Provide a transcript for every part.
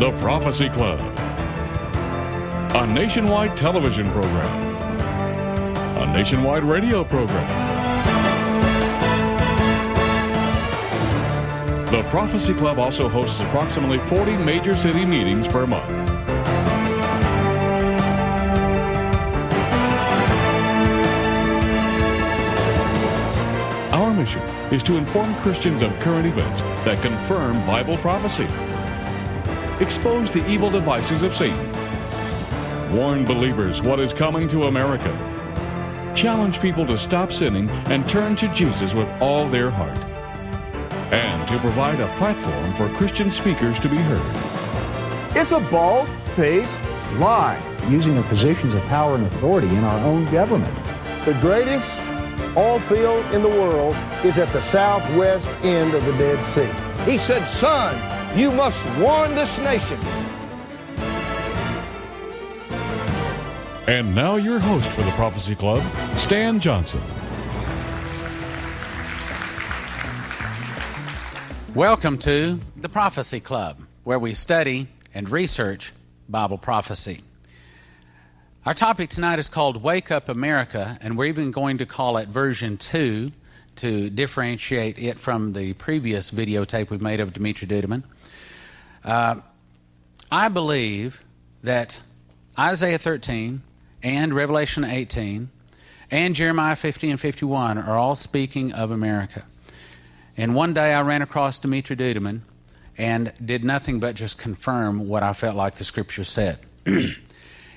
The Prophecy Club, a nationwide television program, a nationwide radio program. The Prophecy Club also hosts approximately 40 major city meetings per month. Our mission is to inform Christians of current events that confirm Bible prophecy, expose the evil devices of Satan, warn believers what is coming to America, challenge people to stop sinning and turn to Jesus with all their heart, and to provide a platform for Christian speakers to be heard. It's a bald faced lie. Using their positions of power and authority in our own government. The greatest oil field in the world is at the southwest end of the Dead Sea. He said, Son, you must warn this nation. And now, your host for the Prophecy Club, Stan Johnson. Welcome to the Prophecy Club, where we study and research Bible prophecy. Our topic tonight is called Wake Up America, and we're even going to call it version 2 to differentiate it from the previous videotape we made of Dimitri Duduman. Uh, I believe that Isaiah 13 and Revelation 18 and Jeremiah 50 and 51 are all speaking of America. And one day I ran across Dimitri Duduman and did nothing but just confirm what I felt like the scripture said.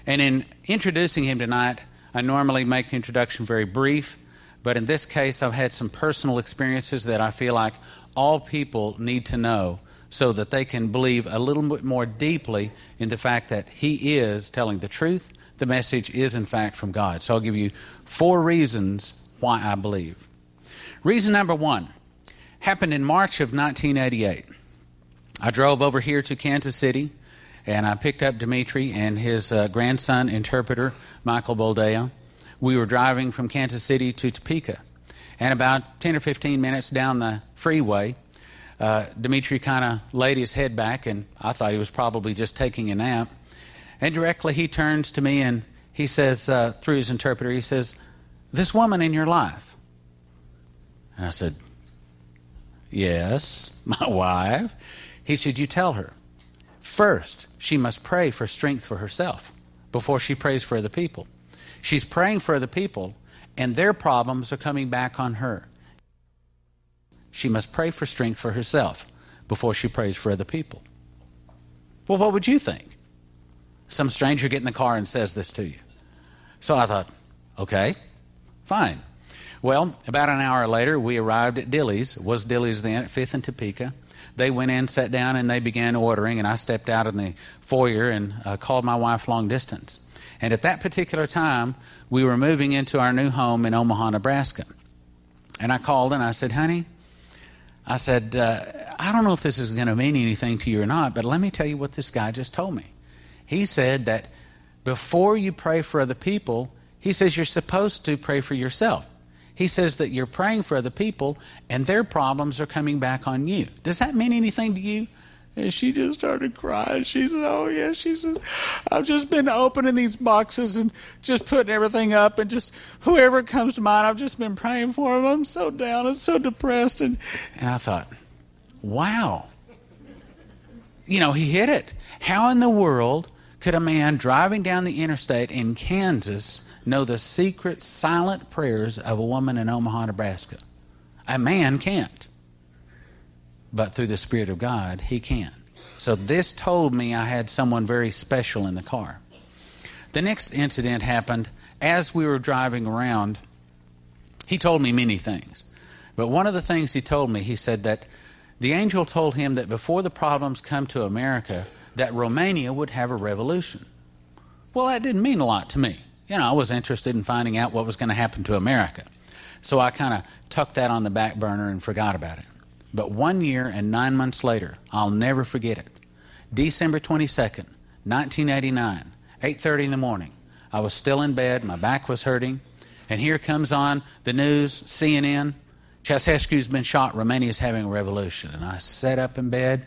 And in introducing him tonight, I normally make the introduction very brief, but in this case, I've had some personal experiences that I feel like all people need to know so that they can believe a little bit more deeply in the fact that he is telling the truth. The message is, in fact, from God. So I'll give you four reasons why I believe. Reason number one happened in March of 1988. I drove over here to Kansas City and I picked up Dimitri and his uh, grandson interpreter, Michael Boldea. We were driving from Kansas City to Topeka, and about 10 or 15 minutes down the freeway, uh, Dimitri kind of laid his head back, and I thought he was probably just taking a nap. And directly he turns to me and he says, uh, through his interpreter, he says, This woman in your life. And I said, Yes, my wife. He said, You tell her. First, she must pray for strength for herself before she prays for other people. She's praying for other people, and their problems are coming back on her. She must pray for strength for herself before she prays for other people. Well, what would you think? Some stranger get in the car and says this to you. So I thought, okay, fine. Well, about an hour later, we arrived at Dilly's. Was Dilly's then at 5th and Topeka they went in, sat down, and they began ordering. And I stepped out in the foyer and uh, called my wife long distance. And at that particular time, we were moving into our new home in Omaha, Nebraska. And I called and I said, honey, I said, uh, I don't know if this is going to mean anything to you or not, but let me tell you what this guy just told me. He said that before you pray for other people, he says you're supposed to pray for yourself. He says that you're praying for other people and their problems are coming back on you. Does that mean anything to you? And she just started crying. She said, Oh, yeah. She said, I've just been opening these boxes and just putting everything up, and just whoever comes to mind, I've just been praying for them. I'm so down and so depressed. And, and I thought, Wow. You know, he hit it. How in the world could a man driving down the interstate in Kansas know the secret, silent prayers of a woman in Omaha, Nebraska. A man can't. But through the Spirit of God, he can. So this told me I had someone very special in the car. The next incident happened as we were driving around. He told me many things. But one of the things he told me, he said that the angel told him that before the problems come to America, that Romania would have a revolution. Well, that didn't mean a lot to me you know, I was interested in finding out what was going to happen to America. So I kind of tucked that on the back burner and forgot about it. But one year and nine months later, I'll never forget it. December 22nd, 1989, 8.30 in the morning. I was still in bed, my back was hurting, and here comes on the news, CNN, Ceausescu's been shot, Romania's having a revolution. And I sat up in bed,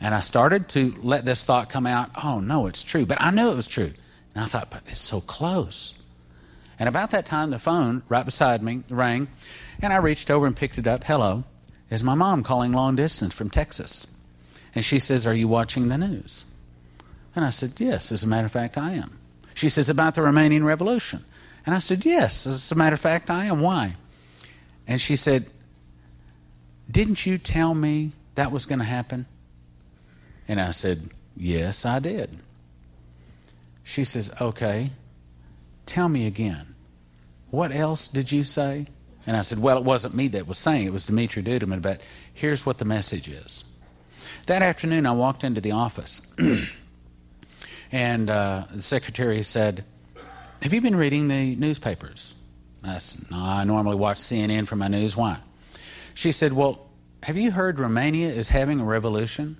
And I started to let this thought come out oh, no, it's true. But I knew it was true. And I thought, but it's so close. And about that time, the phone right beside me rang, and I reached over and picked it up. Hello, is my mom calling long distance from Texas. And she says, Are you watching the news? And I said, Yes, as a matter of fact, I am. She says, About the Romanian Revolution. And I said, Yes, as a matter of fact, I am. Why? And she said, Didn't you tell me that was going to happen? And I said, Yes, I did. She says, Okay, tell me again. What else did you say? And I said, Well, it wasn't me that was saying it, was Dimitri Duduman, but here's what the message is. That afternoon, I walked into the office, and uh, the secretary said, Have you been reading the newspapers? I said, No, I normally watch CNN for my news. Why? She said, Well, have you heard Romania is having a revolution?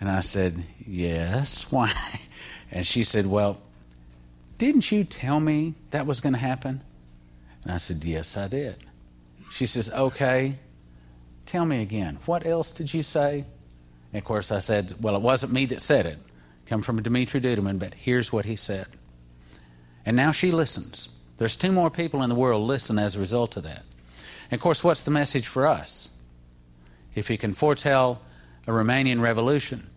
And I said, Yes. Why? And she said, Well, didn't you tell me that was going to happen? And I said, Yes, I did. She says, Okay, tell me again. What else did you say? And of course, I said, Well, it wasn't me that said it. Come from Dimitri Duduman, but here's what he said. And now she listens. There's two more people in the world listen as a result of that. And of course, what's the message for us? If he can foretell a Romanian revolution,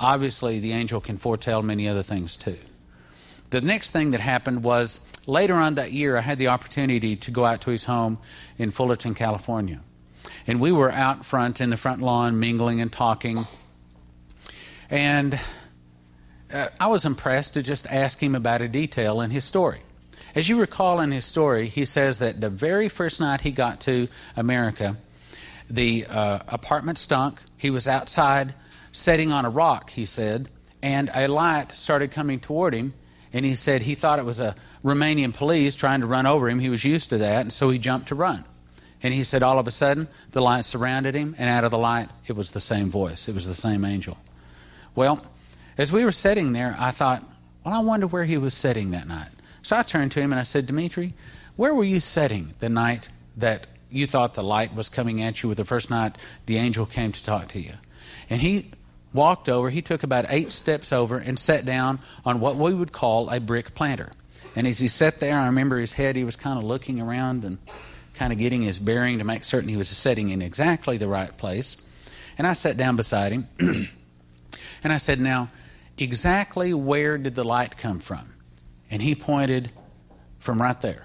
obviously the angel can foretell many other things too. The next thing that happened was later on that year, I had the opportunity to go out to his home in Fullerton, California. And we were out front in the front lawn mingling and talking. And uh, I was impressed to just ask him about a detail in his story. As you recall in his story, he says that the very first night he got to America, the uh, apartment stunk. He was outside sitting on a rock, he said, and a light started coming toward him and he said he thought it was a Romanian police trying to run over him. He was used to that, and so he jumped to run. And he said all of a sudden the light surrounded him, and out of the light it was the same voice. It was the same angel. Well, as we were sitting there, I thought, well, I wonder where he was sitting that night. So I turned to him and I said, Dimitri, where were you sitting the night that you thought the light was coming at you with the first night the angel came to talk to you? And he walked over, he took about eight steps over and sat down on what we would call a brick planter. And as he sat there, I remember his head, he was kind of looking around and kind of getting his bearing to make certain he was sitting in exactly the right place. And I sat down beside him and I said, Now, exactly where did the light come from? And he pointed from right there,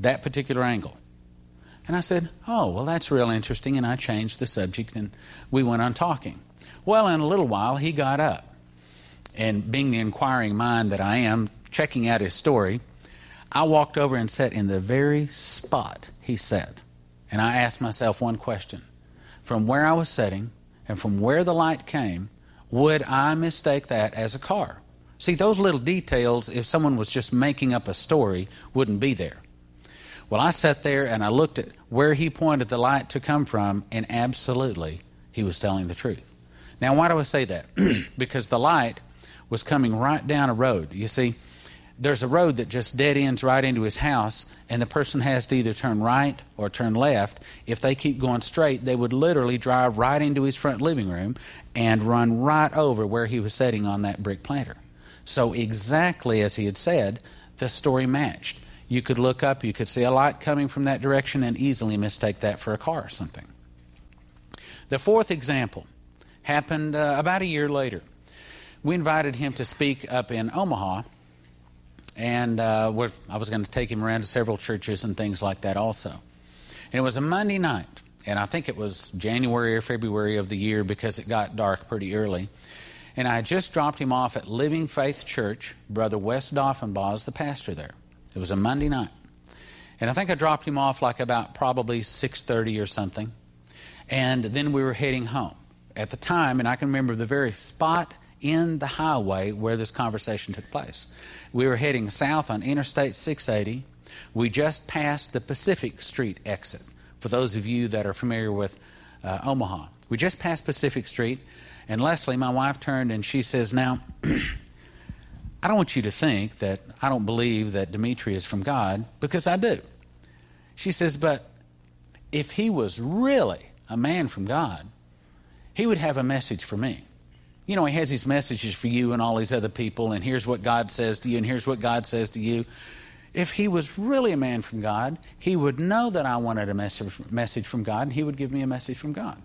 that particular angle. And I said, Oh, well, that's real interesting. And I changed the subject and we went on talking. Well, in a little while, he got up. And being the inquiring mind that I am, checking out his story, I walked over and sat in the very spot he sat. And I asked myself one question From where I was sitting and from where the light came, would I mistake that as a car? See, those little details, if someone was just making up a story, wouldn't be there. Well, I sat there and I looked at where he pointed the light to come from, and absolutely, he was telling the truth. Now, why do I say that? because the light was coming right down a road. You see, there's a road that just dead ends right into his house, and the person has to either turn right or turn left. If they keep going straight, they would literally drive right into his front living room and run right over where he was sitting on that brick planter. So, exactly as he had said, the story matched. You could look up, you could see a light coming from that direction, and easily mistake that for a car or something. The fourth example happened uh, about a year later. We invited him to speak up in Omaha, and uh, I was going to take him around to several churches and things like that also. And it was a Monday night, and I think it was January or February of the year because it got dark pretty early. And I had just dropped him off at Living Faith Church. Brother Wes Doffenbaugh is the pastor there. It was a Monday night. And I think I dropped him off like about probably 6.30 or something. And then we were heading home at the time, and I can remember the very spot in the highway where this conversation took place. We were heading south on Interstate 680. We just passed the Pacific Street exit. For those of you that are familiar with uh, Omaha, we just passed Pacific Street, and Leslie, my wife, turned and she says, Now, I don't want you to think that I don't believe that Dimitri is from God, because I do. She says, But if he was really a man from God, he would have a message for me. You know, he has these messages for you and all these other people, and here's what God says to you, and here's what God says to you. If he was really a man from God, he would know that I wanted a message from God, and he would give me a message from God.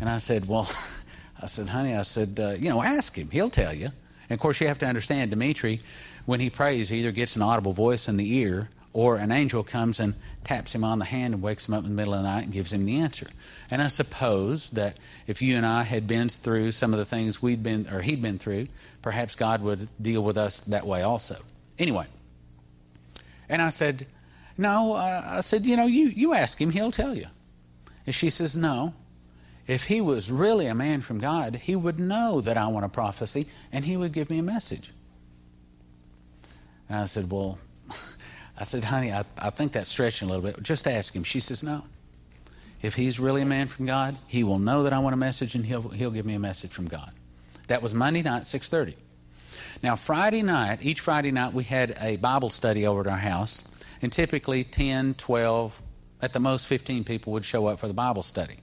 And I said, Well, I said, honey, I said, uh, you know, ask him. He'll tell you. And of course, you have to understand, Dimitri, when he prays, he either gets an audible voice in the ear or an angel comes and taps him on the hand and wakes him up in the middle of the night and gives him the answer. And I suppose that if you and I had been through some of the things we'd been or he'd been through, perhaps God would deal with us that way also. Anyway, and I said, "No," uh, I said, "You know, you you ask him; he'll tell you." And she says, "No." If he was really a man from God, he would know that I want a prophecy and he would give me a message. And I said, Well, I said, honey, I, I think that's stretching a little bit. Just ask him. She says, No. If he's really a man from God, he will know that I want a message and he'll, he'll give me a message from God. That was Monday night, 6.30. Now, Friday night, each Friday night, we had a Bible study over at our house. And typically 10, 12, at the most 15 people would show up for the Bible study.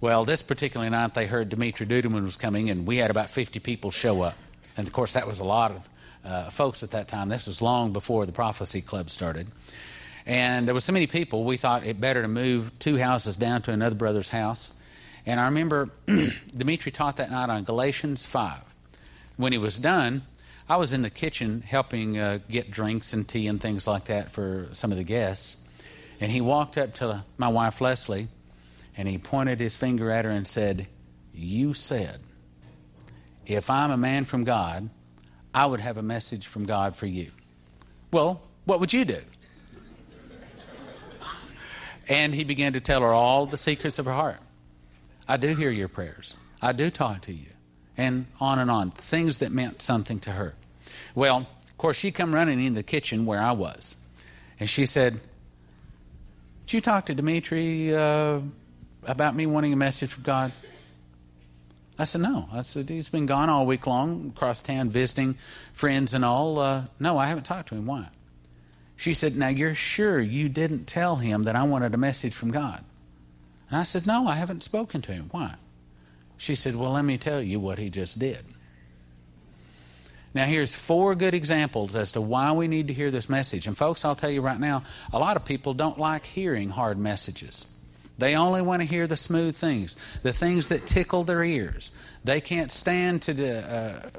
Well, this particular night, they heard Dimitri Duduman was coming, and we had about 50 people show up. And of course, that was a lot of uh, folks at that time. This was long before the Prophecy Club started. And there was so many people, we thought it better to move two houses down to another brother's house. And I remember Dimitri taught that night on Galatians 5. When he was done, I was in the kitchen helping uh, get drinks and tea and things like that for some of the guests. And he walked up to my wife, Leslie, and he pointed his finger at her and said, You said, if I'm a man from God, I would have a message from God for you. Well, what would you do? and he began to tell her all the secrets of her heart. I do hear your prayers. I do talk to you. And on and on. Things that meant something to her. Well, of course, she come running in the kitchen where I was. And she said, Did you talk to Dimitri uh, about me wanting a message from God? I said, No. I said, He's been gone all week long across town visiting friends and all. Uh, no, I haven't talked to him. Why? She said, Now you're sure you didn't tell him that I wanted a message from God? And I said, No, I haven't spoken to him. Why? She said, Well, let me tell you what he just did. Now, here's four good examples as to why we need to hear this message. And, folks, I'll tell you right now, a lot of people don't like hearing hard messages. They only want to hear the smooth things, the things that tickle their ears. They can't stand to, uh,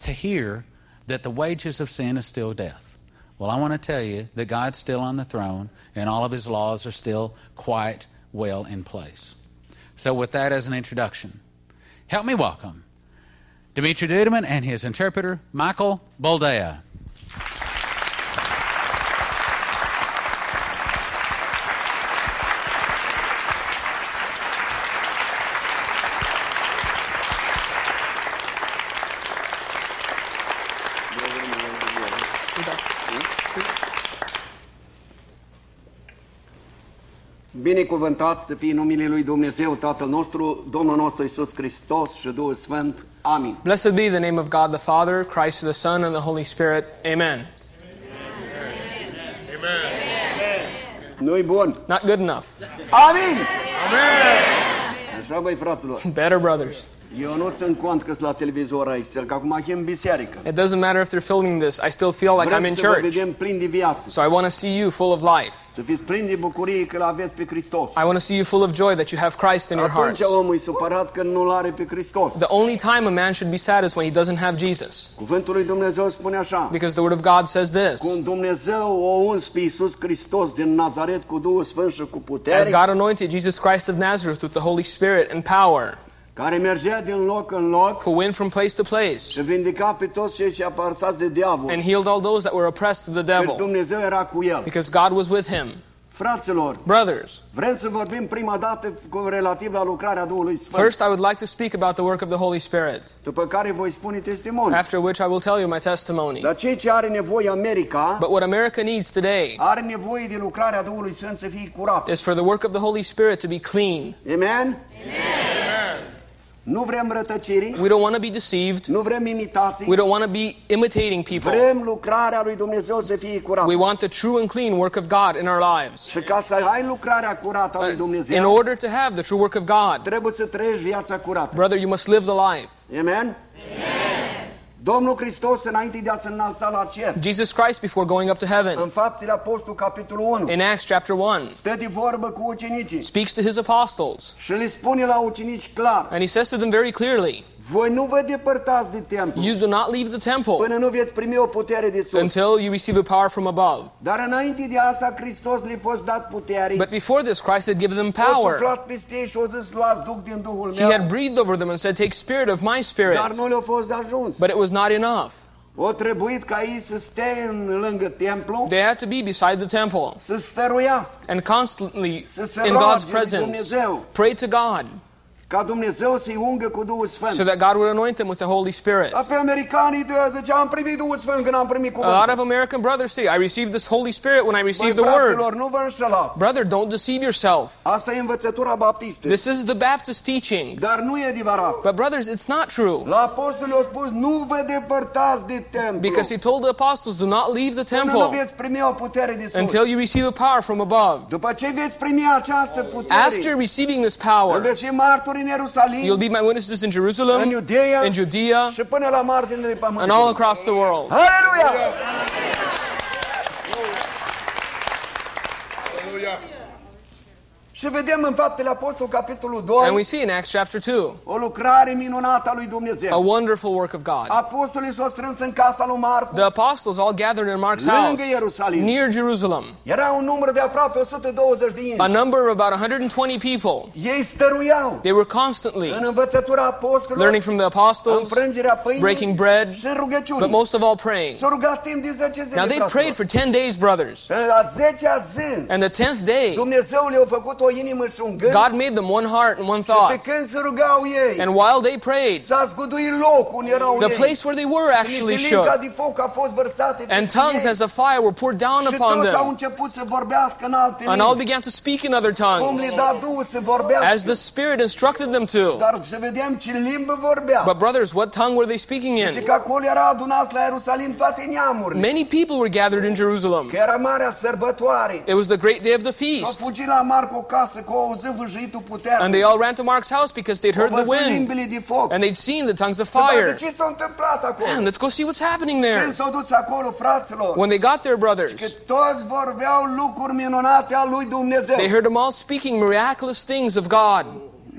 to hear that the wages of sin is still death. Well, I want to tell you that God's still on the throne and all of his laws are still quite well in place. So, with that as an introduction, help me welcome Dimitri Duduman and his interpreter, Michael Boldea. Binecuvântat să fie numele Lui Dumnezeu, Tatăl nostru, Domnul nostru Isus Hristos și Duhul Sfânt. Amin. Blessed be the name of God the Father, Christ the Son, and the Holy Spirit. Amen. Nu-i bun. Not good enough. Amin! Amin! Așa, băi, fraților. Better, brothers. Eu nu țin cont că la televizor aici, că acum biserică. It doesn't matter if they're filming this. I still feel like I'm in church. vedem plin de viață. So I want to see you full of life. Să fiți plini de bucurie că l-aveți pe Hristos. I want to see you full of joy that you have Christ in your Atunci omul e supărat că nu-L are pe Hristos. The only time a man should be sad is when he doesn't have Jesus. Cuvântul lui Dumnezeu spune așa. Because the Word of God says this Cum Dumnezeu o uns pe Iisus Hristos din Nazaret cu Duhul Sfânt și cu As God anointed Jesus Christ of Nazareth with the Holy Spirit and power, care mergea din loc în loc who went from place to place și vindica pe toți cei ce aparțați de diavol. and healed all those that were oppressed of the devil. Dumnezeu era cu el. Because God was with him. Fraților, Brothers, vrem să vorbim prima dată cu relativ la lucrarea Duhului Sfânt, first I would like to speak about the work of the Holy Spirit, după care voi spune testimoni. after which I will tell you my testimony. Dar cei ce are nevoie America, But what America needs today are nevoie de lucrarea Duhului Sfânt să fie curată. is for the work of the Holy Spirit to be clean. Amen. Amen? Nu vrem rătăcirii, We don't want to be deceived. nu vrem imitații, We don't want to be imitating people. vrem lucrarea lui Dumnezeu să fie curată. We want the true and clean work of God in our lives. Și ca să ai lucrarea curată a lui uh, In order to have the true work of God, trebuie să trăiești viața curată. brother, you must live the life. Amen? Domnul Hristos, înainte de a se înalța la cer, Jesus Christ, before going up to heaven, în faptele Apostol, capitolul 1, in Acts chapter 1, stă de vorbă cu ucenicii. Speaks to his apostles. și le spune la ucenici clar, And he says to them very clearly, voi nu vă depărtați de templu You do not leave the temple până nu veți primi o putere de sus. until you receive a power from above. Dar înainte de asta, Hristos le-a fost dat putere. But before this, Christ had given them power. suflat peste ei și a zis, luați Duh din Duhul He had breathed over them and said, Take spirit of my spirit. Dar nu le-a fost ajuns. But it was not enough. O trebuit ca ei să stea în lângă templu, They had to be beside the temple să stăruiască, and constantly in God's presence pray to God ca Dumnezeu să-i ungă cu Duhul Sfânt. so that God would anoint them with the Holy Spirit. Pe americanii zice, am primit Duhul Sfânt când am primit A lot of American brothers say, I received this Holy Spirit when I received the Word. nu vă înșelați. Brother, don't deceive yourself. Asta e învățătura baptistă. This is the Baptist teaching. Dar nu e adevărat. But brothers, it's not true. La apostoli au spus, nu vă depărtați de templu. Because he told the apostles, do not leave the Până nu temple veți primi o putere de sus. until you receive a power from above. După ce veți primi această putere, After receiving this power, veți fi martori în Ierusalim, you'll be my witnesses in în Jerusalem, Iudeea in Judea, și până la marginile pământului. and all across the world. Aleluia! Și vedem în Faptele Apostol, capitolul 2, And we see in Acts chapter 2 o lucrare minunată a lui a Dumnezeu. wonderful work of God. Apostolii s-au strâns în casa lui Marcu. The apostles all gathered in Mark's Lângă house Ierusalim. near Jerusalem. Era un număr de aproape 120 de A inși. number of about 120 people. Ei stăruiau They were constantly în învățătura apostolilor, learning from the în apostles, frângerea pâinii breaking bread, și în rugăciuni. but most of all praying. S-au rugat timp de 10 zile, Now they fraților. prayed for 10 days, brothers. Și La 10-a zi, And the 10th day, Dumnezeu le-a făcut o inimă și un gând. God made them one heart and one Pe thought. când se rugau ei, And while they prayed, s-a zguduit locul unde erau the ei. place where they were actually shook. de foc a fost vărsate And tongues ei. as a fire were poured down Și upon au them. început să vorbească în alte And all began to speak in other Cum tongues le da Duhul să vorbească. as the Spirit instructed them to. Dar să vedem ce limbă vorbea. But brothers, what tongue were they speaking in? că acolo era adunați la Ierusalim toate neamurile. Many people were gathered in Jerusalem. Că era marea sărbătoare. It was the great day of the Au feast. fugit la Marco o casă că au auzit vâjâitul And they all ran to Mark's house because they'd heard the wind limbile de foc. and they'd seen the tongues of fire. ce s-a întâmplat acolo. Man, let's go see what's happening there. Când s-au dus acolo, fraților, When they got there, brothers, toți vorbeau lucruri minunate a lui Dumnezeu. they heard them all speaking miraculous things of God.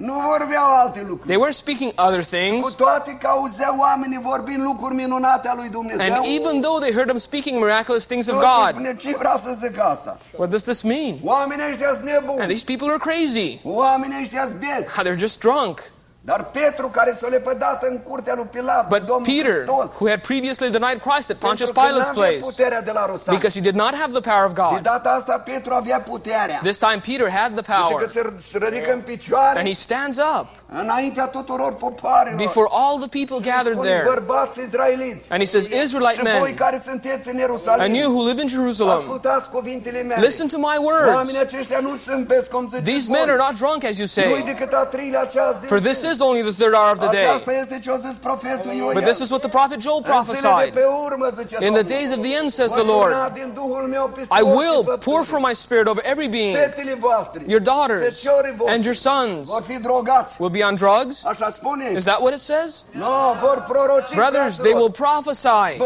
Nu vorbeau alte lucruri. They weren't speaking other Cu things. toate că auzeau oamenii vorbind lucruri minunate a lui Dumnezeu. And even though they heard them speaking miraculous things of God, spune, ce vrea să zic asta? what does this mean? Oamenii ăștia sunt And these people are crazy. Oamenii ăștia sunt. They're just drunk. Dar Petru, care s-a lepădat în curtea lui Pilat, But Domnul Peter, Hristos, who had previously denied Christ at Pontius Pilate's place, puterea de la Rusalem. because he did not have the power of De God. data asta Petru avea puterea. This time Peter had the power. se se ridică în picioare And he stands up înaintea tuturor popoarelor. before all the people gathered Spune, there. And he says, Israelite men, care sunteți în Ierusalim. and you who live in Jerusalem, Ascultați cuvintele mele. listen to my words. Aceștia nu sunt pe cum These men are not drunk, as you say, decât a treilea ceas din for this zi. Is only the third hour of the day. Aceasta este ce a zis profetul Ioel. But this is what the prophet Joel prophesied. pe urmă, zice In the days of the end, says the Lord, turna din Duhul meu peste I will pour from my spirit over every being. Your daughters and your sons vor fi drogați. will be on drugs. Is that what it says? Nu, vor proroci, Brothers, they will prophesy.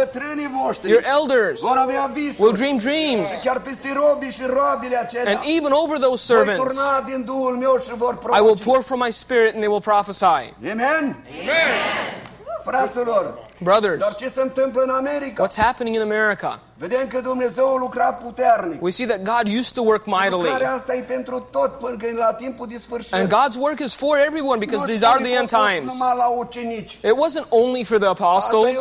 Your elders vor avea visuri. will dream dreams. Chiar peste robii și roabile acelea. And even over those voi servants, turna din Duhul meu și vor I will pour from my spirit and they will prophesy. Amen? Fraților, Brothers, dar ce se întâmplă în America? what's happening in America? Vedem că Dumnezeu puternic. We see that God used to work mightily. Lucrarea asta e pentru tot până la timpul de sfârșit. And God's work is for everyone because these are the end times. numai la ucenici. It wasn't only for the apostles.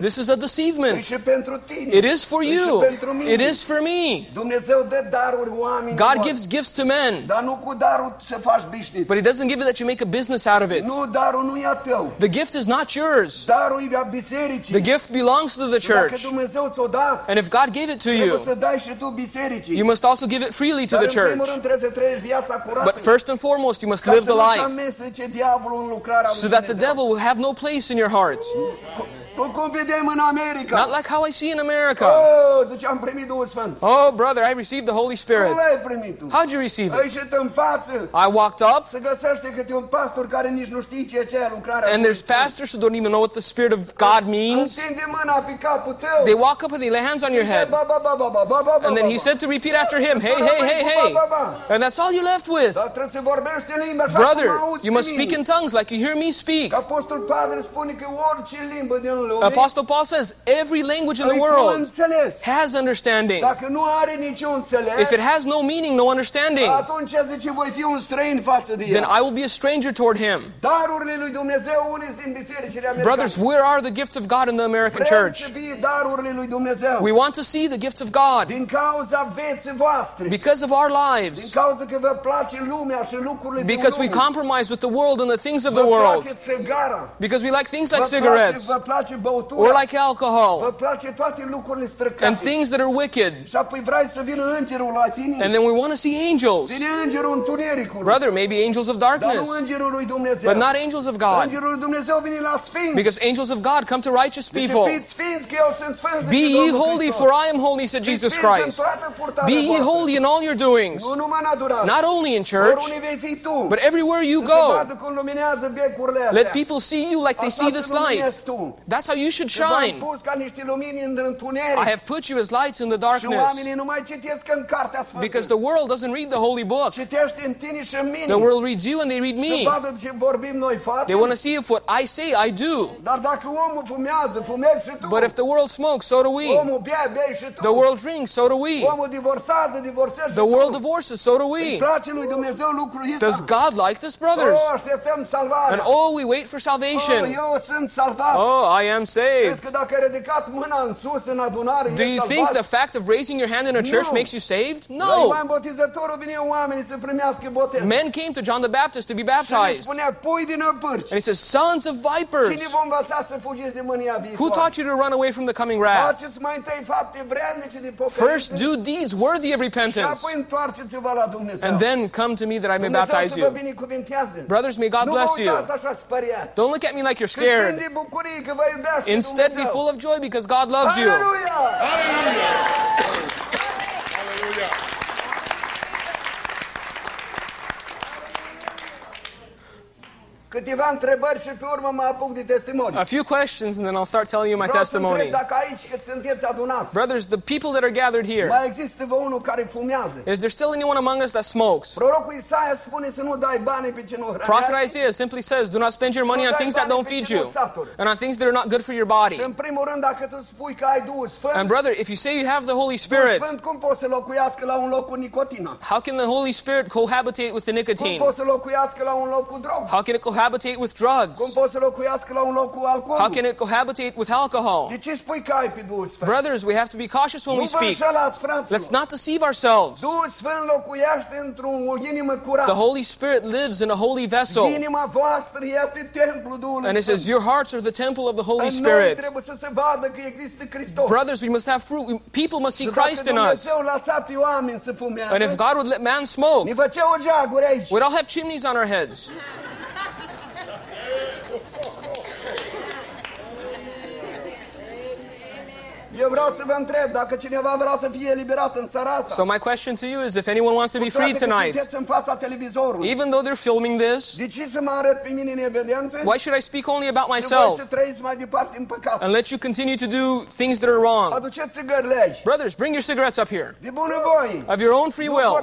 This is a deceivement. și pentru tine. It is for you. și pentru mine. It is for me. Dumnezeu dă daruri oamenilor. God gives gifts to men, Dar nu cu darul să faci bișniț. but He doesn't give it that you make a business out of it. Nu, darul nu a tău. The gift is not yours. Darul a bisericii. The gift belongs to the Dacă church. Dumnezeu ți-o dat, And if God gave it to you, să dai și tu bisericii. you must also give it freely to Dar the în primul church. rând trebuie să trăiești viața curată. But first and foremost, you must live the life amestece diavolul în lucrarea lui so that the devil will have no place in your heart. Nu cum vedem în America. Not like how I see in America. Oh, zice, am primit Duhul Sfânt. Oh, brother, I received the Holy Spirit. Cum ai primit tu? How'd you receive Ai it? ieșit în față I walked up, să găsește câte un pastor care nici nu știe ce ce e lucrarea and there's pastors who don't even know what the Spirit of God means. Întinde mâna pe capul tău. They walk up and they lay hands on your head. And then he said to repeat after him, hey, hey, hey, hey. And that's all you're left with. Dar trebuie să vorbești în limba așa Brother, you must speak in tongues like you hear me speak. Apostol Pavel spune că orice limbă din lume Apostle Paul says every language in the world has understanding. Dacă nu are niciun înțeles, If it has no meaning, no understanding, atunci zice, voi fi un străin față de then. I will be a stranger toward him. Darurile lui Dumnezeu unii din bisericile americane. Brothers, where are the gifts of God in the American church? să fie darurile lui Dumnezeu. We want to see the gifts of God Din cauza vieții voastre. because of our Din lives, cauza că vă place lumea și lucrurile din because we compromise with the world and the things of the world, because we like things like cigarettes place băutura. or like Vă alcohol place toate lucrurile străcate. and things that are wicked. Și apoi vrei să vină îngerul la tine. And then we want to see angels. Vine îngerul întunericului. Brother, maybe angels of Dar darkness, nu îngerul lui Dumnezeu. but not angels of God. Îngerul lui Dumnezeu vine la sfinți. Because angels of God come to righteous people. fiți sfinți că eu sunt sfânt. Be ye holy, for I am holy, said Jesus Christ. Be ye holy in all your doings, Nu numai natural. not only in church, Oriunde vei fi tu. but everywhere you go. vadă cum luminează becurile astea. Let people see you like they see this light. tu. That's how you should shine. pus ca niște lumini în I have put you as lights in the darkness oamenii nu mai citesc în Cartea Sfântă. because the world doesn't read the holy book. Citește în tine și în mine. The world reads you and they read me. vadă ce vorbim noi facem. They want to see if what I say I do. Dar dacă omul fumează, fumezi și tu. But if the world smokes, so do we. Omul bea, bei și tu. The world drinks, so do we. Omul divorțează, divorțează și The world divorces, so do we. place lui Dumnezeu lucrul ăsta. Does God like this, brothers? Oh. And oh, we wait for Oh, salvation. sunt. Oh, I am Crezi saved. că dacă ai ridicat mâna în sus în adunare, Do you think the fact of raising your hand in a church makes you saved? No. Ioan Botezătorul vine oamenii să primească botez. Men came to John the Baptist to be baptized. spunea, pui din împârci. And he says, Sons of vipers, Cine vă învăța să fugiți de mânia who taught you to run away from the coming wrath? Faceți mai întâi fapte vrednice de First, do deeds worthy of repentance, apoi întoarceți-vă la Dumnezeu. and then come to me that I may baptize you. Brothers, may God bless you. uitați așa spăriați. Don't look at me like you're scared. De bucurie că vă iubește Instead, be full of joy because God loves you. Aleluia! Câteva întrebări și pe urmă mă apuc de. A few questions, and then I'll start telling you my Vreau testimony. dacă aici sunteți adunați, Brothers, the people that are gathered here, mai există vă unul care fumează. is there still anyone among us that smokes? Prorocul Isaia spune să nu dai bani pe ce nu Prophet. Isaiah simply says, Do not spend your money on things that don't feed you and on things that are not good for your body. Și în primul rând, dacă tu spui că ai Duhul Sfânt, And brother, if you say you have the Holy Spirit, Sfânt cum poți să locuiască la un loc cu nicotină? how can the Holy Spirit cohabitate with the Cum nicotine? poți să locuiască la un loc cu drog? How can it cohabitate with Cum drugs? poți să locuiască la un loc cu alcool? How can it cohabitate with alcohol? De ce spui că ai pe Duhul Sfânt? Brothers, we have to be cautious when nu we speak. Let's not deceive ourselves. Duhul Sfânt locuiește într-o inimă curată. The Holy Spirit lives in a holy vessel. Inima voastră este templul Duhului And it says, Your hearts are the temple of the Holy noi Spirit. trebuie să se vadă că există Hristos. Brothers, we must have fruit. People must see Christ in us. Dumnezeu lăsa pe oameni să fumează, And if God would let man smoke, ne făcea o geaguri aici. we'd all have chimneys on our heads. Eu vreau să vă întreb dacă cineva vrea să fie eliberat în seara asta. So my question to you is if anyone wants to be free tonight, în fața televizorului. even though they're filming this, De ce să mă arăt pe mine în evidență? why should I speak only about Și myself să trăiți mai departe în păcat. and let you continue to do things that are wrong? Aduceți țigările aici. Brothers, bring your cigarettes up here. De bună voie. Of your own free will,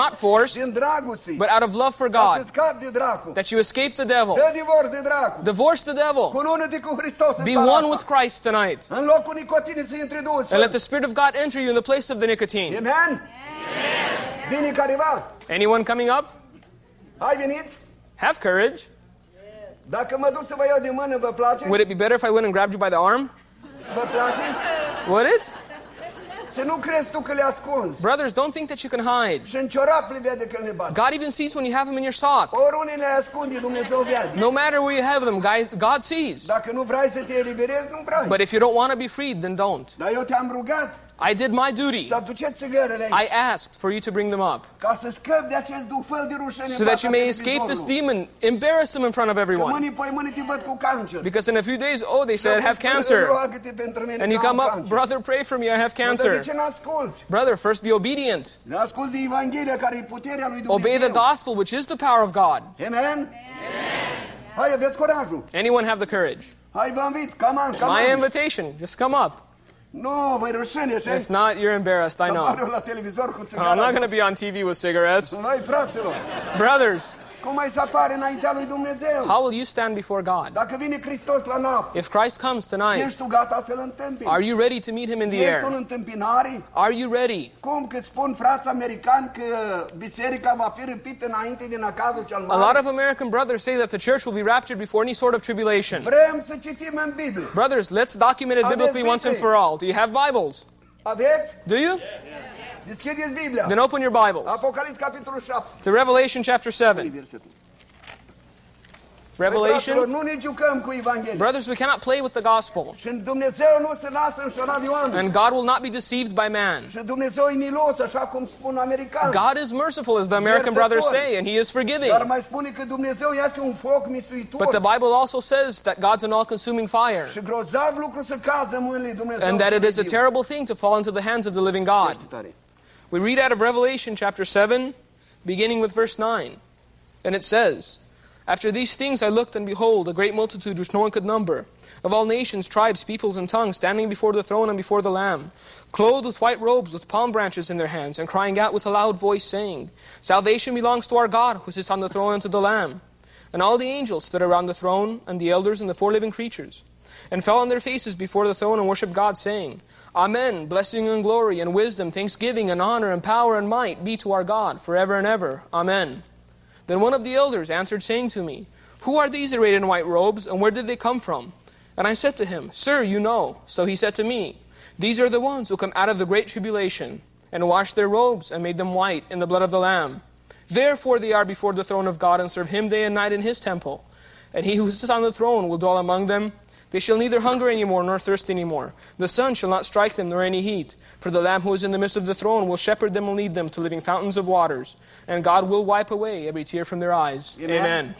not forced, Din dragoste. but out of love for Ca să God, de dracu. that you escape the devil. Dă divorț de dracu. Divorce the devil. Cunună-te cu Hristos în Be one with Christ tonight. În locul nicotinei And let the Spirit of God enter you in the place of the nicotine. Amen? Careva? Anyone coming up? Hai veniți? Have courage. Dacă mă duc să vă iau de mână, vă place? Would it be better if I went and grabbed you by the arm? Vă place? Would it? Să nu crezi tu că le ascunzi. Brothers, don't think that you can hide. Și în ciorap le vede că le bate. God even sees when you have them in your sock. Oriunde le ascunde, Dumnezeu vede. No matter where you have them, guys, God sees. Dacă nu vrei să te eliberezi, nu vrei. But if you don't want to be freed, then don't. Dar eu te-am rugat I did my duty. să aduceți țigărele aici. I asked for you to bring them up Ca să scăpi de acest duh de rușine so that you may escape this demon, embarrass them in front of Că everyone. mâine, păi mâine te văd cu cancer. Because in a few days, oh, they said, I have cancer. Roagă-te pentru mine And you come up, brother, pray for me, I have cancer. Brother, first be obedient. Asculți de Evanghelia care puterea lui Dumnezeu. Obey the gospel, which is the power of God. Amen? Anyone have the courage? Hai, vă invit. Come on, come My invitation, just come up. Nu, vă rușine, și If not, you're embarrassed, I know. la televizor cu țigara. I'm not going to be on TV with cigarettes. Noi, fraților, Brothers, cum mai să apare înaintea lui Dumnezeu? how will you stand before God? Dacă vine Hristos la noapte, If Christ comes tonight, ești tu gata să-L întâmpini? are you ready to meet him in the Ești în air? întâmpinare? Are you ready? Cum că spun frați americani că biserica va fi răpită înainte din acazul cel A lot of American brothers say that the church will be raptured before any sort of tribulation. Vrem să citim în Biblie. Brothers, let's document it biblically once and for all. Do you have Bibles? Aveți? Do you? Biblia. Then open your Bibles Apocalips, capitolul 7. to Revelation chapter 7. Revelation. Fraților, nu ne jucăm cu Evanghelia. Brothers, we cannot play with the gospel. Și Dumnezeu nu se lasă înșelat de oameni. And God will not be deceived by man. Și Dumnezeu milos, așa cum spun americani. God is merciful, as the American brothers say, and He is forgiving. Dar mai spune că Dumnezeu este un foc mistuitor. But the Bible also says that God's an all consuming fire, Și grozav lucru să cază în mâinile lui Dumnezeu. and that it is a terrible thing to fall into the hands of the living God. We read out of Revelation chapter 7, beginning with verse 9. And it says, After these things I looked, and behold, a great multitude which no one could number, of all nations, tribes, peoples, and tongues, standing before the throne and before the Lamb, clothed with white robes, with palm branches in their hands, and crying out with a loud voice, saying, Salvation belongs to our God, who sits on the throne, and to the Lamb. And all the angels stood around the throne, and the elders, and the four living creatures, and fell on their faces before the throne and worshipped God, saying, Amen, blessing and glory and wisdom, thanksgiving and honor and power and might be to our God forever and ever. Amen. Then one of the elders answered, saying to me, Who are these arrayed in white robes, and where did they come from? And I said to him, Sir, you know. So he said to me, These are the ones who come out of the great tribulation, and washed their robes, and made them white in the blood of the Lamb. Therefore they are before the throne of God, and serve him day and night in his temple. And he who sits on the throne will dwell among them. They shall neither hunger any more nor thirst any more. The sun shall not strike them nor any heat. For the Lamb who is in the midst of the throne will shepherd them and lead them to living fountains of waters. And God will wipe away every tear from their eyes. Amen. Amen.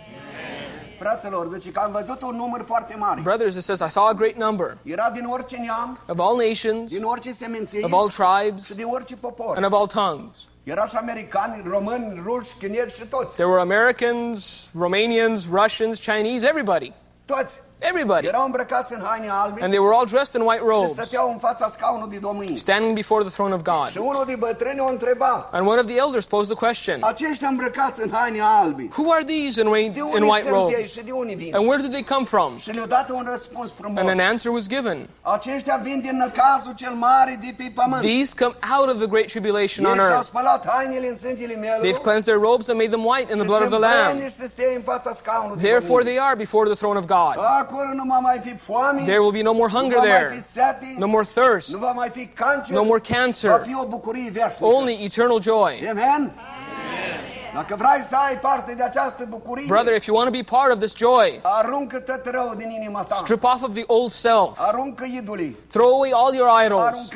Fraților, deci că am văzut un număr foarte mare. Brothers, it says, I saw a great number Era din orice neam, of all nations, din orice seminție of all tribes, și din orice popor. and of all tongues. Era și americani, români, ruși, chinezi și toți. There were Americans, Romanians, Russians, Chinese, everybody. Toți. Everybody. Erau îmbrăcați în haine albe And they were all dressed in white robes, stăteau în fața scaunului de domnie. standing before the throne of God. unul din bătrâni o întreba, And one of the elders posed the question aceștia îmbrăcați în haine albe, Who are these in, white, in white robes? și de unde vin? And where did they come from? Și le-a dat un răspuns frumos. And an answer was given. Aceștia vin din năcazul cel mare de pe pământ. These come out of the great tribulation on earth. spălat hainele în sângele meu. They've cleansed their robes and made them white in the blood of the Lamb. Și să stea în fața scaunului de Therefore they are before the throne of God. Acolo nu va mai fi foame, There will be no more hunger there, no more thirst, nu va mai fi cancer, no more cancer, fi o bucurie veșnică. only eternal joy. Amen? Dacă vrei să ai parte de această bucurie, Brother, if you want to be part of this joy, aruncă tot rău din inima ta. strip off of the old self, throw away all your idols,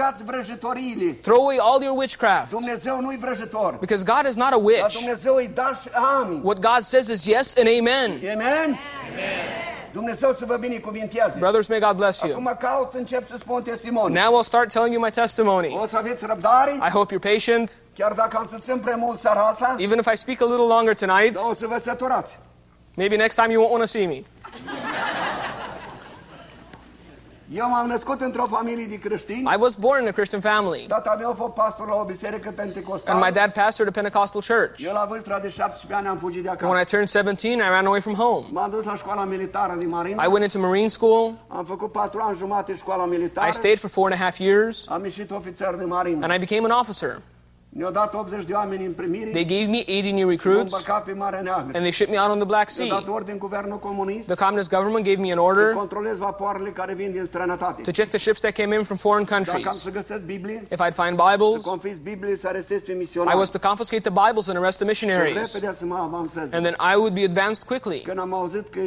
throw away all your witchcraft, Dumnezeu nu-i vrăjitor. because God is not a witch. Dumnezeu îi da și amin. What God says is yes and amen. Amen? Dumnezeu să vă binecuvinteze. Brothers, may God bless you. Acum caut să încep să spun. Now I'll start telling you my testimony. O să aveți răbdare, I hope you're patient, chiar dacă am să țin prea mult seara asta, even if I speak a little longer tonight. dar o să vă săturați. Maybe next time you won't want to see me. Eu m-am născut într-o familie de creștini. I was born in a Christian family, Tata meu a fost pastor la o biserică and my dad pastored a Pentecostal church. Eu la vârsta de 17 ani am fugit de And when. I turned 17, I ran away from home. M-am dus la școala militară din Marin. I went into Marine school. Am făcut patru ani jumate școala militară. I stayed for four and a half years, Am ieșit ofițer de marină. and I became an officer. Ne-au dat 80 de oameni în primire. They gave me 80 new recruits, pe Marea Neagră. and they shipped me out on the Black Sea. dat ordin guvernul comunist The communist government gave me an să order controlez vapoarele care vin din străinătate. to check the ships that came in from foreign Dacă am countries. să găsesc Biblie, If I'd find să Bibles, Biblie, să arestez pe I was to confiscate the Bibles and arrest the Și missionaries. repede să mă avansez. And then I would be advanced quickly. Când am auzit că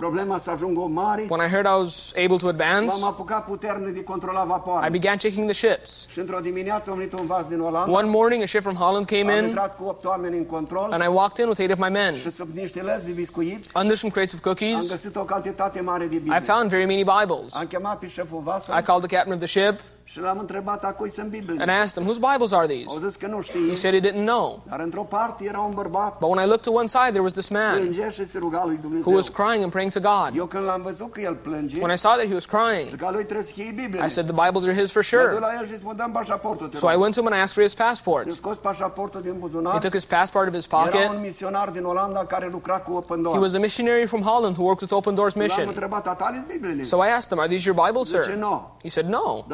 problema să ajungă mare, When I heard I was able to advance, m-am apucat puternic de controla I began checking the ships. Și într-o dimineață am venit un vas din Olanda, One morning, a ship from Holland came am in, intrat cu opt oameni în control and I walked in with eight of my men. și sub niște lăzi de biscuiți Under some crates of am cookies, găsit o cantitate mare de Biblie. I found very many Bibles. Am chemat pe șeful I called the captain of the ship, și l-am întrebat a cui sunt Biblie. and I asked him, whose Bibles are these? Au zis că nu He said he didn't know. dar într-o parte era un bărbat But when I looked to one side, there was this man plângea și se ruga lui who was crying and praying to God. Eu când l-am văzut că el plânge, When I saw that he was crying, zic că lui trebuie să fie Biblie. I said, The Bibles are his for sure. la el și spun, dăm pașaportul, te So I went to him and I asked for his passport. Ne scos pașaportul din He took his passport out of his pocket. un misionar din Olanda care lucra cu Open He was a missionary from Holland who worked with Open Doors Mission. întrebat, a tale Bibliile? So I asked him, Are these your Bibles, sir? He said, No.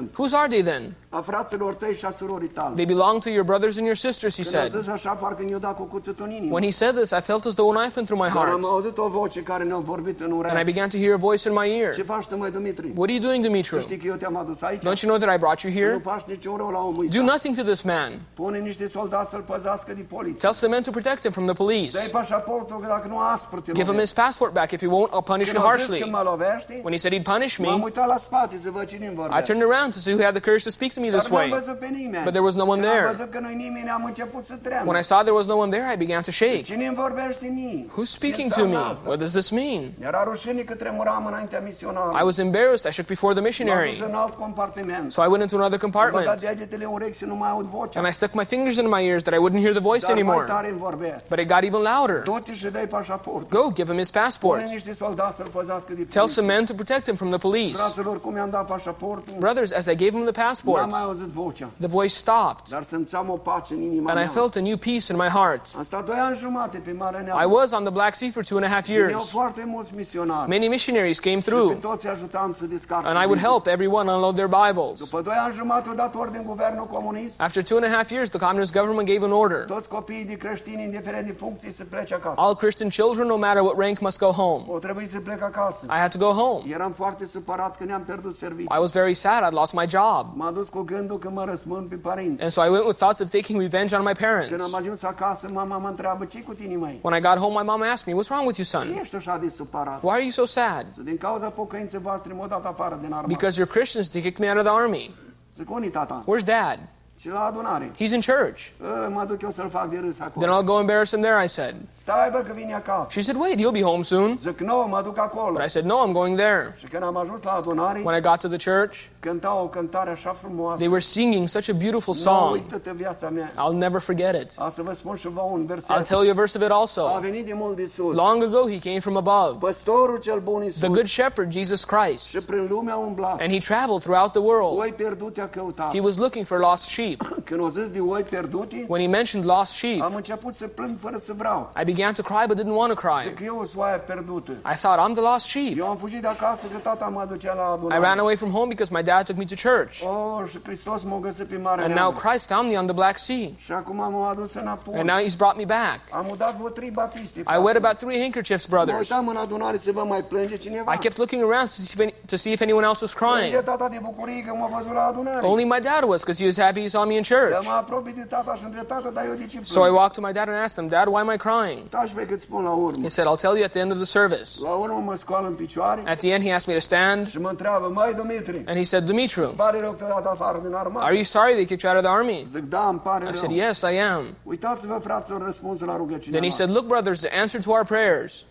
Sunt? Whose are they then? A fraților tăi și a surorii tale. They belong to your brothers and your sisters, he Când said. așa, parcă mi-o dat cu cuțitul în inimă. When he said this, I felt as though a knife went through my Dar am heart. auzit o voce care ne-a vorbit în And I began to hear a voice in my Ce ear. faci tu, măi, Dumitru? What are you doing, Să știi că eu te-am adus aici? Don't you know that I brought you Să nu here? faci niciun rău la omul Do nothing to this man. Pune niște soldați să-l păzească de poliție. Tell some men to protect him from the police. Dă-i pașaportul, că dacă nu aspru te Give him his passport back. If he won't, I'll punish Când you a zis harshly. că mă lovește, When he said he'd punish m-am me, uitat la spate să văd cine îmi I turned around to see who had the courage to speak to me this way. văzut pe nimeni. But there was no one there. văzut că nu-i nimeni, am început să tremur. When I saw there was no one there, I began to shake. Cine îmi vorbește mie? Who's speaking to me? What does this mean? Era rușine că tremuram înaintea misionarului. I was embarrassed. I shook before the missionary. în alt compartiment. So I went into another compartment. degetele în urechi să nu mai aud vocea. And I stuck my fingers in my ears that I wouldn't hear the voice anymore. tare îmi vorbea. But it got even louder. Du-te și dai pașaport. Go, give him his passport. Pune niște soldați să-l păzească de Tell some men to protect him from the police. Fraților, cum i-am dat pașaportul, Brothers, as I gave him the n-am passport, mai auzit vocea. the voice stopped. Dar simțeam o pace în inima And I felt a new peace in my heart. Am stat doi ani jumate pe Marea I was on the Black Sea for two and a half Veneau years. foarte mulți misionari. Many missionaries came Și pe through, toți ajutam să descarce. and I would help everyone unload their Bibles. După doi ani jumate au dat ordin guvernul comunist. After two and a half years, the communist government gave an order. Toți copiii de creștini, indiferent de funcții, să plece acasă. All Christian children, no matter what rank, must go home. O trebuie să plec acasă. I had to go home. Eram foarte supărat că ne-am pierdut serviciul. I was very sad. I'd lost my job. M-a dus cu gândul că mă răspund pe părinți. And so I went with thoughts of taking revenge on my Când am parents. ajuns acasă, mama mă întreabă, ce cu tine, mai? When I got home, my mom asked me, What's wrong with you, Ce son? ești așa de supărat? Why are you so sad? Din cauza pocăinței voastre m-au dat afară din armată. Because you're Christians, they kicked me out of the army. Zic, unii tata? Where's dad? Și la adunare. He's in church. Mă duc eu să-l fac de râs Then. I'll go embarrass him there, I said. Stai, bă, că vine acasă. She said, Wait, you'll be home soon. Zic, nu, mă duc acolo. But I said, No, I'm going there. Și când am ajuns la adunare, When I got to the church, cânta o cântare așa frumoasă. they were singing such a beautiful Nu song. uită-te viața mea. I'll never forget it. A să vă spun și vă un I'll tell you a verse of it A also. venit de mult de sus. Long ago, he came from above, Păstorul cel bun Iisus. the good shepherd, Jesus Christ. Și prin lumea umblat. And he traveled throughout the world. Oi pierdute a căutat. He was looking for lost sheep. Când zis de oi pierdute, When he mentioned lost sheep, am început să plâng fără să vreau. I began to cry but didn't want to cry. eu sunt oaia pierdută. I thought, I'm the lost sheep. Eu am fugit de acasă că tata mă la I ran away from home because my dad took me to church. Oh, și m-a găsit pe Marea And now Christ found me on the Black Sea. Și acum m-a adus înapoi. And now he's brought me back. Am udat vreo trei batiste. I wet about three handkerchiefs, brothers. uitam în să vă mai plânge cineva. I kept looking around to see if, any, to see if anyone else was crying. tata de bucurie că m-a văzut la adunare. Only my dad was because he was happy he saw me in church. mă apropii de tata și între tata, dar eu de ce plâng? So I walked to my dad and asked him, Dad, why am I crying? Taci pe cât spun la urmă. He said, I'll tell you at the end of the service. La urmă mă scoală în picioare At the end, he asked me to stand, și mă întreabă, măi Dumitri, and he said, Dimitru, pare rău că te-a dat afară din armată? are you sorry they kicked you out of the army? Zic, da, îmi pare I said, Yes, I am. Uitați-vă, fraților, răspunsul la rugăciunea Then he said, Look, brothers, the answer to our prayers.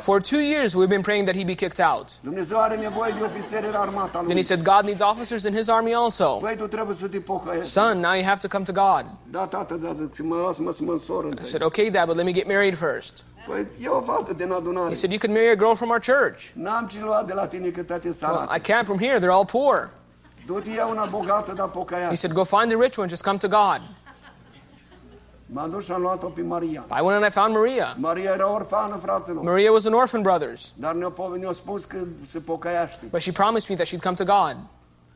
For two years, we've been praying that he be kicked out. Dumnezeu are nevoie de ofițeri în armata Then he said, God needs officers in his army also. Băi, tu trebuie să te pocăiești. Son, now you have to come to God. Da, tată, da, zic, mă las mă să mă însor I said, Okay, Dad, but let me get married first. Păi, o fată din adunare. He said, You can marry a girl from our church. N-am ce lua de la tine că toate Well. I can't from here. They're all poor. Du-te ia una bogată, dar He said, Go find the rich one, just come to God. M-am dus și am luat-o pe Maria. I went and I found Maria. Maria era orfană, fraților. Maria was an orphan, brothers. Dar ne-a, ne-a spus că se pocăiaște. But she promised me that she'd come to God.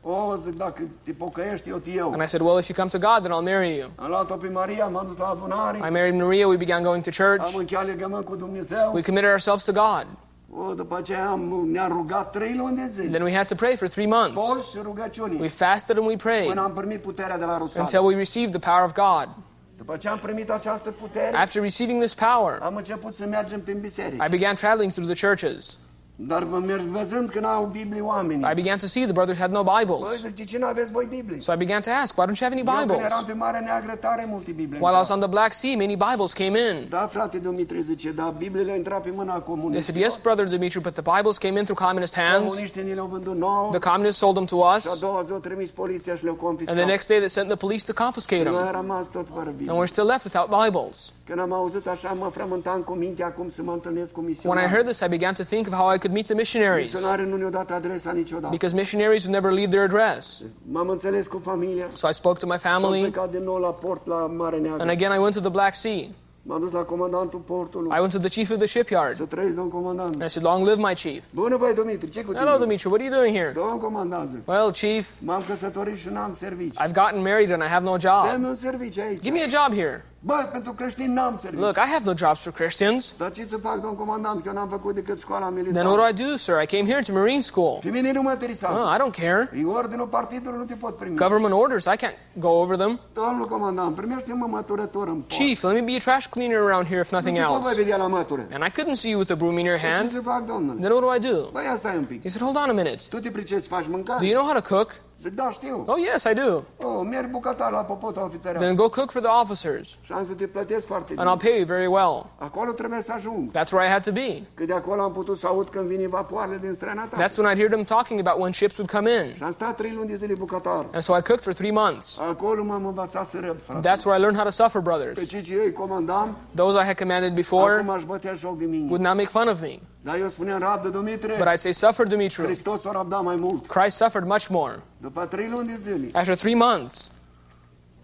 O, zic, dacă te pocăiești, eu te iau. And I said, Well, if you come to God, then I'll marry you. Am luat-o pe Maria, m-am dus la adunare, I married Maria. We began going to church. am încheiat legământ cu Dumnezeu. We committed ourselves to God. O, după aceea am, ne-am rugat trei luni de zile. Then we had to pray for three months. Post și rugăciuni. We fasted and we prayed Până am primit puterea de la until we received the power of God. După ce am primit această putere, After receiving this power, am început să mergem prin biserică. I began traveling through the churches. Dar văzând că n-au Biblie oamenii. I began to see the brothers had no Bibles. de ce nu aveți voi Biblie? So I began to ask, Why don't you have any Eu eram Bibles? pe Marea Neagră, tare multe Biblie. While I was on the Black Sea, many Bibles came in. Da, frate Dumitru zice, Bibliile au intrat pe mâna They said, Yes, brother Dimitri, but the Bibles came in through communist hands. Comuniștii ni le-au vândut nouă. The communists sold them to Și a us. doua zi au trimis poliția și le-au And the next day they sent the police to confiscate Noi them. am rămas tot fără And we're still left without Bibles. Când am auzit așa, mă frământam cu mintea cum să mă întâlnesc cu When I heard this, I began to think of how I could meet the missionaries. Misionarii nu ne-au dat adresa niciodată. Because missionaries would never leave their address. M-am înțeles cu familia. So I spoke to my family. plecat din nou la port, la Mare And again, I went to the Black Sea. M-am dus la comandantul portului. I went to the chief of the shipyard. Să trăiți, domn comandant. And I said, Long live my chief. Bună, băi, Dumitru, ce cu? Hello, Dimitri, what are you doing here? Domn comandant, zic, Well, chief, m-am căsătorit și n-am serviciu. I've gotten married and I have no job. Dă-mi un serviciu aici. Give me a job here. Bă, pentru creștini n-am serviciu. Look, I have no jobs for Christians. Dar ce să fac, domn comandant, că n-am făcut decât școala Then what do I do, sir? I came here to Marine School. Pe mine nu mă interesa. Oh, I don't care. E ordinul partidului, nu te pot primi. Government orders, I can't go over them. Domnul comandant, primește-mă măturător în port. Chief, let me be a trash cleaner around here if nothing te else. voi vedea la mătură. And I couldn't see you with a broom in your hand. Ce să fac, domnule? Then what do I do? Băi, ia stai un pic. He said, Hold on a minute. Tu te pricepi să faci Do you know how to cook? Zic, da, știu. Oh, yes, I do. Oh, merg bucătar la popota ofițerească. Then go cook for the officers, Și am să te plătesc foarte and I'll pay you very well. Acolo trebuie să ajung. That's where I had to be. Că de acolo am putut să aud când vin vapoarele din străinătate. That's when I'd hear them talking about when ships would come in. Și am stat trei luni de zile bucătar. And so I cooked for three months. Acolo m-am învățat să răb, frate. That's where I learned how to suffer, Pe brothers. cei ce eu comandam, Those I had commanded acum before aș bătea joc de mine. would not make fun of me. Dar eu spuneam, rabdă, Dumitre, But I'd say, Suffer, Dimitri. Hristos o rabda mai mult. Christ suffered much more. După trei luni de zile, After three months,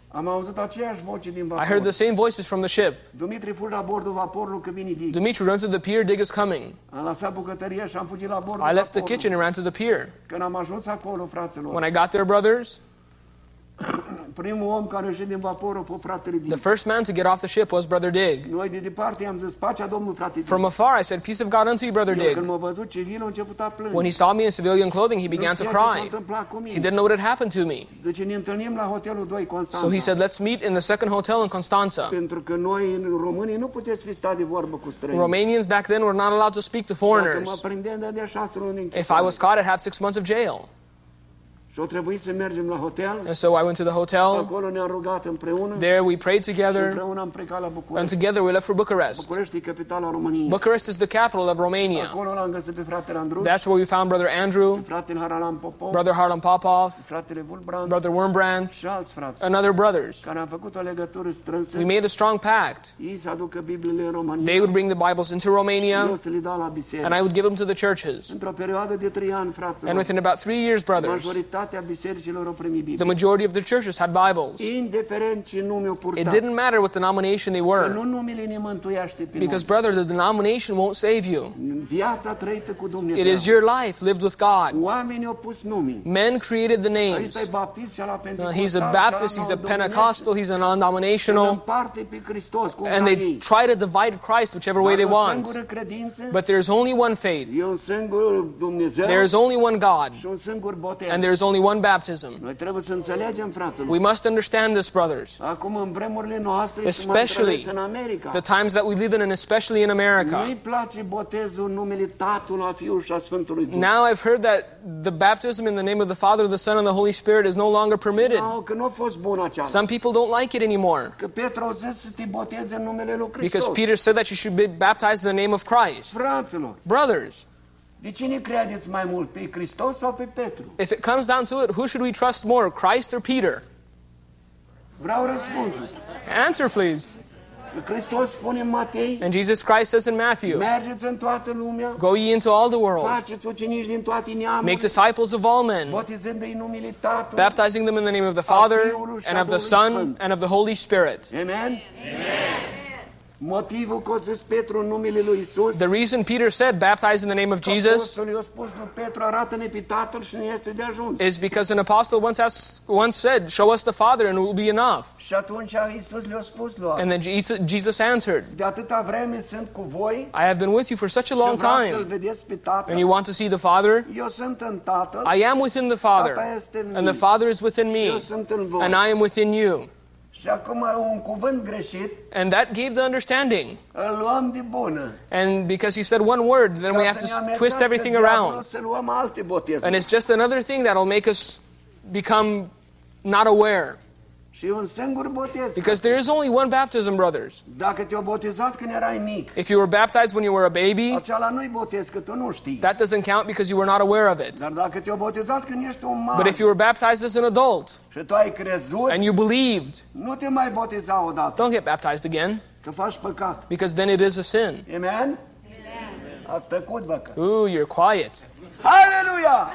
am auzit aceeași voce din I vapor. heard the same voices from the ship. Dumitri, fugi la bordul vaporului că vine dig. Dimitri, run to the pier, dig is coming. Am lăsat bucătăria și am fugit la bordul I left the vaporului. kitchen and ran to the pier. Când am ajuns acolo, fraților, When I got there, brothers, primul om care a ieșit din vapor a fost fratele the first man to get off the ship was Brother Dig. Noi de departe i-am zis, pacea Domnului, frate Dig. From afar, I said, Peace of God unto you, Brother când Dig. m-a văzut civil, a început a plânge. When he saw me in civilian clothing, he began to știa ce s-a cry. He didn't know what had happened to me. Deci ne întâlnim la hotelul 2 Constanța. So he said, Let's meet in the second hotel in Constanța. Pentru că noi, în românii, nu puteți fi stat de vorbă cu străini. Romanians back then were not allowed to speak to Dacă mă foreigners. prindeam, dădea șase luni If I was caught, I'd have six months of jail. Și o trebuit să mergem la hotel. And so I went to the hotel. Acolo ne-am rugat împreună. There we prayed Și together, împreună am plecat la and together we left for Bucharest. București e capitala României. Bucharest is the capital of Romania. Acolo l-am găsit pe fratele Andrus, That's where we found Brother Andrew, fratele Haralam Popov, Brother Harlan Popov, fratele Brother Wurmbrand, și alți frați and other brothers. care am făcut o legătură strânsă. We made a strong pact. Ei să aducă Bibliile în România. They would bring the Bibles into Eu Romania, să le dau la and. I would give them to the churches. Într-o perioadă de trei ani, And within about three years, brothers, majoritatea bisericilor au primit the majority of the churches had Bibles. Indiferent ce nume o It didn't matter what denomination they Că were, nu numele ne mântuiește pe because, brother, the denomination won't save you. Viața trăită cu Dumnezeu. is your life lived with God. Oamenii au pus nume. Men created the Ăsta e names. baptist, Uh, he's a Baptist, he's a Pentecostal, he's a non-denominational, Împarte pe Hristos cum and they try to divide Christ whichever way they want. But there's only one faith, un singur Dumnezeu there is only one God, și un singur botez. and there is only one baptism. Noi trebuie să înțelegem, fraților. We must understand this, brothers. Acum, în vremurile noastre, Especially în America, The times that we live in, and especially in America. nu-i place botezul numele Tatălui, a Fiului și a Sfântului Duh. Now I've heard that the baptism in the name of the Father, the Son, and the Holy Spirit is no longer permitted. No, că nu a fost bun aceasta. Some people don't like it anymore Că Petru a zis să te boteze în numele lui because Peter said that you should be baptized in the name of Christ. Fraților, Brothers, de cine credeți mai mult, pe Hristos sau pe Petru? if it comes down to it, who should we trust more, Christ or Peter? Vreau răspunsul. Answer, please. Hristos spune în Matei, And Jesus Christ says in Matthew, mergeți în toată lumea, Go ye into all the world, faceți ucenici din toate make disciples of all men, botezându-i în numele Tatălui. baptizing them in the name of the Father, and of the Son, and of the Holy Spirit. Amen? Amen? Motivul că zis Petru în numele lui Isus. The reason Peter said, baptize in the name of Jesus, Apostolul i-a spus lui Petru, arată-ne pe Tatăl și ne este de ajuns. is because an apostle once, asked, once said, Show us the Father and it will be enough. Și atunci Isus le-a spus lui And then Jesus, Jesus answered, De atâta vreme sunt cu voi I have been with you for such a long time, and you want to see the Father? Eu sunt în Tatăl I am within the Father, Tata este în and the. Father is within me, sunt în voi. and I am within you. Și acum un cuvânt greșit And that gave the understanding. îl luăm de bună. And because he said one word, then we have to twist everything around. Să luăm alte botezuri. And it's just another thing that'll make us become not aware. Și un singur botez. Because there is only one baptism, brothers. Dacă te-au botezat când erai mic, If you were baptized when you were a baby, acela nu-i botez, că tu nu știi. that doesn't count because you were not aware of it. Dar dacă te-au botezat când ești un But if you were baptized as an adult și tu ai crezut, and you believed, nu te mai boteza odată, don't get baptized again că faci păcat. because then it is a sin. Amen? Ați tăcut, vă că. Ooh, you're quiet. Hallelujah.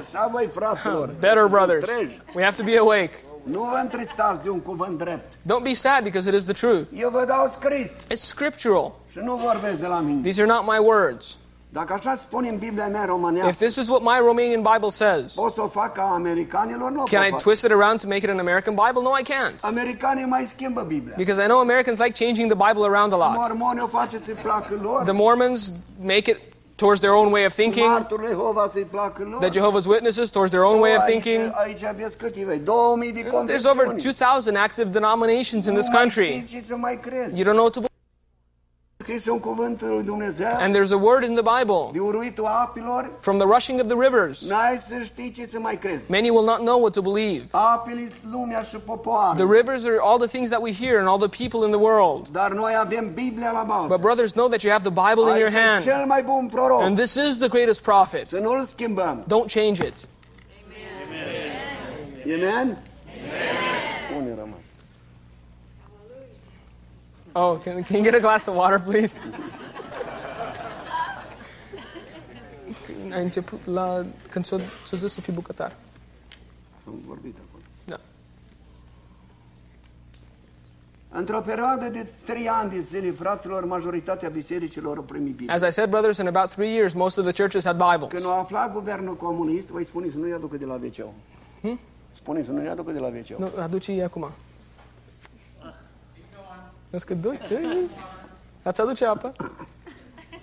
Așa voi, fraților. Better, brothers. We have to be awake. Nu vă întristați de un cuvânt drept. Don't be sad because it is the truth. Eu vă dau scris It's scriptural. și nu vorbesc de la mine. These are not my words. Dacă așa spune în Biblia mea If this is what my Romanian Bible says, pot să o fac ca americanilor? Nu can I twist it around to make it an American Bible? No, I can't. Americanii mai schimbă Biblia. Because I know Americans like changing the Bible around a lot. Mormoni o face să-i placă lor. The Mormons make it towards their own way of thinking, Marturile Jehova să-i placă lor. the Jehovah's Witnesses towards their own way of oh, thinking. Aici aveți câte vei? 2000 de There's over 2,000 active denominations in this oh, country. știi ce să mai crezi. You don't know what to believe. Scris un cuvânt lui Dumnezeu. And there's a word in the Bible De uruitul apelor, from the rushing of the rivers. n-ai să știi ce să mai crezi. Many will not know what to believe. Apele lumea și popoare. The rivers are all the things that we hear and all the people in the world. Dar noi avem Biblia la But brothers, know that you have the Bible in your hand. cel mai bun proroc. And this is the greatest prophet. Să nu-l schimbăm. Don't change it. Amen? Unde Oh, can, can you get a glass of water, please? Ai început la... Când s-a s-a zis să fii bucătar. Am vorbit acolo. Da. Într-o perioadă de trei ani de zile, fraților, majoritatea bisericilor au primit Biblie. As I said, brothers, in about three years, most of the churches had Când Bibles. au aflat guvernul comunist, voi spune să nu-i aducă de la wc hmm? Spune să nu-i aducă de la wc Nu, aduce-i acum. Vezi că du- du- Ați aduce apă?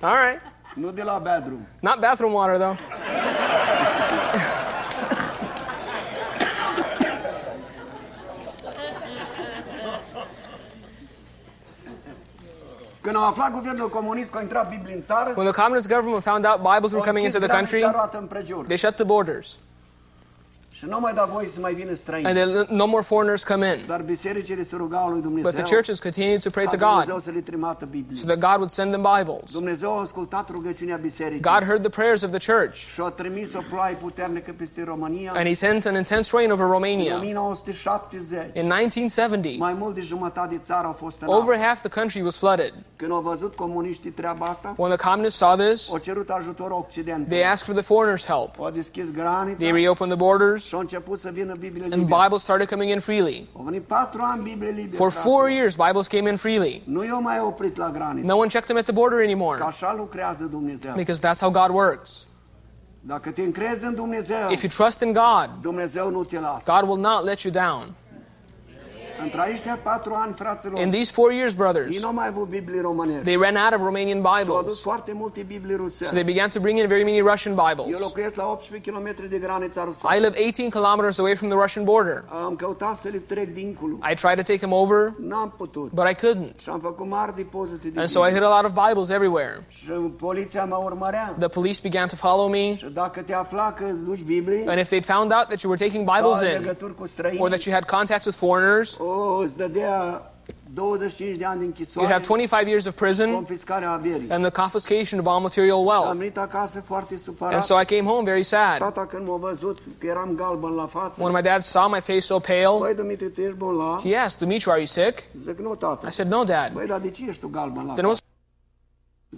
All right. Nu de la bedroom. Not bathroom water, though. Când au aflat guvernul comunist că a intrat Biblie în țară, When the communist government found out Bibles were coming into the country, they shut the borders. Și nu mai da voie să mai vină străini. And then no more foreigners come in. Dar bisericile se rugau lui Dumnezeu. But the churches continued to pray to Dumnezeu God să le trimată Biblie. so that God would send them Bibles. Dumnezeu a ascultat rugăciunea bisericii. God heard the prayers of the church, Și a trimis o ploaie puternică peste România. and He sent an intense rain over În Romania. 1970, In 1970, mai mult de jumătate de țară au fost în over half the country was flooded. Când au văzut comuniștii treaba asta, When the communists saw this, au cerut ajutor Occident. they asked for the foreigners' help. Au deschis granița They reopened the borders, și au început să vină Biblie and. Bibles started coming in freely. Au venit patru ani Biblie libere. For four years, Bibles came in freely. Nu i-au mai oprit la graniță. No one checked them at the border Că anymore așa lucrează Dumnezeu. because that's how God works. Dacă te încrezi în Dumnezeu, If you trust in God, Dumnezeu nu te lasă. God will not let you down. Între aceștia patru ani, fraților, In these four years, ei brothers, nu mai avut Biblie românești. they ran out of Romanian Și au adus Bibles. foarte multe Biblii So rusești. they began to bring in very many Russian Eu Bibles. locuiesc la 18 km de granița rusă. I live 18 kilometers away from the Russian border. Am căutat să le trec dincolo. I tried to take them over, N-am putut. but I couldn't. Și am făcut mari depozite de And so I hid a lot of Bibles everywhere. Și poliția mă urmărea. The police began to follow me, Și dacă te afla că duci Biblie, and if they'd found out that you were taking sau Bibles ai in, legături cu or that you had contacts with foreigners, o, îți dădea 25 de ani de you'd have 25 years of prison confiscarea averii. and the confiscation of all material Am wealth. venit acasă foarte And so I came home very sad. Tata când m-a văzut că eram galben la față, When my dad saw my face so pale, Băi, Dumitru, tu ești bolnav? he asked, Dimitri, are you sick? Zic, nu, tată. I said, No, Dad. Băi, dar de ce ești tu galben la Then față?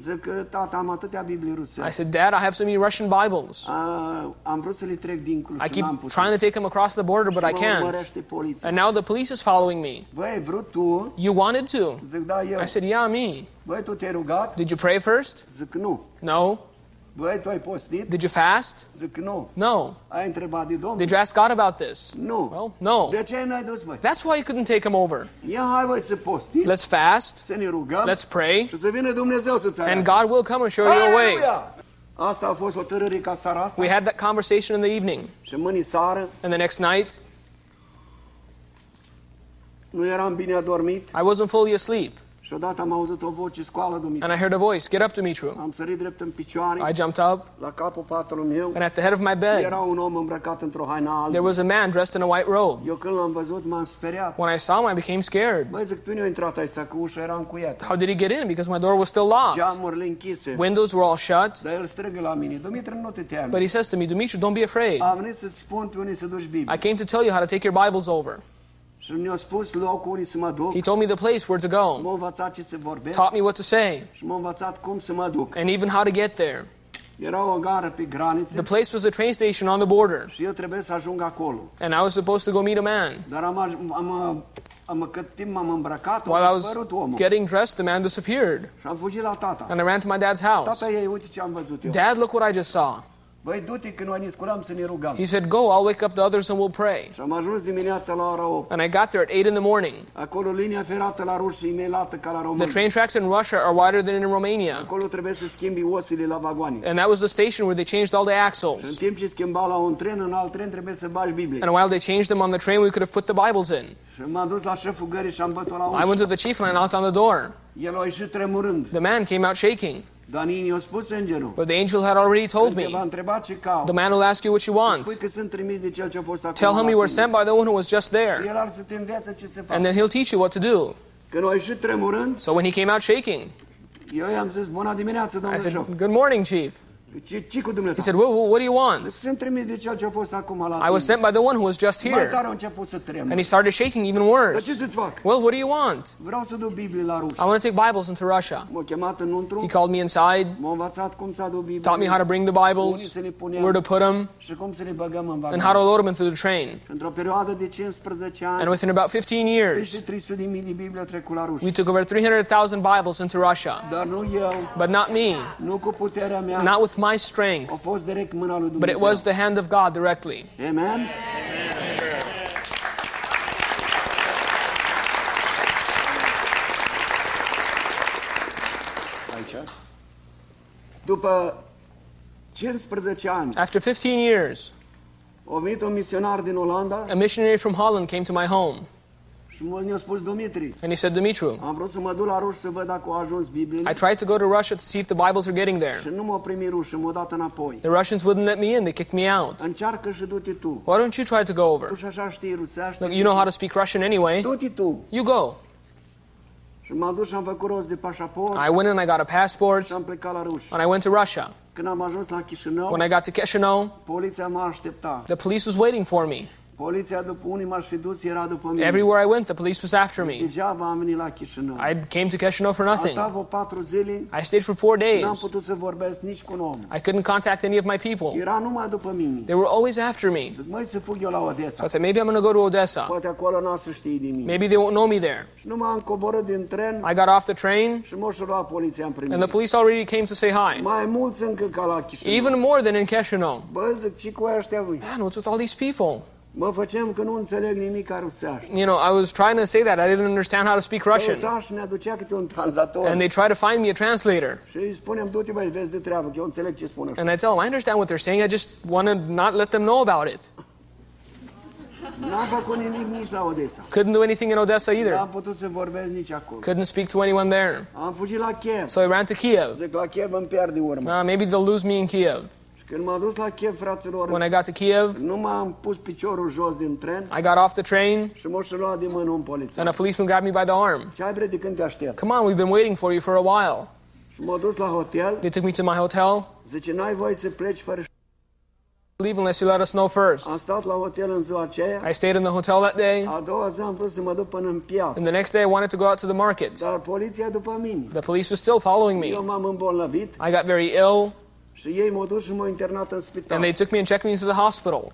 Zic tata, am atâtea Biblii I said, Dad, I have so many Russian Bibles. A, am vrut să le trec dincolo I și n-am keep putut. trying to take them across the border, but I can't. urmărește poliția. And now the police is following me. Băi, ai vrut tu? You wanted to. Zic, da, eu. I said, Yeah, me. Băi, tu te-ai rugat? Did you pray first? Zic, nu. No. Băi, tu ai postit? Did you fast? Zic, nu. No. Ai întrebat de Domnul? Did you ask God about this? Nu. Well, no. De ce n-ai dus, băi? That's why you couldn't take him over. Ia, hai, băi, să postim, Let's fast. să ne rugăm Let's pray. și să vină Dumnezeu să-ți And. God will come and show you a way. Asta a fost hotărâre ca seara asta. We had that conversation in the evening. Și mâine seară And the next night, nu eram bine adormit I wasn't fully asleep. Și odată am auzit o voce, scoală Dumitru. And I heard a voice, Get up, Dumitru. Am sărit drept în picioare, I jumped up, la capul patului meu. and at the head of my bed, Era un om îmbrăcat într-o haină there was a man dressed in a white robe. Eu când l-am văzut m-am speriat. When I saw him, I became scared. Băi, zic, pe a intrat ăsta cu ușa era încuiată. How did he get in? Because my door was still locked. Geamurile închise. Windows were all shut. Dar el strigă la mine, Dumitru, nu te teme. But he says to me, Dumitru, don't be afraid. Am venit să-ți spun pe unii să duci Biblia. I came to tell you how to take your Bibles over. He told me the place where to go, M-a învățat ce să vorbesc taught me what to say, și m-a învățat cum să mă duc. and even how to get there. Era o gară pe graniță The place was a train station on the border, și eu trebuie să ajung acolo. and I was supposed to go meet a man. Dar am, aj- am, am, cât timp m-am îmbrăcat, While I was getting dressed, the man disappeared, Și am fugit la tata. and I ran to my dad's house. Tata ei, uite ce am văzut eu. Dad, look what I just saw. Băi, du-te că noi ne sculam să ne rugăm. He said, Go, I'll wake up the others and we'll pray. Și am ajuns dimineața la ora 8. And I got there at 8 in the morning. Acolo linia ferată la ruși e mai lată ca la The train tracks in Russia are wider than in Romania. Acolo trebuie să schimbi osile la vagoane. And that was the station where they changed all the Și în axles. timp ce schimba la un tren, în alt tren trebuie să bagi Biblie. And while they changed them on the train, we could have put the Bibles in. Și m-am dus la șeful gării și am bătut la I went to the chief and I knocked on the door. El a ieșit tremurând. The man came out shaking, Dar nici i-a spus îngerul. but the angel had already told Când te va me. întreba ce caut. The man will ask you what you want. că sunt trimis de cel ce a fost acolo. Tell him you were sent by the one who was just there, el ar să te învețe ce să faci. and then he'll teach you what to do. Când a ieșit tremurând, So when he came out shaking, i-am zis, bună dimineața, I said. Good morning, chief. Ce, ce cu He said, well, what do you want? Sunt trimis de cel ce a fost acum la I was sent by the one who was just here. tare a început să tremur. And he started shaking even worse. ce să-ți fac? Well, what do you want? Vreau să duc Biblie la ruși. I want to take Bibles into Russia. M-a chemat înăuntru, He called me inside, m-a învățat cum să aduc Biblie. taught me how to bring the Bibles, să le puneam where to put them, și cum să le băgăm în and how to load them into the train. Și Într-o perioadă de 15 ani, And within about 15 years, peste 300 de mii de Biblie au trecut la ruși. we took over 300,000 Bibles into Russia. Dar nu eu, But not me, nu cu puterea mea, not with my strength, fost direct mâna lui but it was the hand of God directly. Amen? După 15 ani, After 15 years, a venit un misionar din Olanda a missionary from Holland came to my home, and he said, Dumitru, am vrut să mă duc la ruși să văd dacă au ajuns Bibliile I tried to go to Russia to see if the Bibles are getting there. și nu m-au primit ruși, m-au dat înapoi. The Russians wouldn't let me in, they kicked me out. Încearcă și du-te tu. Why don't you try to go over? Tu și așa știi rusească. Look, you know how to speak Russian anyway. You go. Și m-am dus și am făcut rost de pașaport I went and I got a passport, și am plecat la ruși. and I went to Russia. Când am ajuns la Chișinău, When I got to Chisinau, poliția m-a așteptat. the police was waiting for me. Poliția după unii m-aș fi dus, era după mine. Everywhere I went, the police was after me. Degeaba am venit la Chișinău. I came to Chisinau for nothing. stat vreo patru zile, I stayed for four days. putut să vorbesc nici cu un om. I couldn't contact any of my people. Era numai după mine. They were always after me. Zic, măi, să fug eu la So I said, maybe I'm going to go to Odessa. Poate acolo n-o să știi de mine. Maybe they won't know me there. Și nu m-am coborât din tren I got off the train, și m-a și luat poliția în and the police already came to say hi. Mai mulți încă ca la Chișinău. Even more than in Chisinau. Bă, zic, ce cu ăștia voi? Man, what's with all these people? Mă făceam că nu înțeleg nimic. You know, I was trying to say that. I didn't understand how to speak Russian. Ne aducea câte un tranzator. And they try to find me a translator. Și îi du-te băi, vezi de treabă, că eu înțeleg ce ăștia. And I tell them, I understand what they're saying. I just want to not let them know about it. N-am făcut nimic nici la Odessa. Couldn't do anything in Odessa either. N-am putut să vorbesc nici acolo. Couldn't speak to anyone there. Am fugit la Kiev. So I ran to Kiev. Zic, la Kiev îmi pierde urma. Uh, maybe they'll lose me in Kiev. Când m-am dus la Kiev, fraților, When I got to Kiev, nu m-am pus piciorul jos din tren I got off the train, și m-a luat de mână un polițist. and a policeman grabbed me by the arm. Ce ai când te aștept? Come on, we've been waiting for you for a while. Și m-a dus la hotel, They took me to my hotel. zice, n-ai voie să pleci fără leave unless you let us know first. Am stat la hotel în ziua aceea. I stayed in the hotel that day, A doua zi am vrut să mă duc până în piață. and the next day I wanted to go out to the market. Dar poliția după mine. The police were still following Eu me. m-am îmbolnăvit I got very ill, și ei m-au dus și m-au internat în spital. and they took me and checked me into the hospital.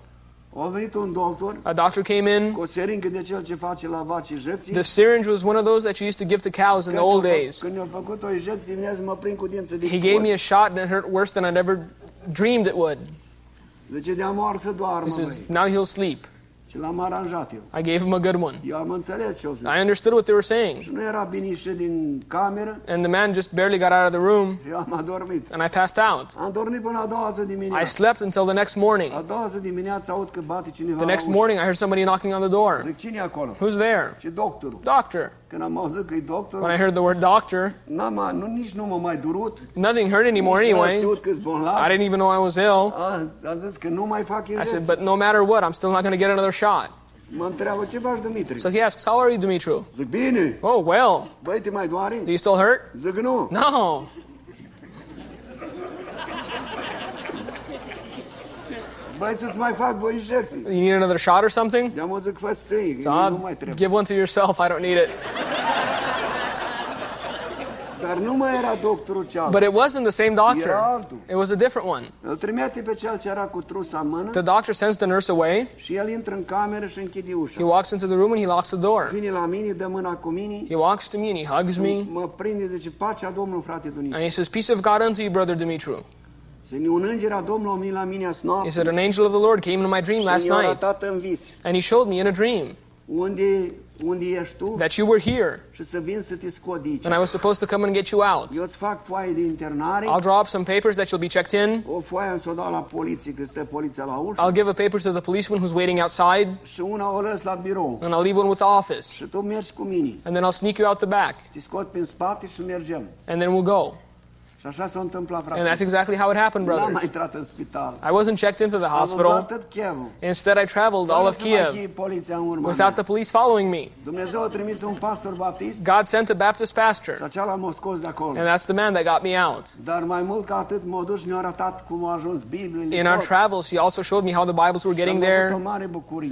A venit un doctor A doctor came in. cu o seringă de cel ce face la vaci injecții. The syringe was one of those that you used to give to cows in the old days. Când i-au făcut o injecție, vine mă prind cu dinții de He gave me a shot, and it hurt worse than I'd ever dreamed it would. Zice, de moar să doarmă, He says. Now he'll sleep. Și l-am aranjat eu. I gave him a good one. Eu am înțeles ce. I understood what they were saying. Și nu era bine ieșit din cameră And the man just barely got out of the room, și am adormit. and I passed out. Am dormit până a doua zi I slept until the next A morning. doua zi dimineața aud că bate cineva The next morning, I heard somebody knocking on the door. Zic, cine e acolo? Who's there? Și doctorul. Doctor. Când am auzit că e doctor, When I heard the word doctor, n-am, nu, nici nu m-a mai durut. nothing hurt anymore Nici n-am anyway. știut câți bolnavi. I didn't even know I was ill. A, zis că nu mai fac I said, injecții. but no matter what, I'm still not going to get another shot. Mă întreabă, ce faci, Dimitri? So he asks, How are you, Dimitru? Zic, bine. Oh, well. Băi, te mai doare? Do you still hurt? Zic, nu. No. Băi, să-ți mai fac voi injecții. You need another shot or something? De-am zic, fă ții, So nu mai "Ah, trebuie. give one to yourself. I don't need it. Dar nu mai era doctorul cealaltă. But it wasn't the same doctor. It was a different one. Îl trimite pe cel ce era cu trusa în mână The doctor sends the nurse away. și el intră în cameră și închide He walks into the room and he locks the door. Vine la mine, dă mâna cu mine, He walks to me and he hugs me mă prinde, zice, pacea Domnului, frate Dumitru. and he says, Peace of God unto you, brother Dimitru. He said, An angel of the Lord came into my dream last night arătat în vis and he showed me in a dream unde, unde ești tu that you were here și să vin să te scot de aici. and I was supposed to come and get you out. Eu îți fac foaie de internare, I'll draw up some papers that you'll be checked in. o foaie am să o dau la poliție, că stă poliția la ușă, I'll give a paper to the policeman who's waiting outside și una o lăs la birou. and I'll leave one with the office. Și tu mergi cu mine, And then I'll sneak you out the back te scot prin spate și mergem. and then we'll go. Și așa s-a întâmplat, frate. And that's exactly how it happened, N-am mai intrat în spital. I wasn't checked into the hospital. Chievul. Instead, I traveled all of Kiev fie poliția în urma without the police following me. Dumnezeu a trimis un pastor baptist God sent a Baptist și pastor, acela m-a scos de acolo. and that's the man that got me out. Dar mai mult ca atât m-a dus și mi-a arătat cum a ajuns Biblia. In our travels, he also showed me how the Bibles were getting Am there,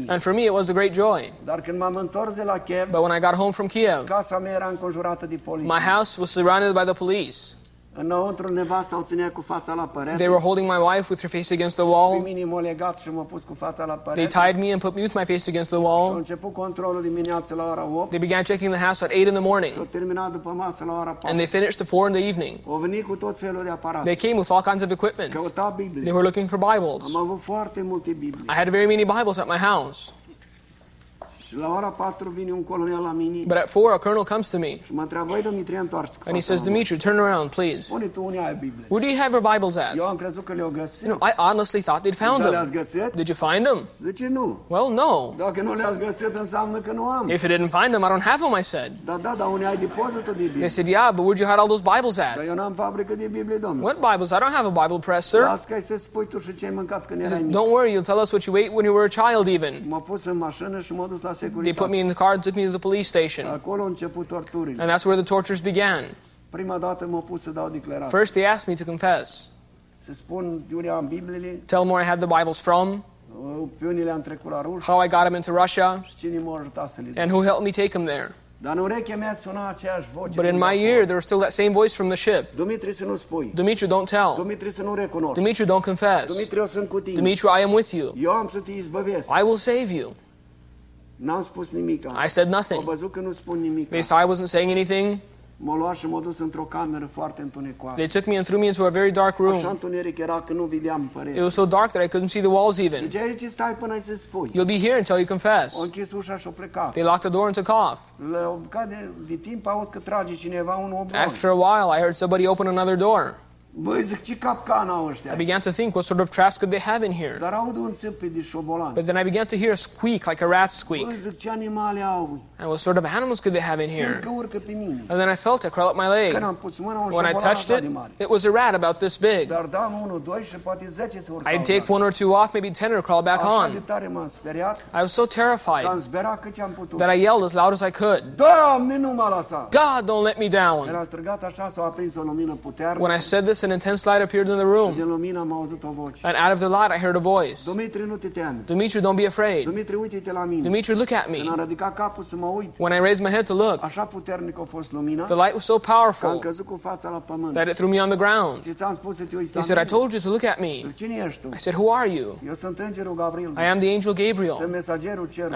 and for me, it was a great joy. Dar când m-am întors de la Kiev, But when I got home from Kiev, casa mea era înconjurată de poliție. my house was surrounded by the police. Înăuntru nevasta o ținea cu fața la perete. They were holding my wife with her face against the Pe wall. mine m-a legat și m-a pus cu fața la They tied me and put me with my face against the A wall. început controlul dimineața la ora 8 They began checking the house at 8 in the morning, au terminat după masă la ora 4. and they finished at 4 in the evening. Au venit cu tot felul de aparate. They came with all kinds of equipment. Căuta They were looking for Bibles. Am avut foarte multe Biblii. I had very many Bibles at my house. Și la ora 4 vine un colonel la mine But at 4, a colonel comes to me, și mă întreabă, băi, Dumitrie, întoarce and he says, Dimitri, turn around, please. Spune tu unde ai Biblie. Where do you have your Bibles at? Eu am crezut că le-au găsit. You know, I honestly thought they'd found Dar le-ați them. găsit? Did you find them? Zice, nu. Well, no. Dacă nu le-ați găsit, înseamnă că nu am. If you didn't find them, I don't have them, I said. Da, da, dar unde ai depozitul de Biblie? They said, Yeah, but where'd you hide all those Bibles Dar at? eu n-am fabrică de Biblie, domnule. What Bibles? I don't have a Bible press, sir. Las că să spui tu și ce ai mâncat când erai mic. Don't worry, you'll tell us what you ate when you were a child, even. M-a pus în mașină și m-a dus la They put me in the car and took me to the police station. Acolo au început torturile. And that's where the tortures began. Prima dată pus să dau declarație. First, they asked me to confess, Să spun de unde am Bibliile, tell them where I had the Bibles from, pe unde le-am trecut la ruși how I got them into Russia, și cine m-a ajutat să le duc. and who helped me take them there. Dar în mea suna voce. But in my ear, there was still that same voice from the ship. Dumitri să nu spui. Dimitri, don't tell. Dumitri să nu recunoști. Dimitri, don't confess. Dumitri, eu sunt cu tine. Dimitri, I am with you. Eu am să te. I will save you. N-am spus nimic. I said Au nothing. văzut că nu spun nimic. They saw I wasn't saying anything. M-a luat și m-a dus într-o cameră foarte întunecoasă. They took me and threw me into a very dark Așa room. întuneric era că nu vedeam It was so dark that I couldn't see the walls even. Deci aici stai până să spui. You'll be here until you confess. O închis ușa și o plecat. They locked the door and took off. La de, de timp aud că trage cineva un oblon. After a while, I heard somebody open another door. Băi, zic, ce capcan au ăștia? I began to think, what sort of traps could they have in here? Dar aud un țipit de șobolan. But then I began to hear a squeak like a rat squeak. Băi, zic, ce animale au? And what sort of animals could they have in here? că urcă pe mine. And then I felt it crawl up my leg. am pus mâna, un When I touched it, it was a rat about this big. Dar dam unul, doi și poate zece să urcau. I'd take one or two off, maybe ten, or crawl back on. tare m-am speriat, I was so terrified sperat cât ce-am putut. that I yelled as loud as I could, Doamne, nu m-a lăsat! God, don't let me down. Era strigat așa, s-a aprins o lumină puternică. When I said this, an intense light appeared in the Din room. lumină am auzit o voce. And out of the light, I heard a voice. Dumitru, nu te teme. Dimitri, don't be afraid. Dumitru, uite-te la mine. Dimitri, look at me. Când am ridicat capul să mă uit, When I raised my head to look, așa puternic a fost lumina, the light was so că am powerful căzut cu fața la pământ. that it threw me on the ground. Și ți-am spus să te uiți He said, I told you to look at me. Cine ești tu? I said, Who are you? Eu sunt îngerul Gabriel. I am the angel Sunt Gabriel.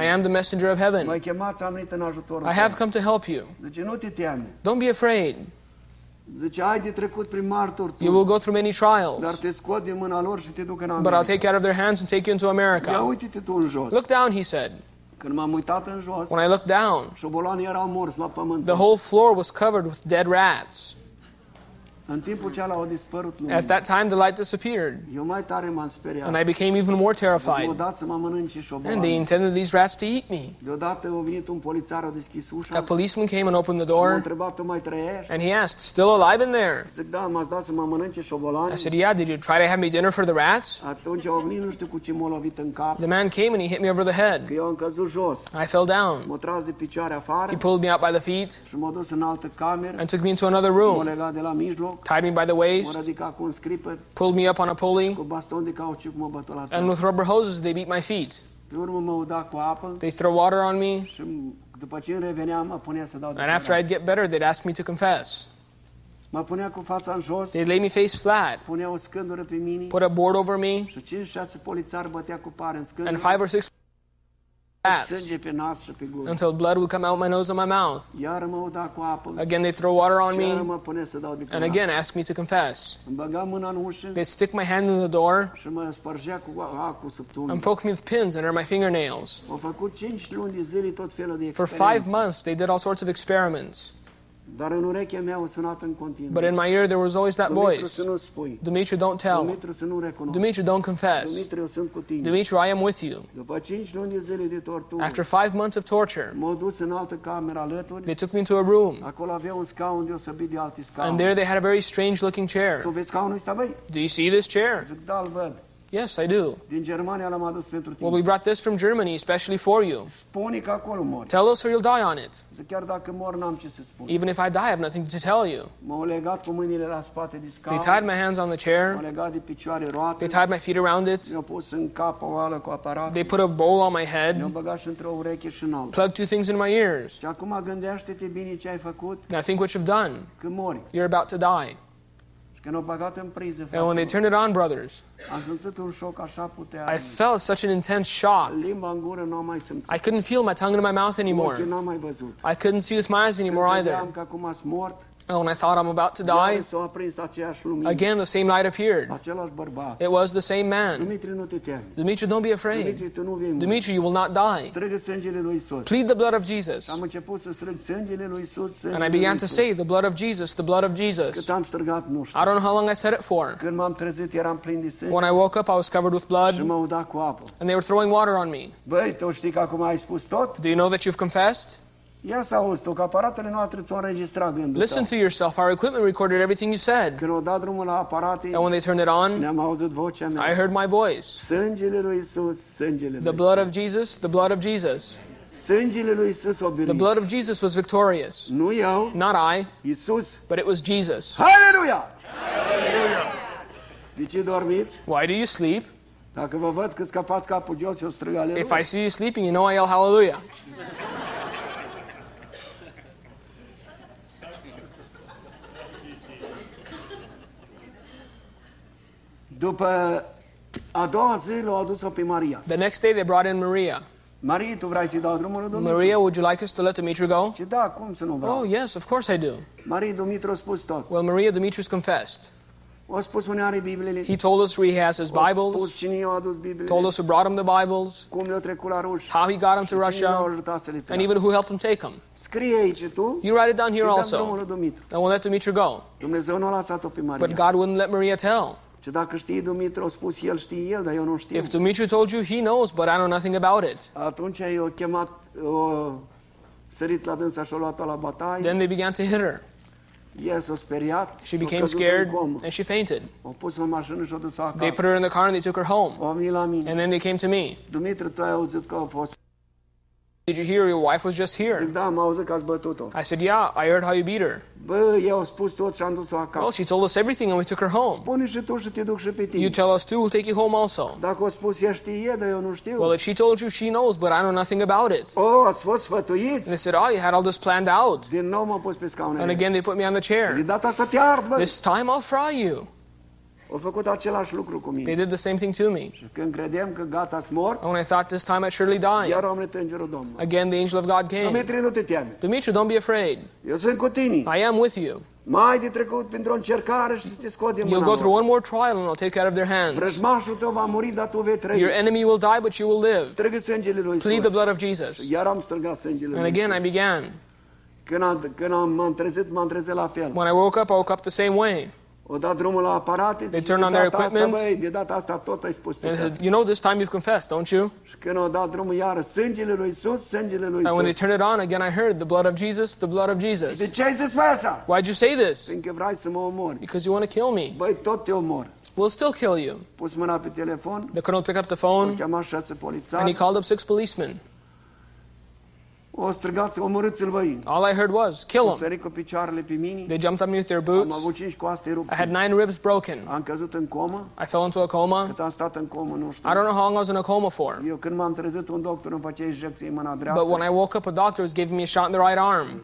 I am the messenger of heaven. M-ai chemat, am venit în ajutorul I have come to help you. Zice, nu te teme. Don't be afraid. Zice, ai de trecut prin martori You will go through many dar trials, te scot din mâna lor și te duc în but I'll take you out of their hands and take you into Ia America. uite-te tu în jos. Look down, he said. Când m-am uitat în jos, When I looked down, șobolanii erau morți la pământ. the whole floor was covered with dead rats. În timpul cealaltă au dispărut At that time, the light disappeared, Eu mai tare m-am speriat. and I became even more terrified. să mă mănânce And they intended these rats to eat me. A venit un polițar, a deschis A ușa, policeman came and opened the door, întrebat, tu mai trăiești? and he asked, Still alive in there? Zic, da, m-ați dat să mă mănânce I said, Yeah, did you try to have me dinner for the rats? Atunci au venit, nu știu cu ce m-a lovit în cap, The man came and he hit me over the head. eu am căzut jos. I fell down. M-a tras de picioare afară He pulled me out by the feet și m-a dus în altă cameră, and took me into another room, legat de la mijloc, tied me by the waist, ridicat cu un scripet, pulled me up on a pulley, cu baston de cauciuc m-a bătut la and with rubber hoses they beat my feet. Pe urmă mă uda cu apă They throw water on me, și după ce îmi reveneam, mă punea să dau de and after I'd get better, they'd ask me to confess. Mă punea cu fața în jos, They'd lay me face flat, punea o scândură pe mine put a board over me, și 5-6 polițari bătea cu pare în um and five or six bats sânge pe nas și pe gură. until blood will come out my nose and my mouth. Iar mă uda cu apă, Again, they'd throw water on me, mă punea să dau de and again ask me to confess. Îmi băga mâna în ușă They'd stick my hand in the door și mă spărgea cu acul sub and poke me with pins under my fingernails. Au făcut 5 luni de zile tot felul de For five months, they did all sorts of experiments. Dar în urechea mea au sunat în continuu. But in my ear, there was always that Dumitru, voice să nu spui. Dimitri, don't tell. Dumitru, să nu recunoști. Dimitri, don't confess. Dumitru, eu sunt cu tine. Dimitri, I am with you. După 5 luni de zile de tortură, After five months of torture, m-au dus în altă cameră alături. they took me into a room, Acolo avea un scaun deosebit de alte and there they had a very strange looking Tu chair. vezi scaunul ăsta, băi? Do you see this chair? Zic, da, văd. Yes, I do. Din Germania l-am adus pentru tine. Well, we brought this from Germany, especially for you. Spune că acolo mori. Tell us or you'll die on it. Chiar dacă mor, n-am ce să spun. Even if I die, I have nothing to tell you. M-au legat cu mâinile la spate de They tied my hands on the M-au chair, legat de picioare roate. they tied my feet around it, Mi-au pus în cap o oală cu aparat. they put a bowl on my Mi-au head, băgat și într-o ureche și în plugged two things in my ears. Și acum gândește-te bine ce ai făcut Now think what you've done. că mori. You're about to die. And when they turned it on, brothers, am simțit un șoc așa I felt such an intense shock. Limba în gură nu am mai simțit. I couldn't feel my tongue in my mouth anymore. Ochii n-am mai văzut. I couldn't see with my eyes anymore either. Vedeam că acum sunt mort, And when I thought I'm about to die, s-au aprins aceeași lumină. again the same light appeared. It was the same man. Dumitru, nu te temi. Dimitri, don't be afraid. Dumitru, tu nu vei muri. Dimitri, you will not die. Strigă sângele lui Isus. Plead the blood of Jesus. Am început să strâng sângele lui Isus, sângele And I began to say, The blood of Jesus, the blood of Jesus. am străgat, nu știu. I don't know how long I said it for. Când m-am trezit, eram plin de sânge When I woke up, I was covered with blood, mă uda cu apă. and they were throwing water on me. Băi, tu știi că acum ai spus tot? Do you know that you've confessed? Ia să auzi tu, că aparatele noastre ți-au înregistrat gândul Listen to yourself. Our equipment recorded everything you said. Când dat drumul la aparate, And when they turned it on, ne-am auzit vocea I heard my voice. Sângele lui Isus, sângele The blood of Jesus, the blood of Jesus. Sângele lui Isus o The blood of Jesus was victorious. Nu eu, Not I, Isus. but it was Jesus. Haleluia! De ce dormiți? Why do you sleep? Dacă vă văd că scăpați capul jos, eu strâng aleluia. If I see you sleeping, you know I yell hallelujah. După a doua zi l-au adus-o pe Maria. The next day, they brought in Maria. Maria, tu vrei să-i dau drumul lui? Maria, would you like us to let Dimitri go? Ce da, cum să nu vreau? Oh, yes, of course I do. Maria a spus tot. Well, Maria, Dimitri's confessed. Spus unde are Bibliile. He told us where he has his A spus Bibles, cine i-a adus Bibliile. told us who brought him the Bibles, Cum le-a trecut la ruși. how he got him to Russia, să and even who helped him take him. Scrie aici tu You write it down și here dăm drumul also. lui. And we'll let Dimitri go. Dumnezeu nu a lăsat-o pe But God wouldn't let Maria tell. Ce dacă știe Dumitru, a spus el, știe el, dar eu nu știu. If Dimitri told you, he knows, but I know nothing about it. Atunci i-a chemat, o sărit la dânsa și a luat-o la bataie. Then they began to hit her. El s-a speriat. She became scared and she fainted. O pus în mașină și o dus They put her in the car and they took her home. O venit la mine. And then they came to me. Dumitru, tu ai auzit că a fost Did you hear your wife was just here? Zic, da, am auzit că ați bătut-o. I said, Yeah, I heard how you beat her. Bă, spus tot și am dus-o Well, she told us everything and we took her home. Spune și tu și te duc și pe You tell us too, we'll take you home also. Dacă o spus ea știe, dar eu nu știu. Well, if she told you, she knows, but I know nothing about it. Oh, ați fost And they said, Oh, you had all this planned out. Din nou m-am pus pe. And again, they put me on the De chair. data asta te ard, bă. This time I'll fry you. Au făcut același lucru cu They did the same thing to me. Și când credeam că gata, mort, And when I thought this time I'd surely die, iar am venit îngerul Domnului. again the angel of God came. Dimitri, nu te teme. Dimitri, don't be afraid. Eu sunt cu tine. I am with you. Mai de trecut printr-o încercare și te scot din You'll go through one more trial and I'll take you out of their hands. Vrăjmașul tău va muri, dar tu vei trăi. Your enemy will die, but you will live. Strigă sângele lui Plead the blood of Jesus. Iar am străgat sângele And lui again I began. Când, am, când am, m-am trezit, m-am trezit la fel. When I woke up, I woke up the same way. O dat drumul la aparate, zice, turned on their asta, equipment. băi, de data asta tot ai spus And they said, You know, this time you've confessed, don't you? Și când o dat drumul iară, sângele lui Iisus, sângele lui And when they Iisus. turned it on, again I heard the blood of Jesus, the blood of De Jesus. ce ai zis mai așa? Why'd you say this? Fiindcă vrei să mă omori. Because you want to kill me. Băi, tot te omor. We'll still kill you. Pus mâna pe telefon, The colonel took up the phone chema șase and he polițari, called up six policemen. O strigați, omorâți-l băi. All I heard was, kill O him. cu picioarele pe mine, They jumped on me with their am boots. avut cinci coaste I had nine ribs broken. Am căzut în comă, I fell into a coma. cât am stat în comă, nu știu. I don't know how long I was in a coma for. Eu când m-am trezit, un doctor îmi făcea injecție în mâna But when I woke up, a doctor was giving me a shot in the right arm.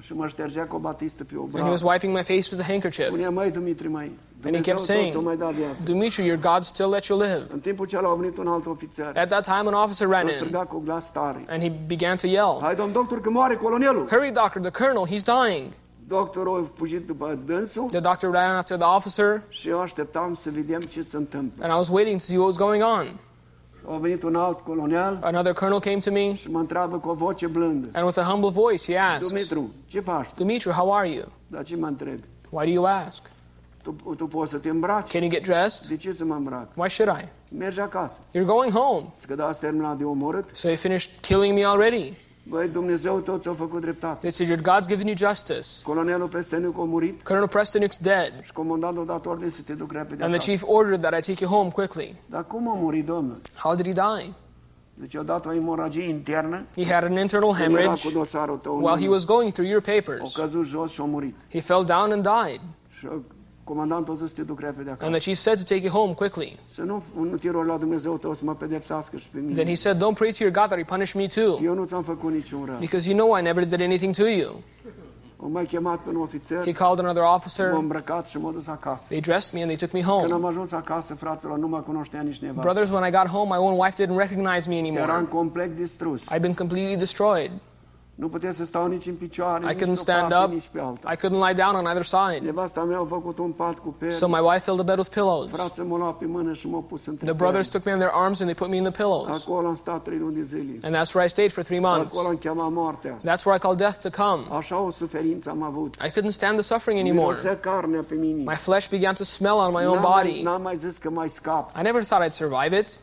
Și mă ștergea cu o batistă pe And he was wiping my face with a handkerchief. Spunea, măi, Dumitri, măi, And he kept Dumnezeu tot ți-o saying, mai. Dimitri, your God still let you live. În timpul acela a venit un alt ofițer. At that time, an officer ran in strigat cu glas tare. and he began to yell, Hai, domn doctor, că moare colonelul. Hurry, doctor, the colonel, he's dying. Doctorul a fugit după dânsul The doctor ran after the officer, și eu așteptam să vedem ce se întâmplă. and I was waiting to see what was going on. A venit un alt colonel Another colonel came to me, și mă întreabă cu o voce blândă. and with a humble voice, he asks, Dumitru, ce faci? tu? Dimitri, how are you? Dar ce mă întrebi? Why do you ask? Tu, tu poți să te îmbraci? Can you get dressed? De ce să mă îmbrac? Why should I? Mergi acasă. You're going home. Că da, ați terminat de omorât. So you finished killing me already. Băi, Dumnezeu făcut dreptate. They said, Your God's given you justice. Colonelul Presteniu a murit Colonel dead. și comandantul a dat ordine să te duc repede And the chief ordered that I take you home quickly. Dar cum a murit, domnul? How did he die? Deci a dat o internă, He had an internal hemorrhage cu dosarul tău. while he was going through your A papers. căzut jos și a murit. He fell down and died. Și comandantul a zis să te duc repede And acasă. the chief said to take you home quickly. Să nu, nu te rog la Dumnezeu tău să mă pedepsească și pe Then he said, Don't pray to your God that he punish me too. Eu nu ți-am făcut niciun rău. Because you know I never did anything to you. Mai chemat pe un ofițer, He called another m-a officer. îmbrăcat și m-a dus acasă. They dressed me and they took me Când am home. ajuns acasă, fraților, nu mă cunoștea nici nevastă. Brothers, when I got home, my own wife didn't recognize me Eram anymore. complet distrus. I've been completely destroyed. Nu puteam să stau nici în picioare, I nici couldn't pe stand parte, up. nici pe alta. I couldn't lie down on either side. Nevasta mea a făcut un pat cu. So my wife filled the bed with pillows. Frații pe mână și m-au pus între The brothers took me on their arms and they put me in the pillows. Acolo am stat trei luni de zile. And that's where I stayed for three months. Acolo am chemat moartea. That's where I called death to come. Așa o suferință am avut. I couldn't stand the suffering anymore. Mirosea carnea pe mine. My flesh began to smell on my own N-am mai, body. n-am mai zis că mai scap. I never thought I'd survive it,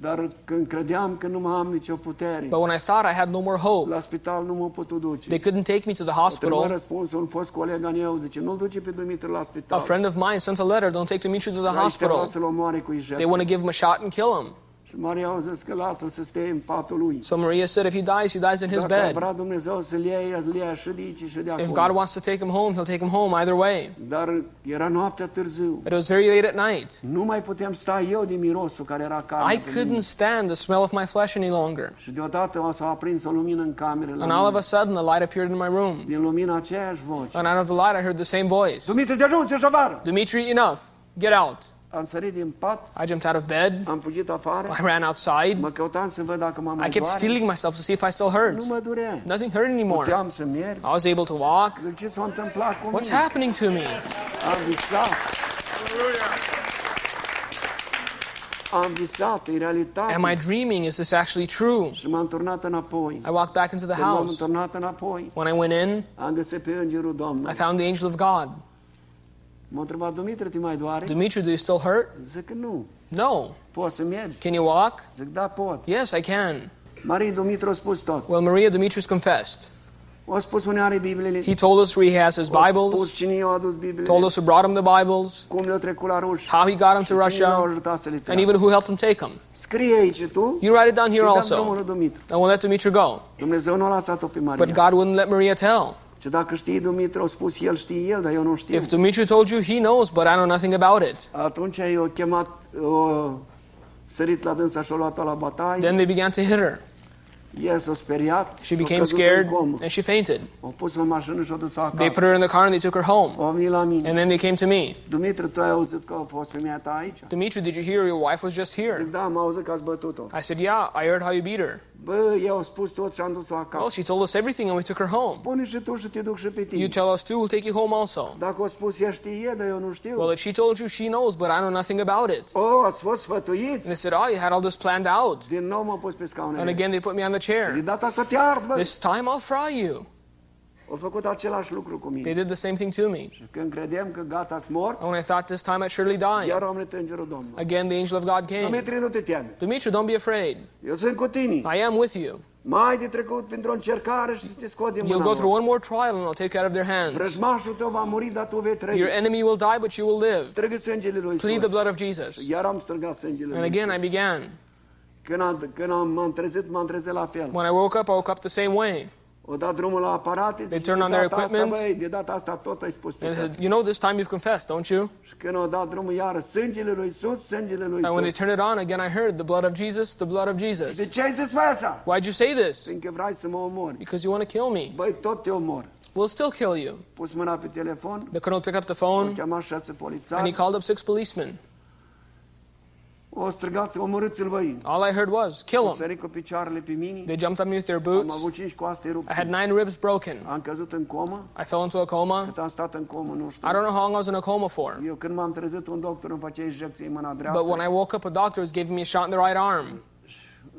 Dar când credeam că nu mai am nicio putere, but when I thought I had no more hope, la spital nu m-au putut duce. they couldn't take me to the Trebuie hospital. răspunsul, un fost coleg al meu, zice, nu-l duce pe Dumitru la A spital. friend of mine sent a letter, don't take Dimitri to the Aici vrea hospital. să-l omoare cu They injecție. want to give him a shot and kill him. Și Maria a zis că lasă-l să stea în patul lui. So Maria said if he dies, he dies in his Dacă bed. vrea Dumnezeu să-l ia, îl ia și de aici și de If God wants to take him home, he'll take him home either way. Dar era noaptea târziu. But it was very late at night. Nu mai puteam sta eu de mirosul care era carne I couldn't stand the smell of my flesh any longer. Și deodată s-a aprins o lumină în cameră And all of a sudden, the light appeared in my room. Din lumina aceeași voce. And out of the light, I heard the same voice Dumitru, de ajuns, ieși afară! Dimitri, enough. Get out. Am sărit din pat, I jumped out of bed. am fugit afară, I ran outside. mă căutam să văd dacă mă I kept doare. feeling myself to see if I still hurt. Nu mă durea. Nothing hurt anymore. Puteam să merg. I was able to walk. Zic, ce s-a întâmplat cu What's mine? happening to me? Am visat. Am visat, e realitate. Am I dreaming? Is this actually true? Și m-am turnat înapoi. I walked back into the Când m-am house. turnat înapoi, When I went in, am găsit pe îngerul I found the angel of God. M-a întrebat, Dumitru, te mai doare? Dimitri, do you still hurt? Zic că nu. No. Poți să mergi? Can you walk? Zic, da, pot. Yes, I can. Marie Dumitru a spus tot. Well, Maria Dimitri's confessed. Spus unde are Bibliile. He told us where he has his O spus Bibles, cine i-a adus Bibliile. told us who brought him the Bibles, cum le-a trecut la ruși. how he got him și to Russia, ajutat să le and even who helped him take him. Scrie aici tu You write it down și here dăm also. drumul Dumitru. And we'll let Dimitri go. Dumnezeu nu a lăsat-o pe But God wouldn't let Maria tell. Ce dacă știi Dumitru, spus el, știe el, dar eu nu știu. If Dimitri told you, he knows, but I know nothing about it. Atunci i-a chemat, o sărit la dânsa și-a luat-o la bataie. Then they began to hit her. El s-a speriat She became scared and she fainted. O pus în mașină și-a dus They put her in the car and they took her home. O venit la mine. And then they came to me. Dumitru, tu ai auzit că a fost femeia ta aici? Dimitri, did you hear your wife was just here? Zic, da, am auzit că ați bătut-o. I said, Yeah, I heard how you beat her. Bă, eu au spus tot și am dus-o Well, she told us everything and we took her home. Spune și tu și te duc și pe You tell us too, we'll take you home also. Dacă o spus ea știe, dar eu nu știu. Well, if she told you, she knows, but I know nothing about it. Oh, ați fost And they said, Oh, you had all this planned out. Din nou m-am pus pe And again, they put me on the De chair. data asta te ard, bă. This time I'll fry you. Au făcut același lucru cu They did the same thing to me. Și când credeam că gata, mort, And when I thought this time I'd surely die, iar am venit îngerul Domnului. again the angel of God came. Dumitru, nu te teme. Dimitri, don't be afraid. Eu sunt cu tine. I am with you. Mai de trecut printr-o încercare și te scot din You'll go through one more trial and I'll take you out of their hands. Vrăjmașul tău va muri, dar tu vei trăi. Your enemy will die, but you will live. Străgă sângele lui Plead the blood of Jesus. Iar am străgat sângele And again, I began. Când, am, când am, m-am trezit, m-am trezit la fel. When I woke up, I woke up the same way. O dat drumul la aparate, zice, turned on their asta, equipment. băi, de data asta tot ai spus And they said, You know, this time you've confessed, don't you? Și când o dat drumul iară, sângele lui Isus, sângele lui And when they turned it on, again I heard the blood of Jesus, the blood of De Jesus. ce ai zis voi așa? Why'd you say this? Fiindcă vrei să mă omori. Because you want to kill me. Băi, tot te omor. We'll still kill you. Pus mâna pe telefon, The colonel took up the phone șase and he called up six policemen. O strigat, omorâți-l voi. All I heard was, kill him. cu picioarele pe mine, They jumped on me with their am boots. avut cinci coaste I had nine ribs broken. Am căzut în comă, I fell into a coma. cât am stat în comă, nu știu. I don't know how long I was in a coma for. Eu când m-am trezit, un doctor îmi făcea injecție în mâna But when I woke up, a doctor was giving me a shot in the right arm.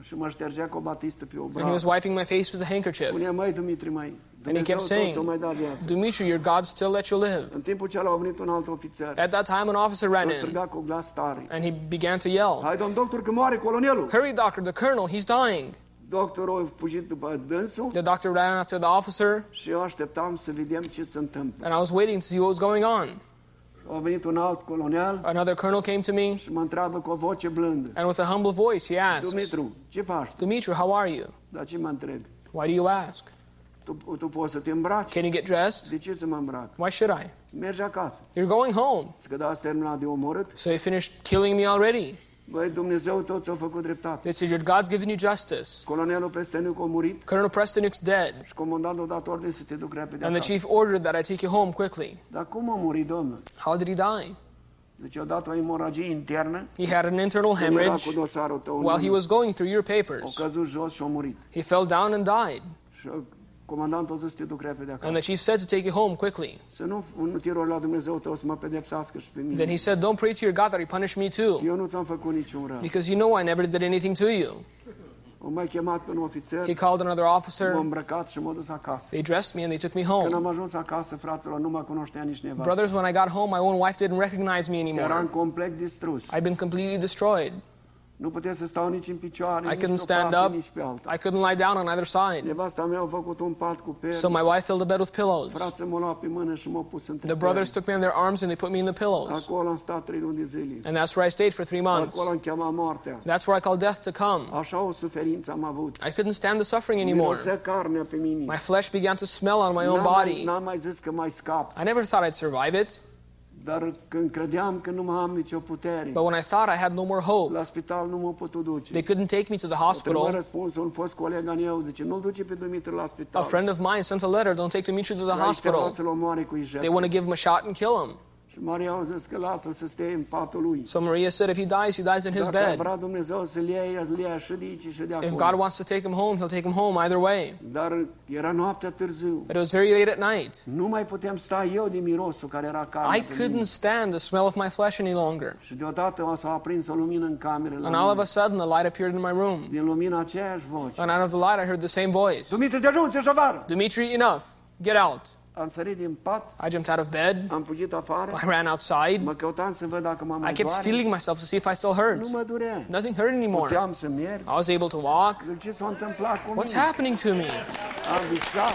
Și mă ștergea cu o batistă pe And he was wiping my face with a handkerchief. Spunea, măi, Dumitri, măi, And he kept saying, ți-o mai dat viață. Dimitri, your God still let you live. În timpul ce a venit un alt ofițer, At that time, an officer ran in cu glas tare. and he began to yell, Hai, domn doctor, că moare colonelul. Hurry, doctor, the colonel, he's dying. Doctorul a fugit după dânsul The doctor ran after the officer, și eu așteptam să vedem ce se întâmplă. and I was waiting to see what was going on. A venit un alt colonel Another colonel came to me, și mă întreabă cu o voce blândă. and with a humble voice, he asks, Dumitru, ce faci? Dimitri, how are you? Dar ce mă întreb? Why do you ask? Tu, tu poți să te îmbraci? Can you get dressed? De ce să mă îmbrac? Why should I? Mergi acasă. You're going home. Că da, ați terminat de omorât. So you finished killing me already. Băi, Dumnezeu tot ți-a făcut dreptate. They said, Your God's given you justice. Colonelul Presteniuc a murit Colonel Prestonuk's dead. și comandantul a dat ordine să te duc repede And the chief ordered that I take you home quickly. Dar cum a murit, domnul? How did he die? Deci a dat o emoragie internă. He had an internal hemorrhage cu dosarul tău. în while he was going through your A papers. căzut jos și a murit. He fell down and died. Și comandantul a zis să te duc repede acasă. And the chief said to take you home quickly. Să nu, nu te rog la Dumnezeu tău să mă pedepsească și pe Then he said, Don't pray to your God that he punish me too. Eu nu ți-am făcut niciun rău. Because you know I never did anything to you. O mai chemat un ofițer, He called another m-a officer. îmbrăcat și m-a dus acasă. They dressed me and they took me Când home. am ajuns acasă, fraților, nu mă cunoștea nici nevastă. Brothers, when I got home, my own wife didn't recognize me Eram anymore. complet distrus. I'd been completely destroyed. Nu să stau nici în picioare, I nici couldn't stand parte, up. nici pe alta. I couldn't lie down on either side. Nevasta mea a făcut un pat cu. So my wife filled the bed with pillows. Luat pe mână și pus între The brothers took me on their arms and they put me in the pillows. Acolo am stat trei luni de zile. And that's where I stayed for three months. Acolo am chemat moartea. That's where I called death to come. Așa o suferință am avut. I couldn't stand the suffering anymore. Mirosea carnea pe mine. My flesh began to smell on my own body. n-am mai zis că mai scap. I never thought I'd survive it, Dar când credeam că nu mai am nicio putere, but when I thought I had no more hope, la spital nu m-au putut duce. they couldn't take me to the hospital. răspunsul un fost coleg al meu, zice, nu-l duce pe Dumitru la A friend of mine sent a letter, don't take Dimitri to the Dar îi se vrea hospital. să-l omoare cu They want to give him a shot and kill him. Și Maria a zis că lasă să stea în patul lui. So Maria said if he dies, he dies in his Dacă bed. vrea Dumnezeu să-l ia, îl ia și de aici și de If God wants to take him home, he'll take him home either way. Dar era noaptea târziu. But it was very late at night. Nu mai puteam sta eu de mirosul care era carne I couldn't stand the smell of my flesh any longer. Și deodată s-a aprins o lumină în cameră And all of a sudden, the light appeared in my room. Din lumina aceeași voce. And out of the light, I heard the same voice Dumitru, te ajungi! Dimitri, enough. Get out. Am sărit din pat, I jumped out of bed. am fugit afară, I ran outside. mă căutam să văd dacă mă mai I kept doare. feeling myself to see if I still hurt. Nu mă durea. Nothing hurt anymore. Puteam să merg. I was able to walk. Zic, ce s-a întâmplat cu What's mine? happening to me? Am visat.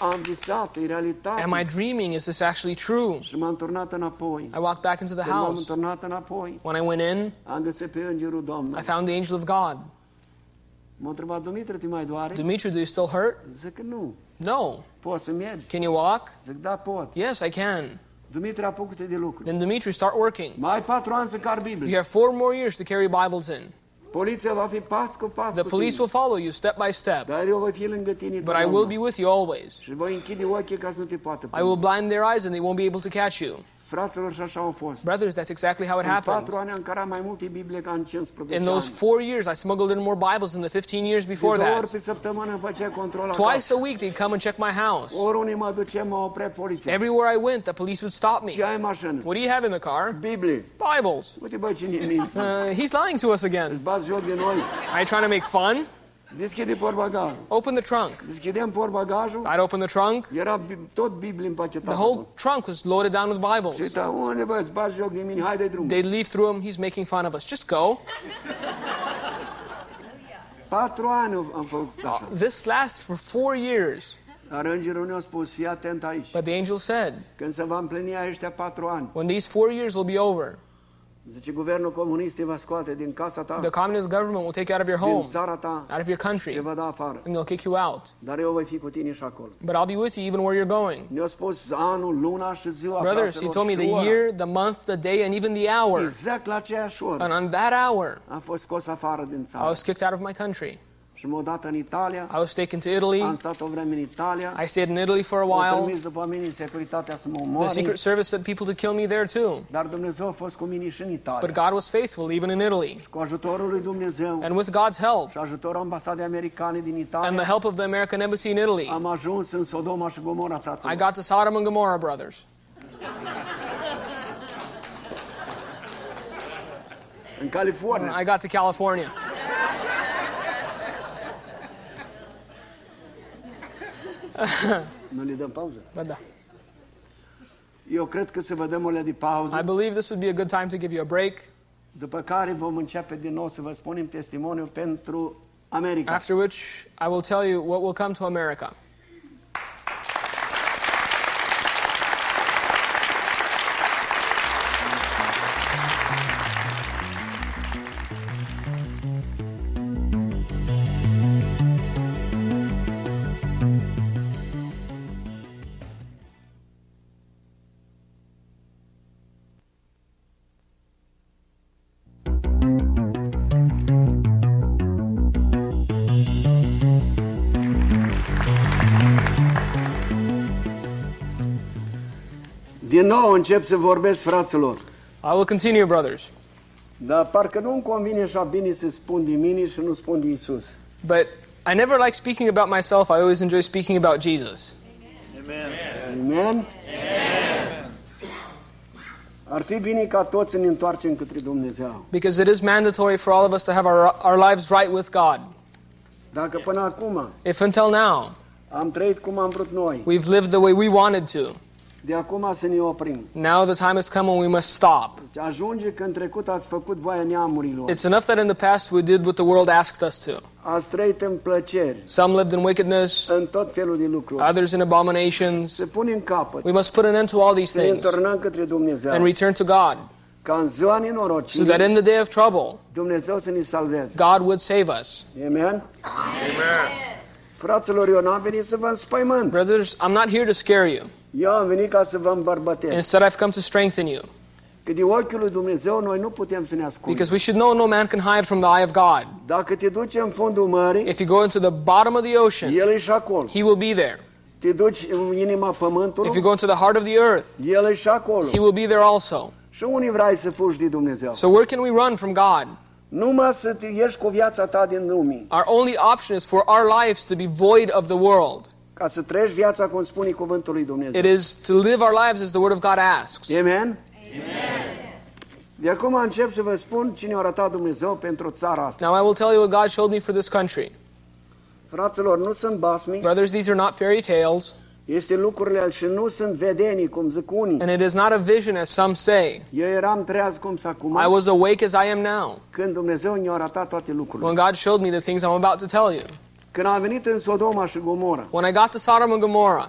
Am visat, e realitate. Am I dreaming? Is this actually true? Și m-am turnat înapoi. I walked back into the Când m-am house. turnat înapoi, When I went in, am găsit pe îngerul I found the angel of God. M-a întrebat, Dumitru, te mai doare? Dumitru, do you still hurt? Zic că nu. No. Poți să mergi? Can you walk? Zic, da, pot. Yes, I can. Dumitru, apucă-te de lucru. Then Dumitru, start working. Mai ai patru ani să car You have four more years to carry Bibles in. Poliția va fi pas cu pas The police will follow you step by step, Dar eu voi fi lângă tine but I will be with you always. Și voi închide ochii ca să nu te poată I will blind their eyes and they won't be able to catch you. Fraților, și așa au fost. Brothers, that's exactly how it În happened. patru ani am carat mai multe Biblie ca în 15 In those four years, I smuggled in more Bibles than the 15 years before ori that. pe săptămână făcea control Twice a week, they'd come and check my house. Oriunde mă duceam, mă oprea poliția. Everywhere I went, the police would stop me. Ce ai mașină? What do you have in the car? Biblie. Bibles. Uite, bă, cine minți. Uh, he's lying to us again. Îți bați joc de noi. Are you trying to make fun? Deschide porbagajul. Open the trunk. Deschideam porbagajul. I'd open the trunk. Era tot Biblie The whole trunk was loaded down with Și Bibles. uita, unde bă, îți joc de mine, hai de drum. They'd leave through him. He's making fun of us. Just go. Patru ani am făcut așa. Uh, this lasts for four years. Dar îngerul ne-a spus, fii atent aici. But the angel said, Când se va împlini ăștia patru ani, when these four years will be over, zice, guvernul comunist te va scoate din casa ta, the communist government will take you out of your din home, țara ta, out of your te country, va da afară. and they'll kick you out. Dar eu voi fi cu tine și acolo. But I'll be with you even where you're going. Ne-a spus anul, luna și ziua, Brothers, he told me the year, the month, the day, and even the hour. Exact la aceeași oră. And on that hour, Am fost scos afară din I was kicked out of my country. Și dat în Italia. I was taken to Italy. Am stat o vreme în Italia. I stayed in Italy for a Au while. trimis după mine securitatea să mă The. Secret Service sent people to kill me there too. Dar Dumnezeu a fost cu mine și în Italia. But God was faithful even in Italy. Cu ajutorul lui Dumnezeu And with God's help și ajutorul ambasadei americane din and the help of the American Embassy in Italy, am ajuns în Sodoma și Gomora, I got to Sodom and Gomorrah, brothers. În California. I got to California. Nu le dăm pauză? But Eu cred că să vă dăm o lea de I believe this would be a good time to give you a break. după care vom începe din nou să vă spunem testimoniul pentru America. After which I will tell you what will come to America. Din nou încep să vorbesc, fraților. I will continue, brothers. Dar parcă nu-mi convine așa bine să spun de mine și nu spun de Isus. But I never like speaking about myself. I always enjoy speaking about Jesus. Amen? Ar fi bine ca toți să ne întoarcem către Dumnezeu. Because it is mandatory for all of us to have our, our lives right with God. Dacă până acum If until now am trăit cum am vrut noi, we've lived the way we wanted to, de acum să ne oprim. now the time has come when we must stop. Ajunge că în trecut ați făcut voia neamurilor. It's enough that in the past we did what the world asked us to. Ați trăit în plăceri, Some lived in wickedness, în tot felul de lucruri. others in abominations. Se pune în capăt. We must put an end to all these Să ne things către Dumnezeu. and return to God Ca în ziua so that in the day of trouble, Dumnezeu să ne salveze. God would save us. Amen? Fraților, eu n-am venit să vă înspăimânt. Brothers, I'm not here to scare you. Eu am venit ca să vă îmbărbătesc. Instead, I've come to strengthen you. Că de ochiul lui Dumnezeu noi nu putem să ne ascundem. Because we should know no man can hide from the eye of God. Dacă te duci în fundul mării, If you go into the bottom of the ocean, El e acolo. He will be there. Te duci în inima If you go into the heart of the earth, El e acolo. He will be there also. Și unii vrei să fugi de Dumnezeu. So where can we run from God? Numai să te ieși cu viața ta din lume. Our only option is for our lives to be void of the world. Ca să trăiești viața cum spune cuvântul lui Dumnezeu. It is to live our lives as the Word of God asks. Amen? De acum încep să vă spun cine a arătat Dumnezeu pentru țara asta. Now I will tell you what God showed me for this country. Fraților, nu sunt basmi, Brothers, these are not fairy tales, este lucrurile și nu sunt vedenii, cum zic unii. and it is not a vision as some say. Eu eram treaz cum să acum, I was awake as I am now când Dumnezeu ne-a arătat toate lucrurile. when God showed me the things I'm about to tell you. Când am venit în Sodoma și Gomora, When I got to Sodom and Gomorrah,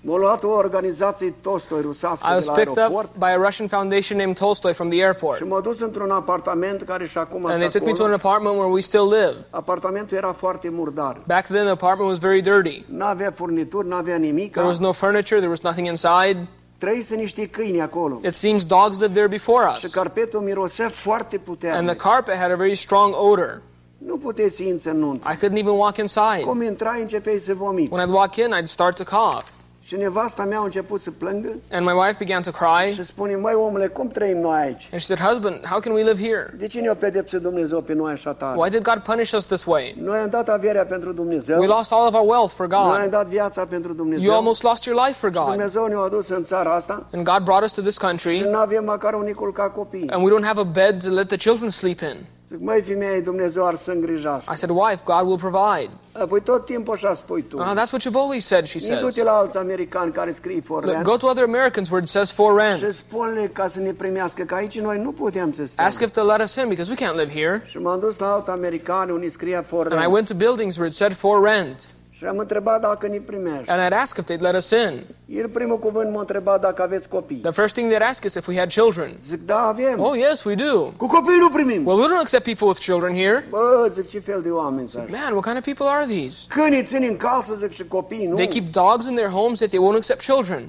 m-a luat o organizație Tolstoi rusească I de was la picked aeroport up by a Russian foundation named Tolstoy from the și airport. m-a dus într-un apartament care și acum And they took me to an apartment where we still live. Apartamentul era foarte murdar. Back then, the apartment was very dirty. N-avea furnituri, n-avea nimic. There was no furniture, there was nothing inside. Trăise niște câini acolo. It seems dogs lived there before Și us. carpetul mirosea foarte And the puternic. carpet had a very strong odor. Nu puteți inți în nuntă. I couldn't even walk inside. Cum intrai, începeai să vomiți. When I'd walk in, I'd start to cough. Și nevasta mea a început să plângă And my wife began to cry. și spune, măi omule, cum trăim noi aici? And she said, Husband, how can we live here? De ce ne-a pedepsit Dumnezeu pe noi așa tare? Why did God punish us this way? Noi am dat averea pentru Dumnezeu. We lost all of our wealth for Noi am God. dat viața pentru Dumnezeu. You almost lost your life for Și God. Dumnezeu ne-a adus în țara asta And God brought us to this și country, nu avem măcar un ca copii. and we don't have a bed to let the children sleep in. Măi, femeie, Dumnezeu ar să îngrijească. I said, Wife, God will provide. Apoi tot timpul așa spui tu. Uh, that's what you've always said, she says. du-te la alți americani care for rent go to other Americans where it says for și rent. spune ca să ne primească, că aici noi nu putem să stăm. Ask if they'll let us in because we can't live here. Și m-am dus la alt american scria for And I went to buildings where it said for rent. Și am întrebat dacă primești. And I'd ask if they'd let us in. El primul cuvânt m-a întrebat dacă aveți copii. The first thing they'd ask is if we had children. Zic, da, avem. Oh, yes, we do. Cu copii nu primim. Well, we don't accept people with children here. Bă, zic, ce fel de oameni sunt? Man, what kind of people are these? Câinii țin în casă, zic, și copii, nu? They keep dogs in their homes that they won't accept children.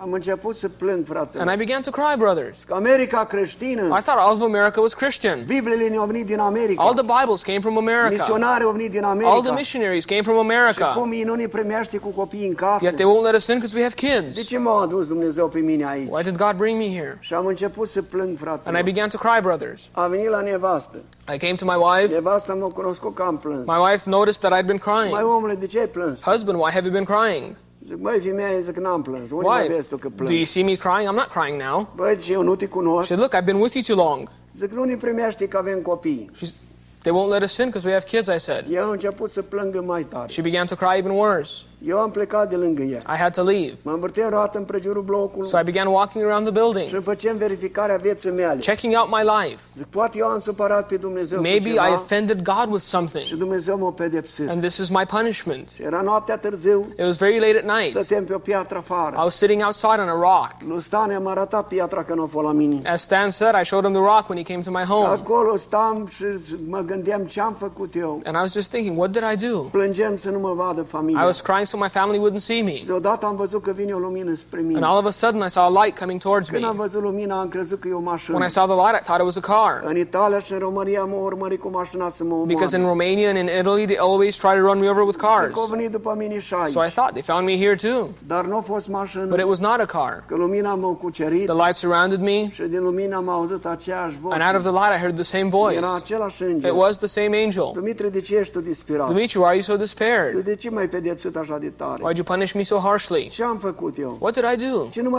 Și am început să plâng. And I began to cry, brothers. Că America creștină, I thought all of America was Christian. Bibliile ne-au venit din America. All the Bibles came from America. Misionarii au venit din All the missionaries came from Și America. cum ei nu ne primește cu copii în casă? Yet they won't let us in because we have De kids. ce m-a adus Dumnezeu pe mine aici? Why did God bring me here? Și am început să plâng. And I began to cry, brothers. A venit la nevastă. I came to my wife. Nevasta m-a cunoscut că am plâns. My wife noticed that I'd been Mai crying. omule, de ce ai plâns? Husband, why have you been crying? Zic, băi, femeia, zic, n-am plâns. Unde mă Wife, vezi tu că do you see me crying? I'm not crying now. Băi, ce eu nu te She said, Look, I've been with you too long. Zic, nu ne primește că avem copii. She's, they won't let us in because we have kids, I said. Eu am început să plângă mai tare. She began to cry even worse. Eu am plecat de lângă ea. I had to leave. Mă învârteam roată în prejurul blocului So I began walking around the building, îmi făceam verificarea vieții mele. checking out my life. Zic, poate eu am supărat pe Dumnezeu Maybe I offended God with și something, Dumnezeu m-a pedepsit. and this is my punishment. Și era noaptea târziu, It was very late at night. stăteam pe o piatră I was sitting outside on a rock. Lui Stan am arătat piatra a fost la mine. As Stan said, I showed him the rock when he came to my home. Acolo stam și mă gândeam ce am făcut eu. And I was just thinking, what did I do? Plângeam să nu mă vadă I was crying so my family wouldn't see me. Deodată am văzut că vine o lumină spre And all of a sudden, I saw a light coming towards me. Am văzut lumina, am crezut că e o mașină. When I saw the light, I thought it was a car. În Italia și în România m-au cu mașina să mă Because in. Romania and in Italy, they always try to run me over with cars. După mine și aici. So I thought they found me here too. Dar nu a fost mașină. But it was not a car. Că lumina m-a cucerit The light surrounded me, și din lumina am auzit aceeași voce. and out of the light, I heard the same voice. Era același It was the same angel. Dumitru, de ce ești tu disperat? Dimitri, why are you so despaired? De ce m-ai pedepsit așa de tare? Why'd you punish me so harshly? Ce am făcut eu? What did I do? Ce nu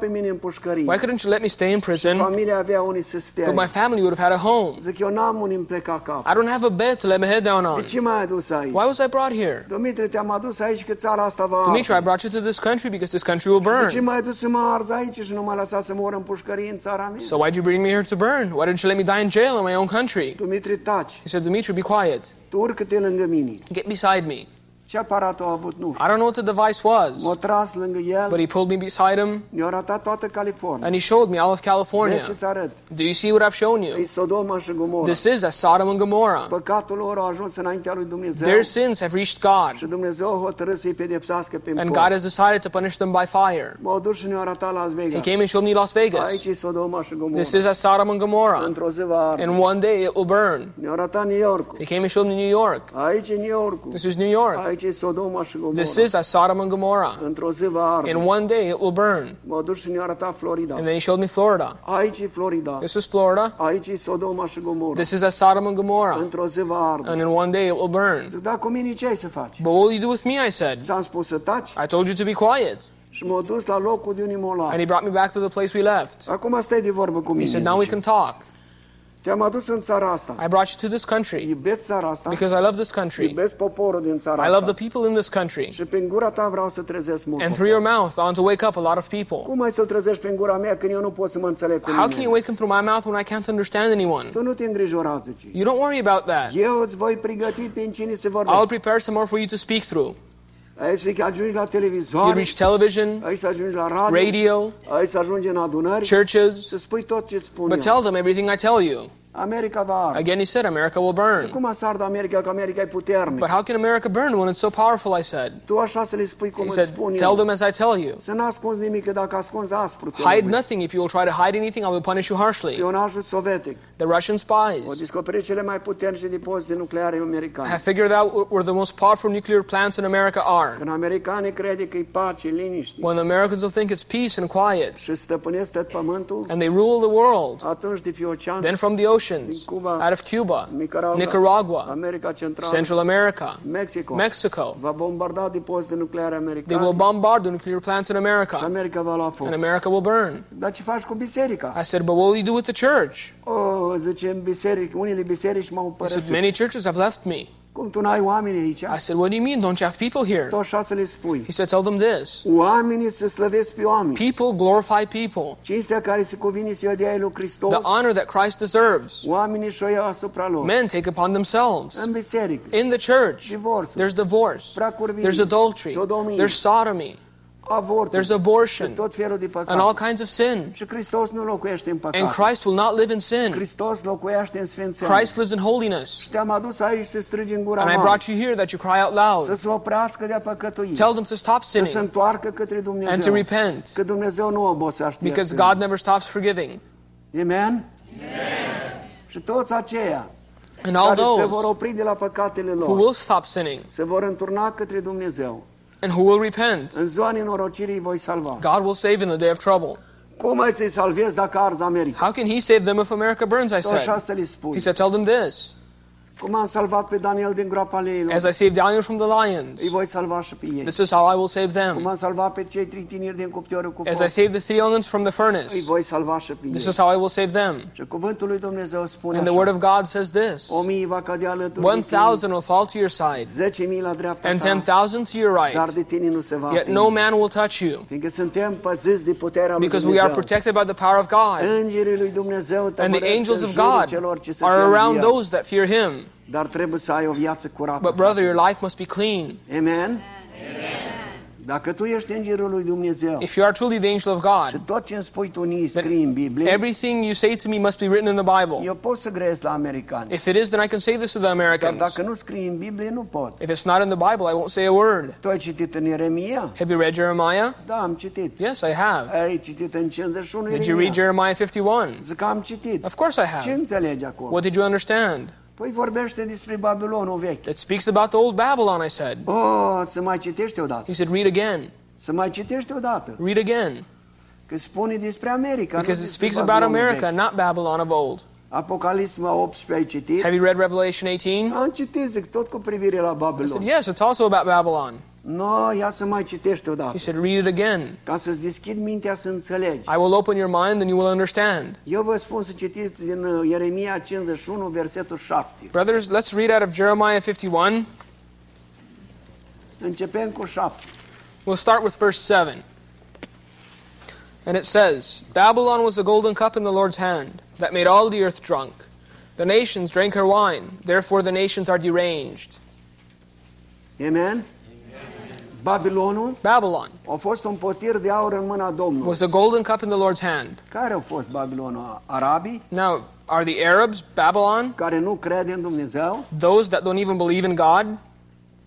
pe mine în pușcărie? Why couldn't you let me stay in prison? Familia avea unii să stea. But my family would have had a home. Zic, eu n-am unii îmi pleca cap. I don't have a bed to let my head down De on. ce m-ai adus aici? Why was I brought here? Dumitru, te-am adus aici că țara asta va Dimitri, I brought you to this country because this country will De ce burn. m-ai adus să mă arzi aici și nu m-ai lăsat să mor în pușcărie în țara mea? So why'd you bring me here to burn? Why didn't you let me die in jail in my own country? Dumitru, taci. He said, Dimitri, be quiet. Tu urcă-te lângă mine. Get beside me. A avut? Nu știu. I don't know what the device was, M-a tras lângă but he pulled me beside him mi-a arătat toată California. and he showed me all of California. Arăt? Do you see what I've shown E you? Sodoma și Gomora. This is a Sodom and Gomorrah. Păcatul lor a ajuns înaintea lui Dumnezeu Their sins have reached God, și Dumnezeu a hotărât să-i pedepsească pe and. God has decided to punish them by fire. M-au dus și ne-au arătat Las He came and showed me Las Vegas. Aici e Sodoma și Gomora. This is a Sodom and Gomorrah. Într-o zi va arde. And one day it will burn. Ne-au arătat New York. He came and showed me New York. Aici e New York. This is New York. Aici Gomora. This is a Sodom and Gomorrah. Într-o zi va arde. And one day it will burn. M-au dus și ne-au arătat Florida. And then he showed me Florida. This is Florida. Aici Sodoma și Gomora. This is a Sodom and Gomorrah. Într-o zi va arde. And in one day it will burn. Zic, da, cu mine ce ai să faci? But what will you do with me? I said. Ți-am spus să taci I told you to be quiet. și m-au dus la locul de unde m-au luat. And he brought me back to the place we left. Acum stai de vorbă cu He said, now we can talk. Te-am adus în țara asta. I brought you to this country Iubesc țara asta. because I love this country. Iubesc poporul din țara I love the people in this country. Și prin gura ta vreau să trezesc mult. And through your mouth, I want to wake up a lot of people. Cum ai să-l trezești prin gura mea când eu nu pot să mă înțeleg cu How can you wake him through my mouth when I can't understand anyone? Tu nu te îngrijora, zice. You don't worry about that. Eu îți voi pregăti prin cine se I'll prepare some more for you to speak through. Ai să ajungi la You reach television, ai ajungi la radio, radio, ai ajungi în adunări, churches, să spui tot ce spun but eu. tell them everything I tell you. America va arde. Again, he said, America will burn. Cum să ardă America, că America e? But how can America burn when it's so powerful? I said. Tu așa să le spui cum He said, spun Tell eu. them as I tell you. Să nimic, că dacă ascunzi aspru, Hide nothing. If you will try to hide anything, I will punish you harshly. Spionajul sovietic. The Russian spies descoperit cele mai puternice depozite nucleare americane. have figured out where the most powerful nuclear plants in America are. Când americanii crede că e pace, liniște When the Americans will think it's peace and quiet, și stăpânesc tot pământul, and they rule the world, atunci de pe ocean, then from the oceans, Cuba, out of Cuba, Nicaragua, Central America, Mexico, Mexico, va bombarda depozite nucleare they will bombard the nuclear plants in America, America va lua foc. and America will burn. Dar ce faci cu biserica? I said, But what will you do with the church? Oh, o, zice, în biserică, biserici m-au He said. Many churches have left me. Cum tu n-ai oameni aici? I said, What do you mean? Don't you have people here? Tu așa să le spui. He said, Tell them this Oamenii să slăvesc pe oameni. people glorify people, Cinstea care se cuvine să dea lui Hristos, the honor that Christ deserves. oamenii iau asupra lor. Men take upon themselves. În biserică, In the church, divorțul, there's divorce, there's adultery, sodomie, there's sodomy, avortul, there's abortion, tot felul de and all kinds of sin. Și Hristos nu locuiește în And. Christ will not live in sin. Hristos locuiește în sfințenie. Christ lives in holiness. Și te-am adus aici să strigi în gura And I brought you here that you cry out să loud. se oprească de a păcătui, Tell them to stop să se sinning întoarcă către and to repent Că Dumnezeu nu obosește. because. God never stops forgiving. Amen? Și toți aceia And all care se vor those opri de la păcatele who will stop sinning se vor înturna către Dumnezeu. And who will repent, În ziua nenorocirii voi salva. God will save in the day of trouble. Cum ai să-i salvezi dacă arzi America? How can He save them if America burns? I said. să le spui. He said, Tell them this. As I saved Daniel from the lions, îi voi salva și pe ei. this is how I will save Cum them. am salvat pe cei trei tineri din cuptorul cu As I saved the three youngins from the furnace, voi salva și pe this is how I will save them. Și cuvântul lui Dumnezeu spune And the word of God says this. O mie va cădea alături One de tine, thousand will fall to your side, zece la dreapta and ta, ten thousand to your right, de tine nu se va yet no man will touch you, Fiindcă suntem păziți de puterea lui because we are protected by the power of God. Îngerii lui Dumnezeu And the angels of God celor ce se are around those that fear Him. Dar trebuie să ai o viață curată. But, brother, your life must be clean. Amen? Dacă tu ești îngerul lui Dumnezeu If you are truly the angel of și God, tot ce îmi spui tu ni scrii în Biblie, everything you say to me must be written in the Bible. eu pot să grăiesc la americani. If it is, then I can say this to the Dar Americans. dacă nu scrii în Biblie, nu pot. If it's not in the Bible, I won't say a word. Tu ai citit în Ieremia? Have you read Jeremiah? Da, am citit. Yes, I have. Ai citit în 51 Did you read Jeremiah 51? Zic că am citit. Of course I Ce have. înțelegi acolo? What did you understand? Păi vorbește despre Babilonul vechi. It speaks about the old Babylon, I said. Oh, să mai citești odată. He said, read again. Să mai odată. Read again. Că spune despre America, Because it speaks about America, vechi. not Babylon of old. Apocalisma 18 ai citit? Have you read Revelation 18? Am citit, zic, tot cu privire la I said, yes, it's also about Babylon. No, ia să mai citești odată. He said, read it again. Ca să-ți deschid mintea să înțelegi. I will open your mind and you will understand. Eu vă spun să citiți din uh, Ieremia 51, versetul 7. Brothers, let's read out of Jeremiah 51. Începem cu 7. We'll start with verse 7. And it says, Babylon was a golden cup in the Lord's hand, that made all the earth drunk. The nations drank her wine, therefore the nations are deranged. Amen? Babilonul Babylon a fost un potir de aur în mâna Domnului. was a golden cup in the Lord's hand. Care au fost Babilonul? Arabii, Now, are the Arabs Babylon? care nu crede în Dumnezeu? Those that don't even believe in God?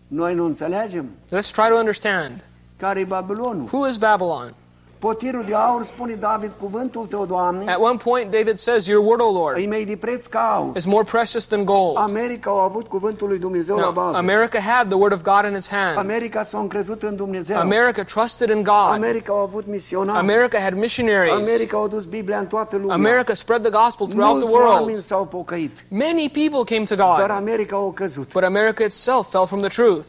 Noi nu înțelegem. Let's try to understand. Care e Babilonul? Who is Babylon? Potirul de aur spune David, cuvântul tău, Doamne, At one point, David says, Your word, O Lord, îi mai de preț ca aur. is more precious than gold. America a avut cuvântul lui Dumnezeu la bază. America had the word of God in its hand. America s-a încrezut în Dumnezeu. America trusted in God. America a avut misionari. America had missionaries. America a dus Biblia în toată lumea. America spread the gospel throughout the Mulți oameni world. s-au pocăit, Many people came to dar God, America a căzut. but America itself fell from the truth.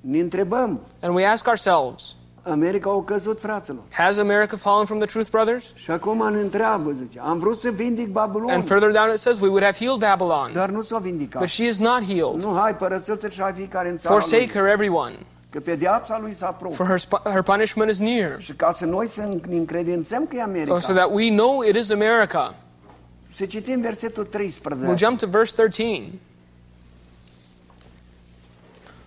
Ne întrebăm, And we ask ourselves, America căzut, fraților. Has America fallen from the truth, brothers? Și acum ne întreabă, zice, am vrut să vindic Babilon, And further down it says, We would have healed Babylon. dar nu s-a vindicat. But she is not healed. Nu, hai, și hai fiecare în țara Forsake her, everyone, Că pedeapsa lui s-a for her, her punishment is near. Și ca să noi să ne încredințăm că e America, Oh, so that we know it is America. să citim versetul We'll jump to verse 13.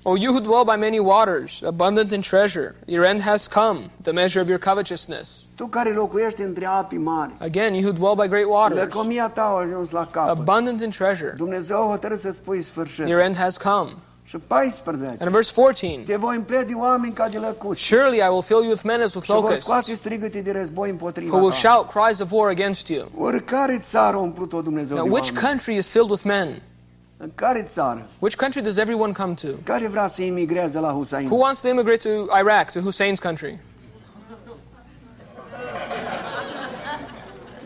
O you who dwell by many waters, abundant in treasure, your end has come, the measure of your covetousness. Tu care locuiești între api mari, Again, you who dwell by great waters, lăcomia ta a ajuns la capăt. abundant in treasure, Dumnezeu a hotărât să spui sfârșit. your end has come. Și 14. And in verse 14, Te voi împlede oameni ca de lăcuți. surely I will fill you with men as with Și vor locusts, scoate strigăte de război who will shout cries of war against you. Oricare țară umplut-o Dumnezeu Now, de which country is filled with men? În care țară? Which country does everyone come to? Care vrea să imigreze la Hussein? Who wants to immigrate to Iraq, to Hussein's country?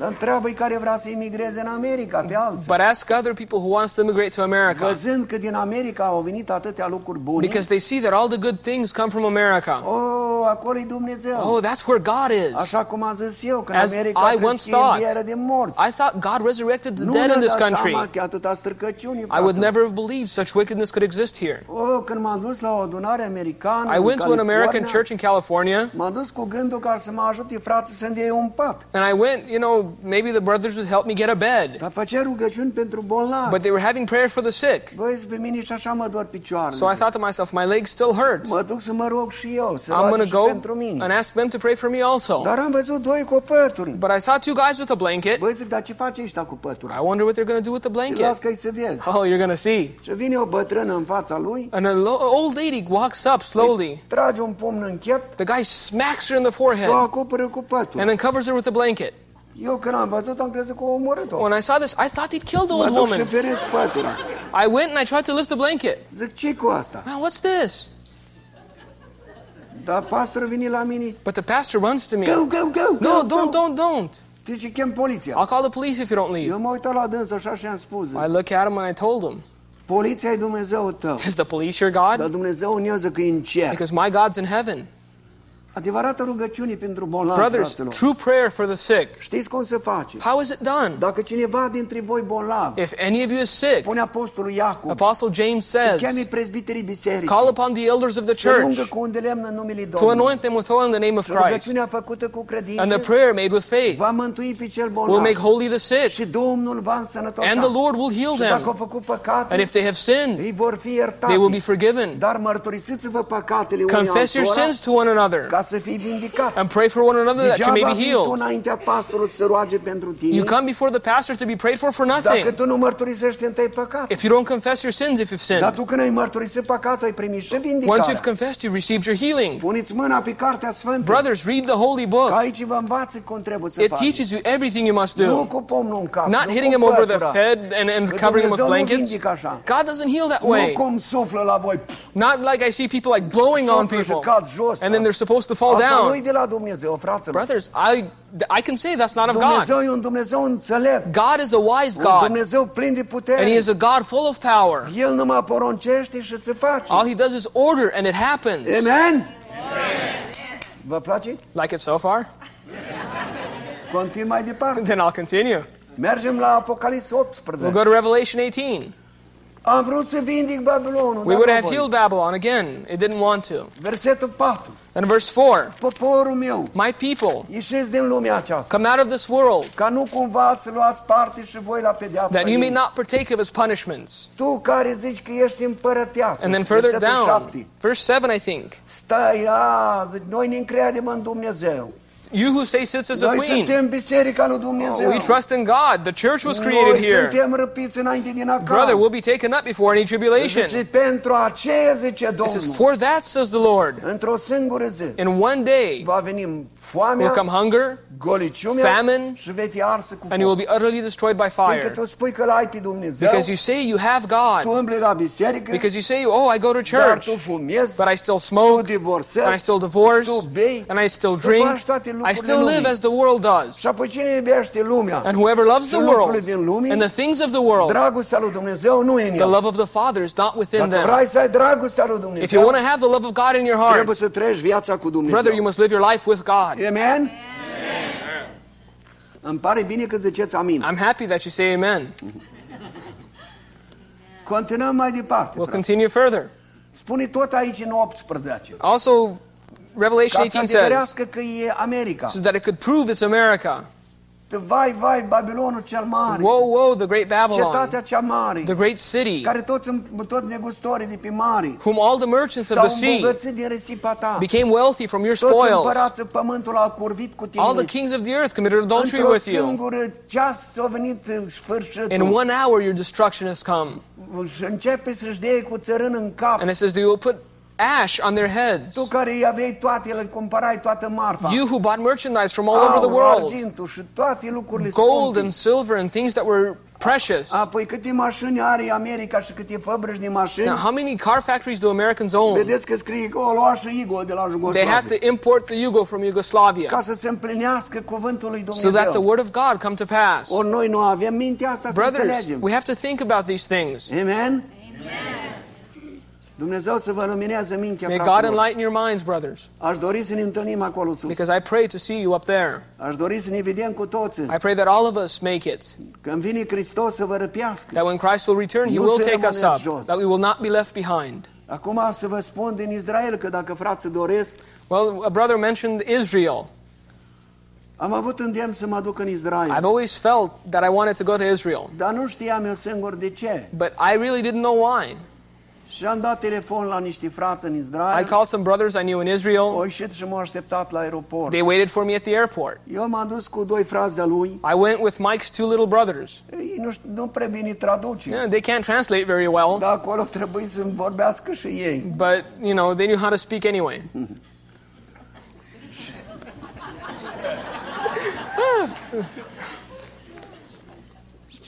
Întreabă-i care vrea să imigreze în America, pe alții. But ask other people who wants to immigrate to America. Văzând că din America au venit atâtea lucruri bune, Because they see that all the good things come from America. oh, acolo e Dumnezeu. Oh, that's where God is. Așa cum am zis eu, că în As America I trebuie once să fie thought. înviere de morți. I thought God resurrected the nu dead in ne-a this dat country. seama că atâta stricăciuni, I would frate. never have believed such wickedness could exist here. Oh, când m-am dus la o adunare americană I în went to an American California, church in California, M-am dus cu gândul ca să mă ajute frații să îndie un pat. and I went, you know, maybe the brothers would help me get a bed. Dar făcea rugăciuni pentru bolnavi. But they were having prayer for the sick. Băi, pe mine și așa mă dor picioarele. So I thought to myself, my legs still hurt. Mă duc să mă rog și eu, să I'm going to go pentru mine. and ask them to pray for me also. Dar am văzut doi cu pături. But I saw two guys with a blanket. Băi, zic, dar ce face ăștia cu pătura? I wonder what they're going to do with the las blanket. că-i să vezi. Oh, you're going to see. Și vine o bătrână în fața lui, And a lo- old lady walks up slowly. trage un pumn în chep, The guy smacks her in the o forehead acoperă cu pătura. and then covers her with a blanket. Eu când am văzut, am crezut că o omorât-o. When I saw this, I thought he'd killed the Mă old duc și woman. feresc. I went and I tried to lift the blanket. Zic, ce cu asta? Man, what's this? Dar pastorul vine la mine, But the pastor runs to me. go, go, go, No, go, don't, go. don't, don't. Deci chem poliția. I'll call the police if you don't leave. Eu mă uitam la dânsă așa și am spus, I look at him and I told him, poliția e Dumnezeu tău. Is the police your Dar God? Dumnezeu că e în cer. Because my God's in heaven. Adevărată rugăciune pentru bolnavi, Brothers, fraților. true prayer for the sick. Știți cum se face? How is it done? Dacă cineva dintre voi bolnav, If any of you is sick, pune apostolul Iacob, Apostle James să cheme says, prezbiterii bisericii, call upon the elders of the să church cu un lemn în numele to anoint them with oil in the name of Christ. rugăciunea făcută cu And the prayer made with faith va mântui pe cel will make holy the sick. Și Domnul va însănătoșa. And the Lord will heal Și dacă them. au făcut păcate, And if they have sinned, ei vor fi iertate. they will be forgiven. Dar mărturisiți-vă păcatele Confess your sins to one another ca să fii vindicat. and pray for one another that you may be vii tu healed. înaintea pastorului să roage pentru tine. You come before the pastor to be prayed for for Dacă nothing. tu nu mărturisești întâi păcat. If you don't confess your sins, if you've Dar sinned, tu când ai mărturisit păcatul, ai primit și once you've confessed, you've received your healing. Puneți mâna pe Cartea Sfântă. Brothers, read the holy Că book. aici vă învață cum trebuie să It teaches you everything you must Nu do. cu pomnul în cap. Not hitting him over the head and, and covering him with blankets. God doesn't heal that Nu way. cum suflă la voi. Not like I see people like blowing on people and then they're supposed to fall Asta nu-i down. de la Dumnezeu, fraților. Brothers, I, I can say that's not of God. Dumnezeu e un Dumnezeu înțelept. God is a wise Un God Dumnezeu plin de and He is a God full of power. El numai poruncește și se face. All He does is order and it happens. Amen? Vă place? Like it so far? Continui mai departe. Then I'll continue. Mergem la Apocalips We'll go to Revelation 18. Am vrut să vindic Babilonul, We would have healed Babylon again. It didn't want to. Versetul 4. And verse 4 Poporul meu, My people, ieșiți din lumea aceasta, come out of this world, ca nu cumva să luați parte și voi la pedeapsa that you may not partake of his punishments. Tu care zici că ești împărăteasă, And then further down, 7. verse 7, I think. Stai, a, zici, noi ne încredem în Dumnezeu. You who say sits as a Noi queen. suntem biserica lui Dumnezeu. We trust in God. The church was created Noi here. suntem răpiți înainte din Brother, we'll be taken up before any tribulation. Zice, pentru aceea, zice It says, For that, says the Lord, într-o singură zi in one day va veni will come hunger, famine, și vei fi arsă cu and you will be utterly destroyed by fire. tu spui că l-ai pe Dumnezeu, Because you say you have tu God. îmbli la biserică, Because you say, Oh, I go to dar church, tu fumezi, but I still tu smoke, divorțezi, and I still divorce, tu bei, and I still tu drink, faci toate lucrurile still live as the world does. Și apoi cine iubește lumea? And whoever loves the world din lume, and the things of the world, dragostea lui Dumnezeu nu e în the love of the Father is not within them. vrei să ai dragostea lui If you want to have the love of God in your heart, trebuie să trăiești viața cu brother, you must live your life with God. Amen? Îmi pare bine că ziceți amin. I'm happy that you say amen. Continuăm mai departe. We'll continue further. Spune tot aici în 18. Also, Revelation 18 says, adeverească că America. says that it could prove it's America. Vai, vai, Babilonul cel mare. Whoa, whoa, the great Babylon, Cetatea cea mare. the great city, Care toți, toți negustorii de pe whom all the merchants of the sea din risipa ta. became wealthy from your Toți spoils. împărații pământul a curvit cu tine. All the kings of the earth committed adultery Într-o with you. singură ceas ți-a venit uh, sfârșitul. In one hour, your destruction has come. Începe să-și dea cu țărân în cap. And it says they will put ash on their heads. Tu care îi aveai toate, le cumpărai toată marfa. You who bought merchandise from all over the world, argintul și toate lucrurile gold and silver and things that were precious. Apoi câte mașini are America și câte fabrici de mașini. Now, how many car factories do Americans own? Vedeți că scrie că o lua și Igo de la They have Jugoslavia. to import the Yugo from Yugoslavia Ca să se împlinească cuvântul lui so that the word of God come to pass. Ori noi nu avem mintea asta să Brothers, înțelegem. we have to think about these things. Amen. Amen? Dumnezeu să vă luminează mintea, May God fraților. enlighten your minds, brothers, Aș dori să ne întâlnim acolo sus. because I pray to see you up there. Aș dori să ne vedem cu toții. I pray that all of us make it, Când vine Hristos să vă răpească. that when Christ will return, He will take us up, jos. that we will not be left behind. Acum să vă spun din Israel că dacă frații doresc, Well, a brother mentioned Israel. am avut îndemn să mă duc în I've always felt that I wanted to go to Israel, Dar nu știam eu singur de ce. but I really didn't know why. Și am dat telefon la niște frați în I called some brothers I knew in Israel. Au ieșit și m-au așteptat la aeroport. They waited for me at the airport. Eu m-am dus cu doi frați de-a lui. I went with Mike's two little brothers. Ei nu, nu prea bine traduce. Yeah, they can't translate very well, Dar acolo trebuie să-mi vorbească și ei. but you know they knew how to speak anyway.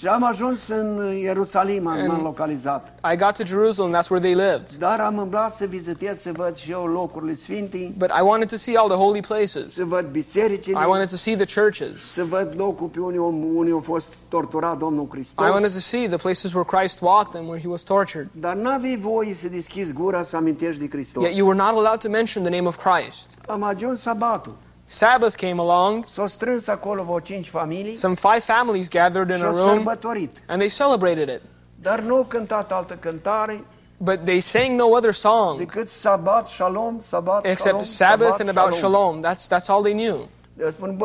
Și am ajuns în Ierusalim, am, m-am localizat. I got to Jerusalem. That's where they lived. Dar am îmblat să vizitez, să văd și eu locurile sfinte, But I wanted to see all the holy places. să văd bisericile, I wanted to see the churches. să văd locul pe unde, unde a fost torturat Domnul Hristos. I wanted to see the places where Christ walked and where he was tortured. Dar n-aveai voie să deschizi gura să amintești de Hristos. Yet you were not allowed to mention the name of Christ. Am ajuns sabatul. Sabbath came along. S-au strâns acolo vreo cinci familii Some five families gathered in a room sărbătorit. and they celebrated it. Dar nu au cântat altă cântare But they sang no other song decât shalom, except shalom, Sabbath and about shalom. That's, that's all they knew. Spun,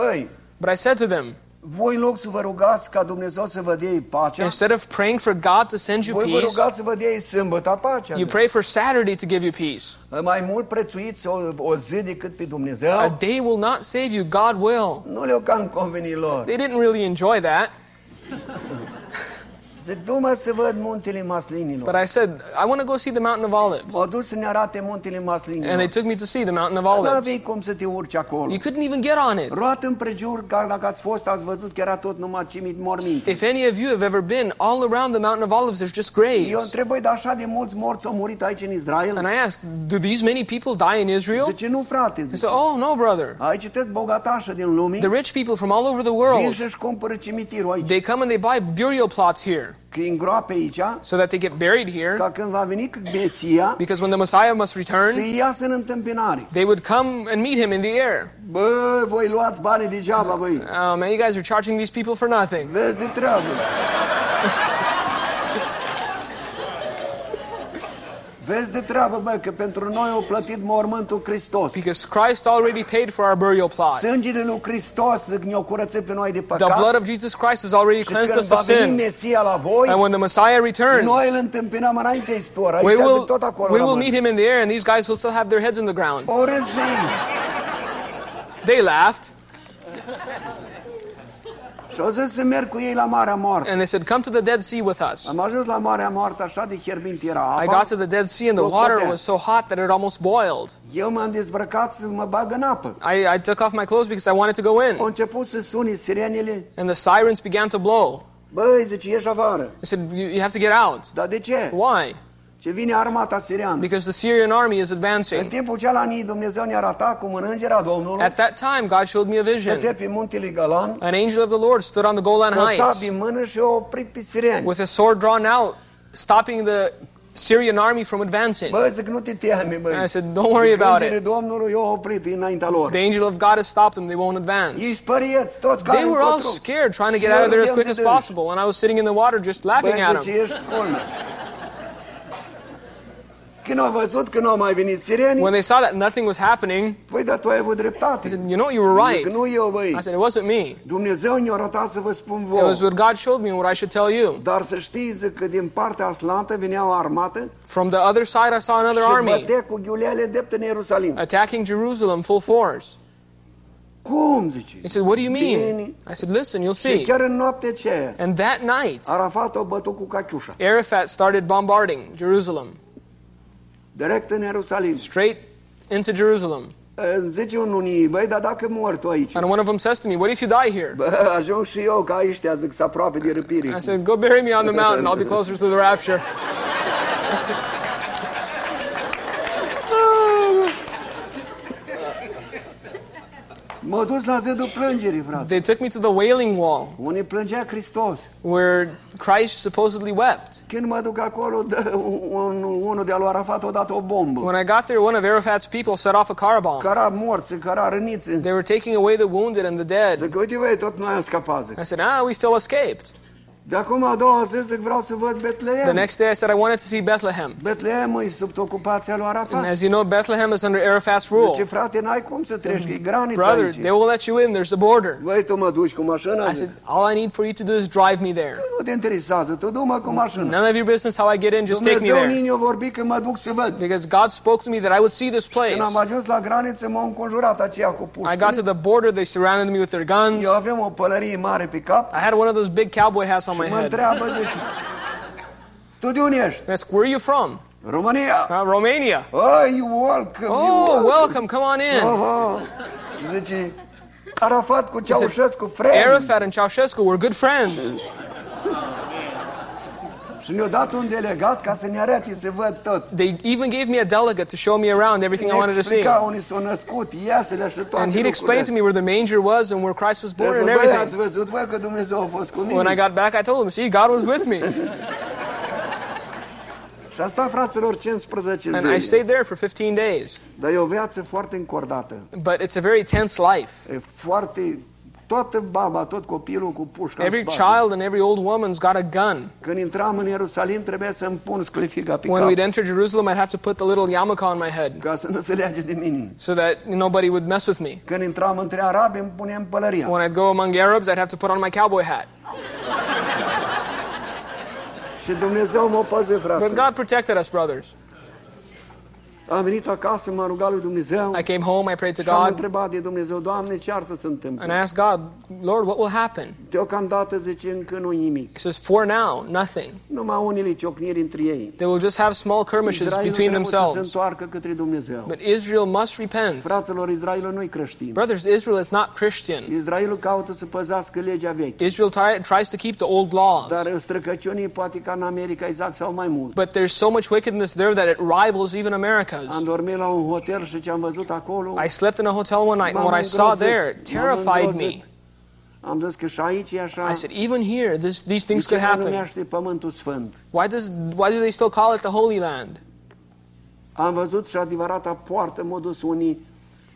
But I said to them, voi în loc să vă rugați ca Dumnezeu să vă dea pacea, instead of praying for God to send you voi vă peace, rugați să vă dea sâmbătă pacea. you pray for Saturday to give you peace. Mai mult prețuiți o, o zi decât pe A day will not save you, God will. Nu le-o cam convenit lor. They didn't really enjoy that, du-mă să văd muntele maslinilor. but I said, I want to go see the Mountain of Olives. M-au dus să ne arate muntele And they took me to see the Mountain of Nu Olives. aveai cum să te urci acolo. You couldn't even get on it. Roat împrejur, ca dacă ați fost, ați văzut că era tot numai cimit morminte. If any of you have ever been, all around the Mountain of Olives, there's just Eu graves. întreb, de așa de mulți morți au murit aici în Israel? And I asked, do these many people die in Israel? Zice, nu frate. They said, oh, no, brother. Aici tot bogatașă din lume. The rich people from all over the Vin world, și-și cumpără cimitirul aici. they come and they buy burial plots here Că îi îngroape aici, so that they get buried here ca când va veni Mesia, because when the Messiah must să return, iasă în întâmpinare. they would come and meet him in the air. Bă, voi luați banii degeaba, băi. Um, oh man, you guys are charging these people for nothing. Vezi de treabă. Vezi de treabă, bă, că pentru noi au plătit mormântul Hristos. Because Christ already paid for our burial plot. Sângele lui Hristos curățit pe noi de The blood of Jesus Christ has already cleansed us of sin. Mesia la voi, And when the Messiah returns, noi îl întâmpinăm înainte we will, tot acolo we will meet him in the air and these guys will still have their heads in the ground. O râs și ei. They laughed Și zis să merg cu ei la Marea Moartă. and they said, Come to the Dead Sea with us. Am ajuns la Marea Moartă, așa de fierbinte era I got to the Dead Sea and the water was so hot that it almost boiled. Eu m-am dezbrăcat să mă bag în apă. I, I took off my clothes because I wanted to go Au in. început să sune sirenele. And the sirens began to blow. Băi, zice, ieși afară. I said, You, you have to get out. Dar de ce? Why? Ce vine armata because the Syrian army is În advancing. timpul cela Dumnezeu ne arata cum în îngera Domnului At that time, God showed me a stătea vision. pe muntele Galan An angel of the Lord stood on the Golan cu Heights sabie în mână și o oprit pe with a sword drawn out, stopping the Syrian army from advancing. Bă, zic, nu te teme, bă. And I said, "Don't worry about it." Domnului i-a oprit înaintea lor. The angel of God has stopped them, they won't advance. Ei spărieți, toți care They were all scared, trying to get out of there as quick as possible, and I was sitting in the water just laughing at them. Când au văzut că nu au mai venit sireni, When they saw that nothing was happening, păi, dar tu ai avut dreptate. Said, You know, you were right. nu eu, băi. I said, It wasn't me. Dumnezeu ne-a arătat să vă spun It was what God showed me and what I should tell you. Dar să știți că din partea aslantă venea o armată From the other side, I saw another și army bătea cu drept în Ierusalim. attacking Jerusalem full force. Cum, zice? He said, What do you mean? Bine. I said, Listen, you'll Și see. chiar în noaptea aceea, And that night, Arafat o bătut cu. Arafat started bombarding Jerusalem, Direct în Ierusalim. straight into Jerusalem. Zice unii, băi, dar dacă mor tu aici? And one of them says to me, What if you die here? Bă, ajung și eu ca ăștia, zic, să aproape de răpire. I said, Go bury me on the mountain. I'll be closer to the rapture. M-au dus la zidul plângerii, frate. They took me to the Wailing Wall, Unii plângea Hristos. where Christ supposedly wept. Când mă duc acolo, un, unul de-a lui Arafat o dat o bombă. When I got there, one of Arafat's people set off a car bomb. Cara morți, cara răniți. They were taking away the wounded and the dead. Zic, uite, băi, tot noi am scăpat. I said, Ah, we still escaped. De acum a doua zi, zic, vreau să văd The next day, I said, I wanted to see Bethlehem. Betleem e sub ocupația lui And as you know, Bethlehem is under Arafat's rule. Zice, frate, n-ai cum să treci, e granița Brother, aici. they will let you in. There's a border. Băi, tu mă duci cu mașina? I said, all I need for you to do is drive me there. nu te interesează, tu du-mă cu mașina. None of your business how I get in, just take me there. a vorbit că mă duc să văd. Because God spoke to me that I would see this place. Când am ajuns la graniță, m-au înconjurat aceia cu I got to the border, they surrounded me with their guns. Eu aveam o pălărie mare pe cap I had one of those big cowboy hats on my mă head. întreabă de ce. Tu de unde ești? That's where are you from? România. Uh, Romania. Oh, you welcome, you Oh, welcome. welcome. Come on in. Oh, oh. Zice, Arafat cu Ceaușescu, friend. Arafat and Ceausescu were good friends. Și ne-a dat un delegat ca să ne arate să văd tot. They even gave me a delegate to show me around everything I wanted to see. unde s-au născut, iasele și toate And he'd explain to me where the manger was and where Christ was born and Băi, ați everything. văzut, băi, că Dumnezeu a fost cu When I got back, I told him, see, God was with me. Și asta, fraților, 15 And I stayed there for 15 days. Dar e o viață foarte încordată. But it's a very tense life. E foarte... Toată baba, tot copilul cu pușca în Every spate. child and every old woman's got a gun. Când intram în Ierusalim, trebuia să-mi pun sclefica pe When we'd enter Jerusalem, I'd have to put the little yarmulke on my head Ca să nu se de mine. so that nobody would mess with me. Când intram între arabi, îmi puneam pălăria. When I'd go among Arabs, I'd have to put on my cowboy hat. Și Dumnezeu mă păze, But. God protected us, brothers. Am venit acasă, m-am rugat lui Dumnezeu I came home, I prayed to și am God, întrebat de Dumnezeu, Doamne, ce ar să se întâmple? and I asked God, Lord, what will happen? Deocamdată, zice, încă nu nimic. He says, For now, nothing. Numai unele ciocniri între ei. They will just have small skirmishes Israelul between trebuie să se themselves. întoarcă către Dumnezeu. But Israel must repent. Fraților, Israelul nu-i creștin. Brothers, Israel is not Christian. Israelul caută să păzească legea veche. Israel tries to keep the old laws. Dar străcăciunii poate ca în America exact sau mai mult. But there's so much wickedness there that it rivals even Am dormit la un hotel și ce am văzut acolo, I slept in a hotel one night, and what I saw there terrified me. am zis că și aici e așa. I said, even here, this, these things could happen. Pământul Sfânt? Why does why do they still call it the Holy Land? Am văzut și adevărata poartă, m-au dus unii,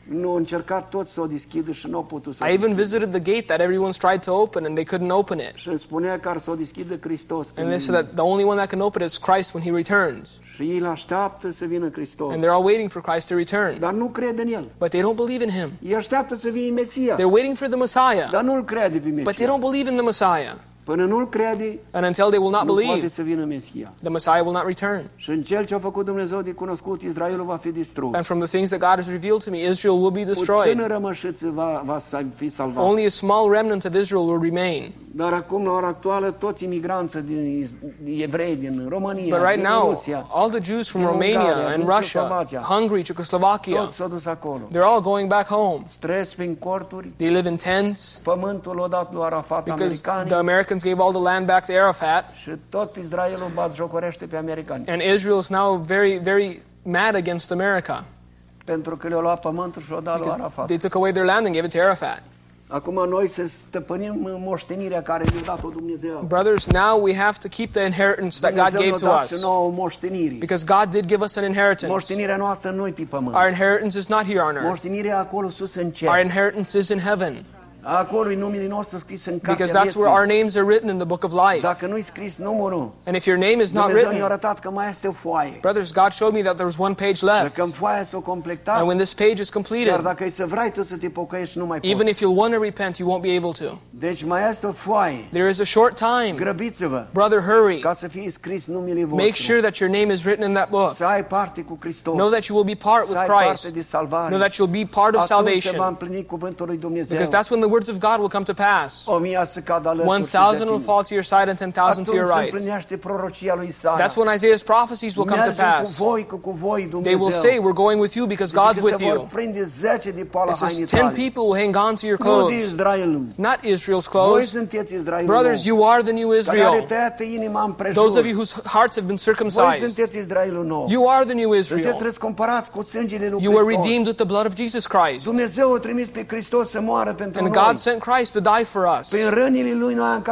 nu încercat tot să o deschidă și nu au putut să o I even visited the gate that everyone's tried to open and they couldn't open it. Și spunea că ar să o deschidă Hristos. And they said that the only one that can open it is Christ when he returns. Și ei îl așteaptă să vină Hristos. And they're all waiting for Christ to return. Dar nu crede în El. But they don't believe in him. Ei așteaptă să vină Mesia. They're waiting for the Messiah. Dar crede pe But they don't believe in the Messiah. Până nu-L crede, And until they will not nu poate believe, să vină Mesia. the Messiah will not return. Și în cel ce a făcut Dumnezeu de cunoscut, Israelul va fi distrus. And from the things that God has revealed to me, Israel will be Puțină destroyed. rămășiță va, va fi salvat. Only a small remnant of Israel will remain. Dar acum, la ora actuală, toți imigranții din evrei din România, But right din now, Rusia, all the Jews from Romania Ungaria, and Russia, Hungary, Czechoslovakia, toți s-au dus acolo. they're all going back home. Stres prin corturi, They live in tents pământul o dat lui Arafat because the Americans Gave all the land back to Arafat, și tot Israelul bat jocorește pe americani. and Israel is now very, very mad against America. Pentru că le-au luat pământul și o dat lui Arafat. they took away their land and gave it to Arafat. Acum noi să stăpânim moștenirea care ne-a dat-o Dumnezeu. Brothers, now we have to keep the inheritance that God gave to us. nouă moștenire. Because God did give us an inheritance. Moștenirea noastră nu-i pe pământ. Our inheritance is not here on earth. Moștenirea acolo sus în Our inheritance is in heaven. Acolo e numele nostru scris în cartea Because that's where our names are written in the book of life. Dacă nu-i scris numărul, And if your name is not Dumnezeu ne-a written, arătat că mai este o foaie. brothers, God showed me that there was one page left. că foaia s-o completat, And when this page is chiar completed, dacă să vrei tu să te pocăiești, nu mai even if you'll want to repent, you won't be able to. Deci mai este o foaie. There is a short time. Grăbiți-vă Brother, hurry. ca să fie scris numele Make sure that your name is written in that book. Să ai parte cu Hristos. Know that you will be part with Christ. Know that you'll be part of Atunci se va salvation. împlini cuvântul lui Dumnezeu. Because that's when the words of God will come to pass. O mie să cadă alături One și thousand will fall to your side and ten thousand to your right. împlinește prorocia lui Isaia. That's when Isaiah's prophecies will come to pass. voi, cu, cu voi, They will say, We're going with you because God's with you. 10 It says hainii ten people will hang on to your clothes. Not Israel's clothes. Brothers, you are the new Israel. tăiată inima împrejur. Those of you whose hearts have been circumcised. sunteți Israelul nou. You are the new Israel. răscumpărați cu sângele lui You were redeemed with the blood of Jesus Christ. Dumnezeu a trimis pe Hristos să moară pentru And noi. God sent Christ to die for us. Prin rănile lui noi am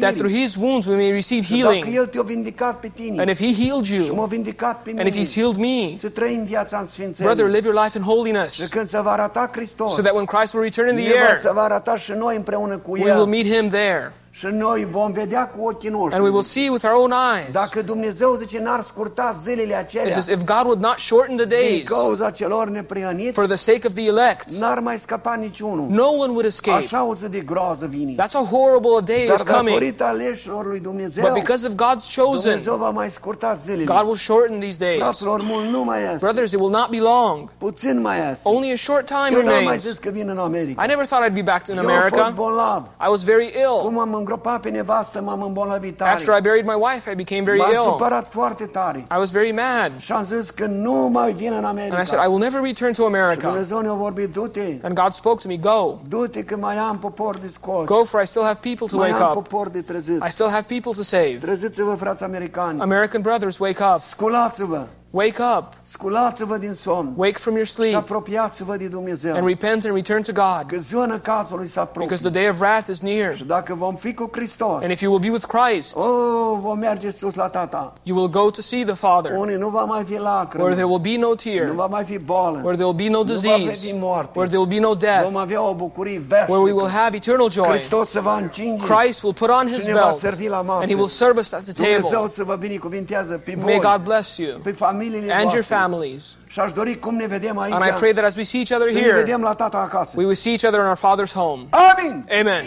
That through his wounds we may receive Dacă healing. El te-a vindicat pe tine And if he healed și you, m-a vindicat pe and if he's healed me, să trăim viața în sfințenie. brother, live your life in Și holiness. când se va arăta Hristos, So that when Christ will return in the air, va arăta și noi împreună cu we will meet him there. Și noi vom vedea cu ochii noștri. And we will see with our own eyes. Dacă Dumnezeu zice n-ar scurta zilele It says, if God would not shorten the din days cauza celor neprihăniți, for the sake of the elect, n-ar mai scăpa niciunul. no one would escape. Așa o zi de groază vine. That's a horrible day Dar is coming. datorită aleșilor lui Dumnezeu, But because of God's chosen, Dumnezeu va mai scurta zilele. God will shorten these days. Fraților, mult nu mai este. Brothers, it will not be long. Puțin mai este. Only a short time Eu n-am mai remains. zis că vin în America. I never thought I'd be back in Eu am fost America. bolnav. I was very ill. Cum am îngropat pe nevastă, m-am îmbolnăvit After. I buried my wife, I became very M-am ill. supărat foarte tare. I was very mad. Și am zis că nu mai vin în And I said, I will never return to America. Dumnezeu ne-a vorbit, du-te, And God spoke to me, Go. du-te că mai am popor de scos. Go, for I still have people to Mai wake am up. popor de trezit. I still have people to save. Treziți-vă, frați americani. American brothers, wake up. Sculați-vă. Wake up. Sculați-vă din somn. Wake from your Și sleep. apropiați-vă de Dumnezeu. And repent and return to God. Că ziua cazului s-a Because the day of wrath is near. Și dacă vom fi cu Hristos, And if you will be with Christ, oh, vom merge sus la Tata. you will go to see the Father, nu va mai fi where there will be no nu va mai fi boală, where there will be no nu va fi disease, moarte. where there will be no death, Vom avea o bucurie where we will have eternal joy. Hristos se va încinge Christ will put on his și ne va belt servi la and he will serve us at the Dumnezeu table. să vă binecuvintează pe May God bless you pe familiile and your families. Și aș dori cum ne vedem aici, And I pray that as we see each other să ne here, vedem la Tata acasă. we will see each other in our Father's home. Amin! Amen.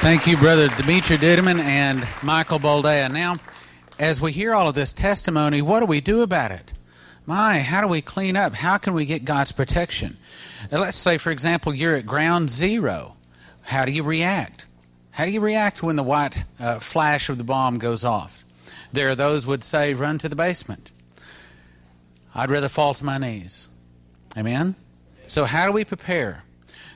Thank you, Brother Dimitri Duduman and Michael Boldea. Now, as we hear all of this testimony, what do we do about it? My, how do we clean up? How can we get God's protection? Uh, Let's say, for example, you're at ground zero. How do you react? How do you react when the white uh, flash of the bomb goes off? There are those would say, run to the basement. I'd rather fall to my knees. Amen? So, how do we prepare?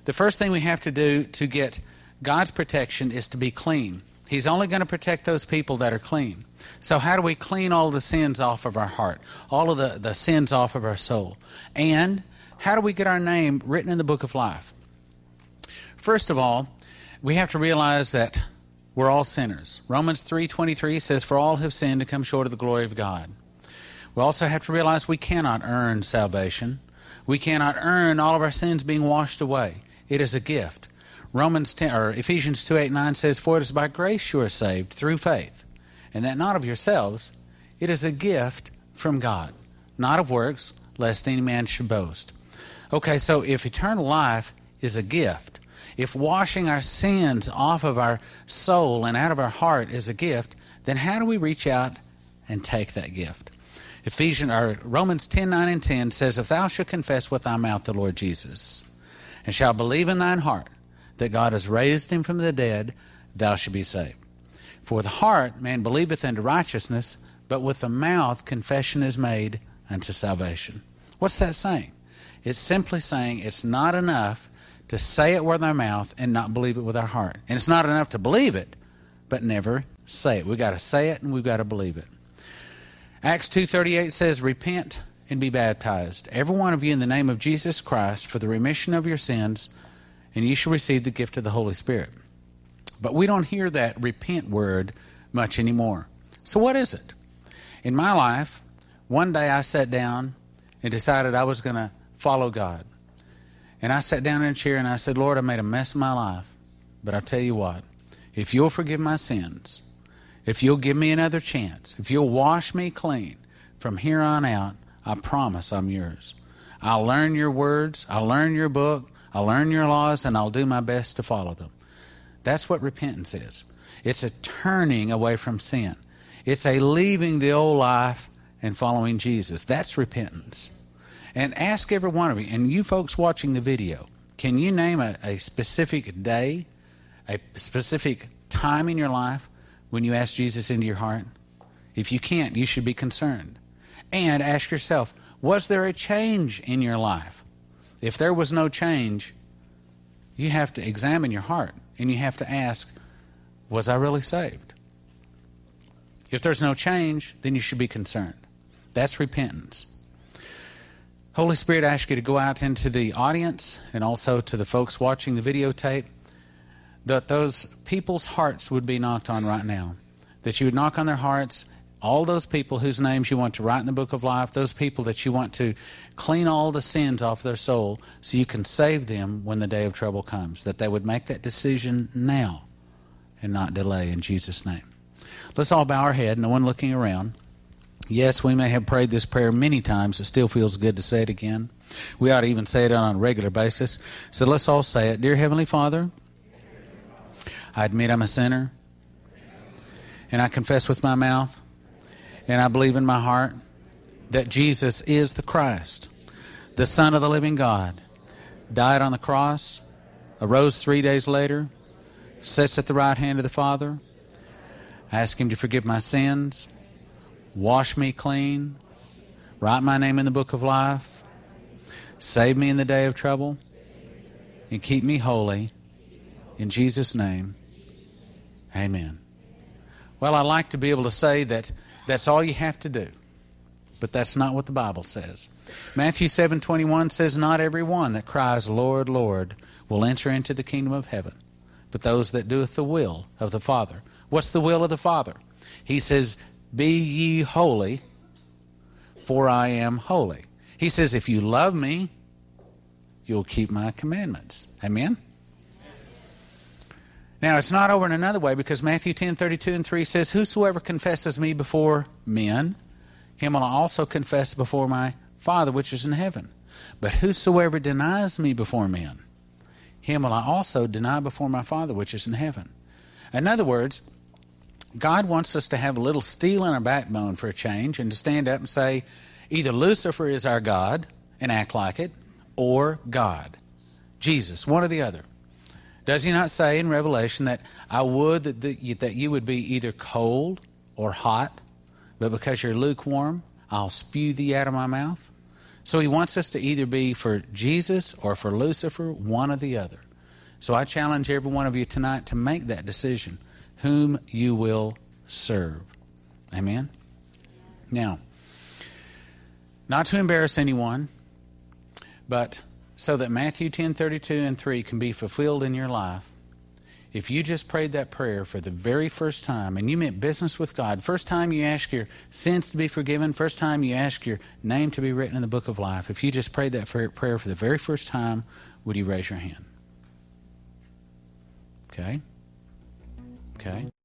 The first thing we have to do to get God's protection is to be clean. He's only going to protect those people that are clean. So, how do we clean all the sins off of our heart, all of the, the sins off of our soul? And how do we get our name written in the book of life? First of all, we have to realize that we're all sinners. Romans 3:23 says for all have sinned and come short of the glory of God. We also have to realize we cannot earn salvation. We cannot earn all of our sins being washed away. It is a gift. Romans 10 or Ephesians 2 8 9 says, For it is by grace you are saved through faith, and that not of yourselves, it is a gift from God, not of works, lest any man should boast. Okay, so if eternal life is a gift, if washing our sins off of our soul and out of our heart is a gift, then how do we reach out and take that gift? Ephesians or Romans 10 9 and 10 says, If thou shalt confess with thy mouth the Lord Jesus, and shalt believe in thine heart that God has raised him from the dead, thou shalt be saved. For with the heart man believeth unto righteousness, but with the mouth confession is made unto salvation. What's that saying? It's simply saying it's not enough to say it with our mouth and not believe it with our heart. And it's not enough to believe it, but never say it. We've got to say it and we've got to believe it. Acts 2:38 says, "Repent and be baptized, every one of you in the name of Jesus Christ for the remission of your sins, and you shall receive the gift of the Holy Spirit." But we don't hear that repent word much anymore. So what is it? In my life, one day I sat down and decided I was going to follow God. And I sat down in a chair and I said, Lord, I made a mess of my life. But I'll tell you what, if you'll forgive my sins, if you'll give me another chance, if you'll wash me clean from here on out, I promise I'm yours. I'll learn your words, I'll learn your book, I'll learn your laws, and I'll do my best to follow them. That's what repentance is. It's a turning away from sin. It's a leaving the old life and following Jesus. That's repentance. And ask every one of you, and you folks watching the video, can you name a, a specific day, a specific time in your life when you asked Jesus into your heart? If you can't, you should be concerned. And ask yourself, was there a change in your life? If there was no change, you have to examine your heart and you have to ask, was I really saved? If there's no change, then you should be concerned. That's repentance. Holy Spirit, I ask you to go out into the audience and also to the folks watching the videotape, that those people's hearts would be knocked on right now. That you would knock on their hearts, all those people whose names you want to write in the book of life, those people that you want to clean all the sins off their soul so you can save them when the day of trouble comes. That they would make that decision now and not delay in Jesus' name. Let's all bow our head, no one looking around. Yes, we may have prayed this prayer many times. It still feels good to say it again. We ought to even say it on a regular basis. So let's all say it. Dear Heavenly Father, I admit I'm a sinner, and I confess with my mouth, and I believe in my heart that Jesus is the Christ, the Son of the living God, died on the cross, arose three days later, sits at the right hand of the Father. I ask Him to forgive my sins wash me clean, write my name in the book of life, save me in the day of trouble, and keep me holy. In Jesus' name, amen. Well, I like to be able to say that that's all you have to do. But that's not what the Bible says. Matthew 7:21 says not every one that cries Lord, Lord will enter into the kingdom of heaven, but those that doeth the will of the Father. What's the will of the Father? He says be ye holy, for I am holy. He says, If you love me, you'll keep my commandments. Amen? Now, it's not over in another way because Matthew 10 32 and 3 says, Whosoever confesses me before men, him will I also confess before my Father which is in heaven. But whosoever denies me before men, him will I also deny before my Father which is in heaven. In other words, God wants us to have a little steel in our backbone for a change and to stand up and say, either Lucifer is our God and act like it, or God, Jesus, one or the other. Does he not say in Revelation that I would that, the, that you would be either cold or hot, but because you're lukewarm, I'll spew thee out of my mouth? So he wants us to either be for Jesus or for Lucifer, one or the other. So I challenge every one of you tonight to make that decision whom you will serve. Amen? Now, not to embarrass anyone, but so that Matthew 10 32 and 3 can be fulfilled in your life, if you just prayed that prayer for the very first time and you meant business with God, first time you ask your sins to be forgiven, first time you ask your name to be written in the book of life, if you just prayed that prayer for the very first time, would you raise your hand? Okay. Okay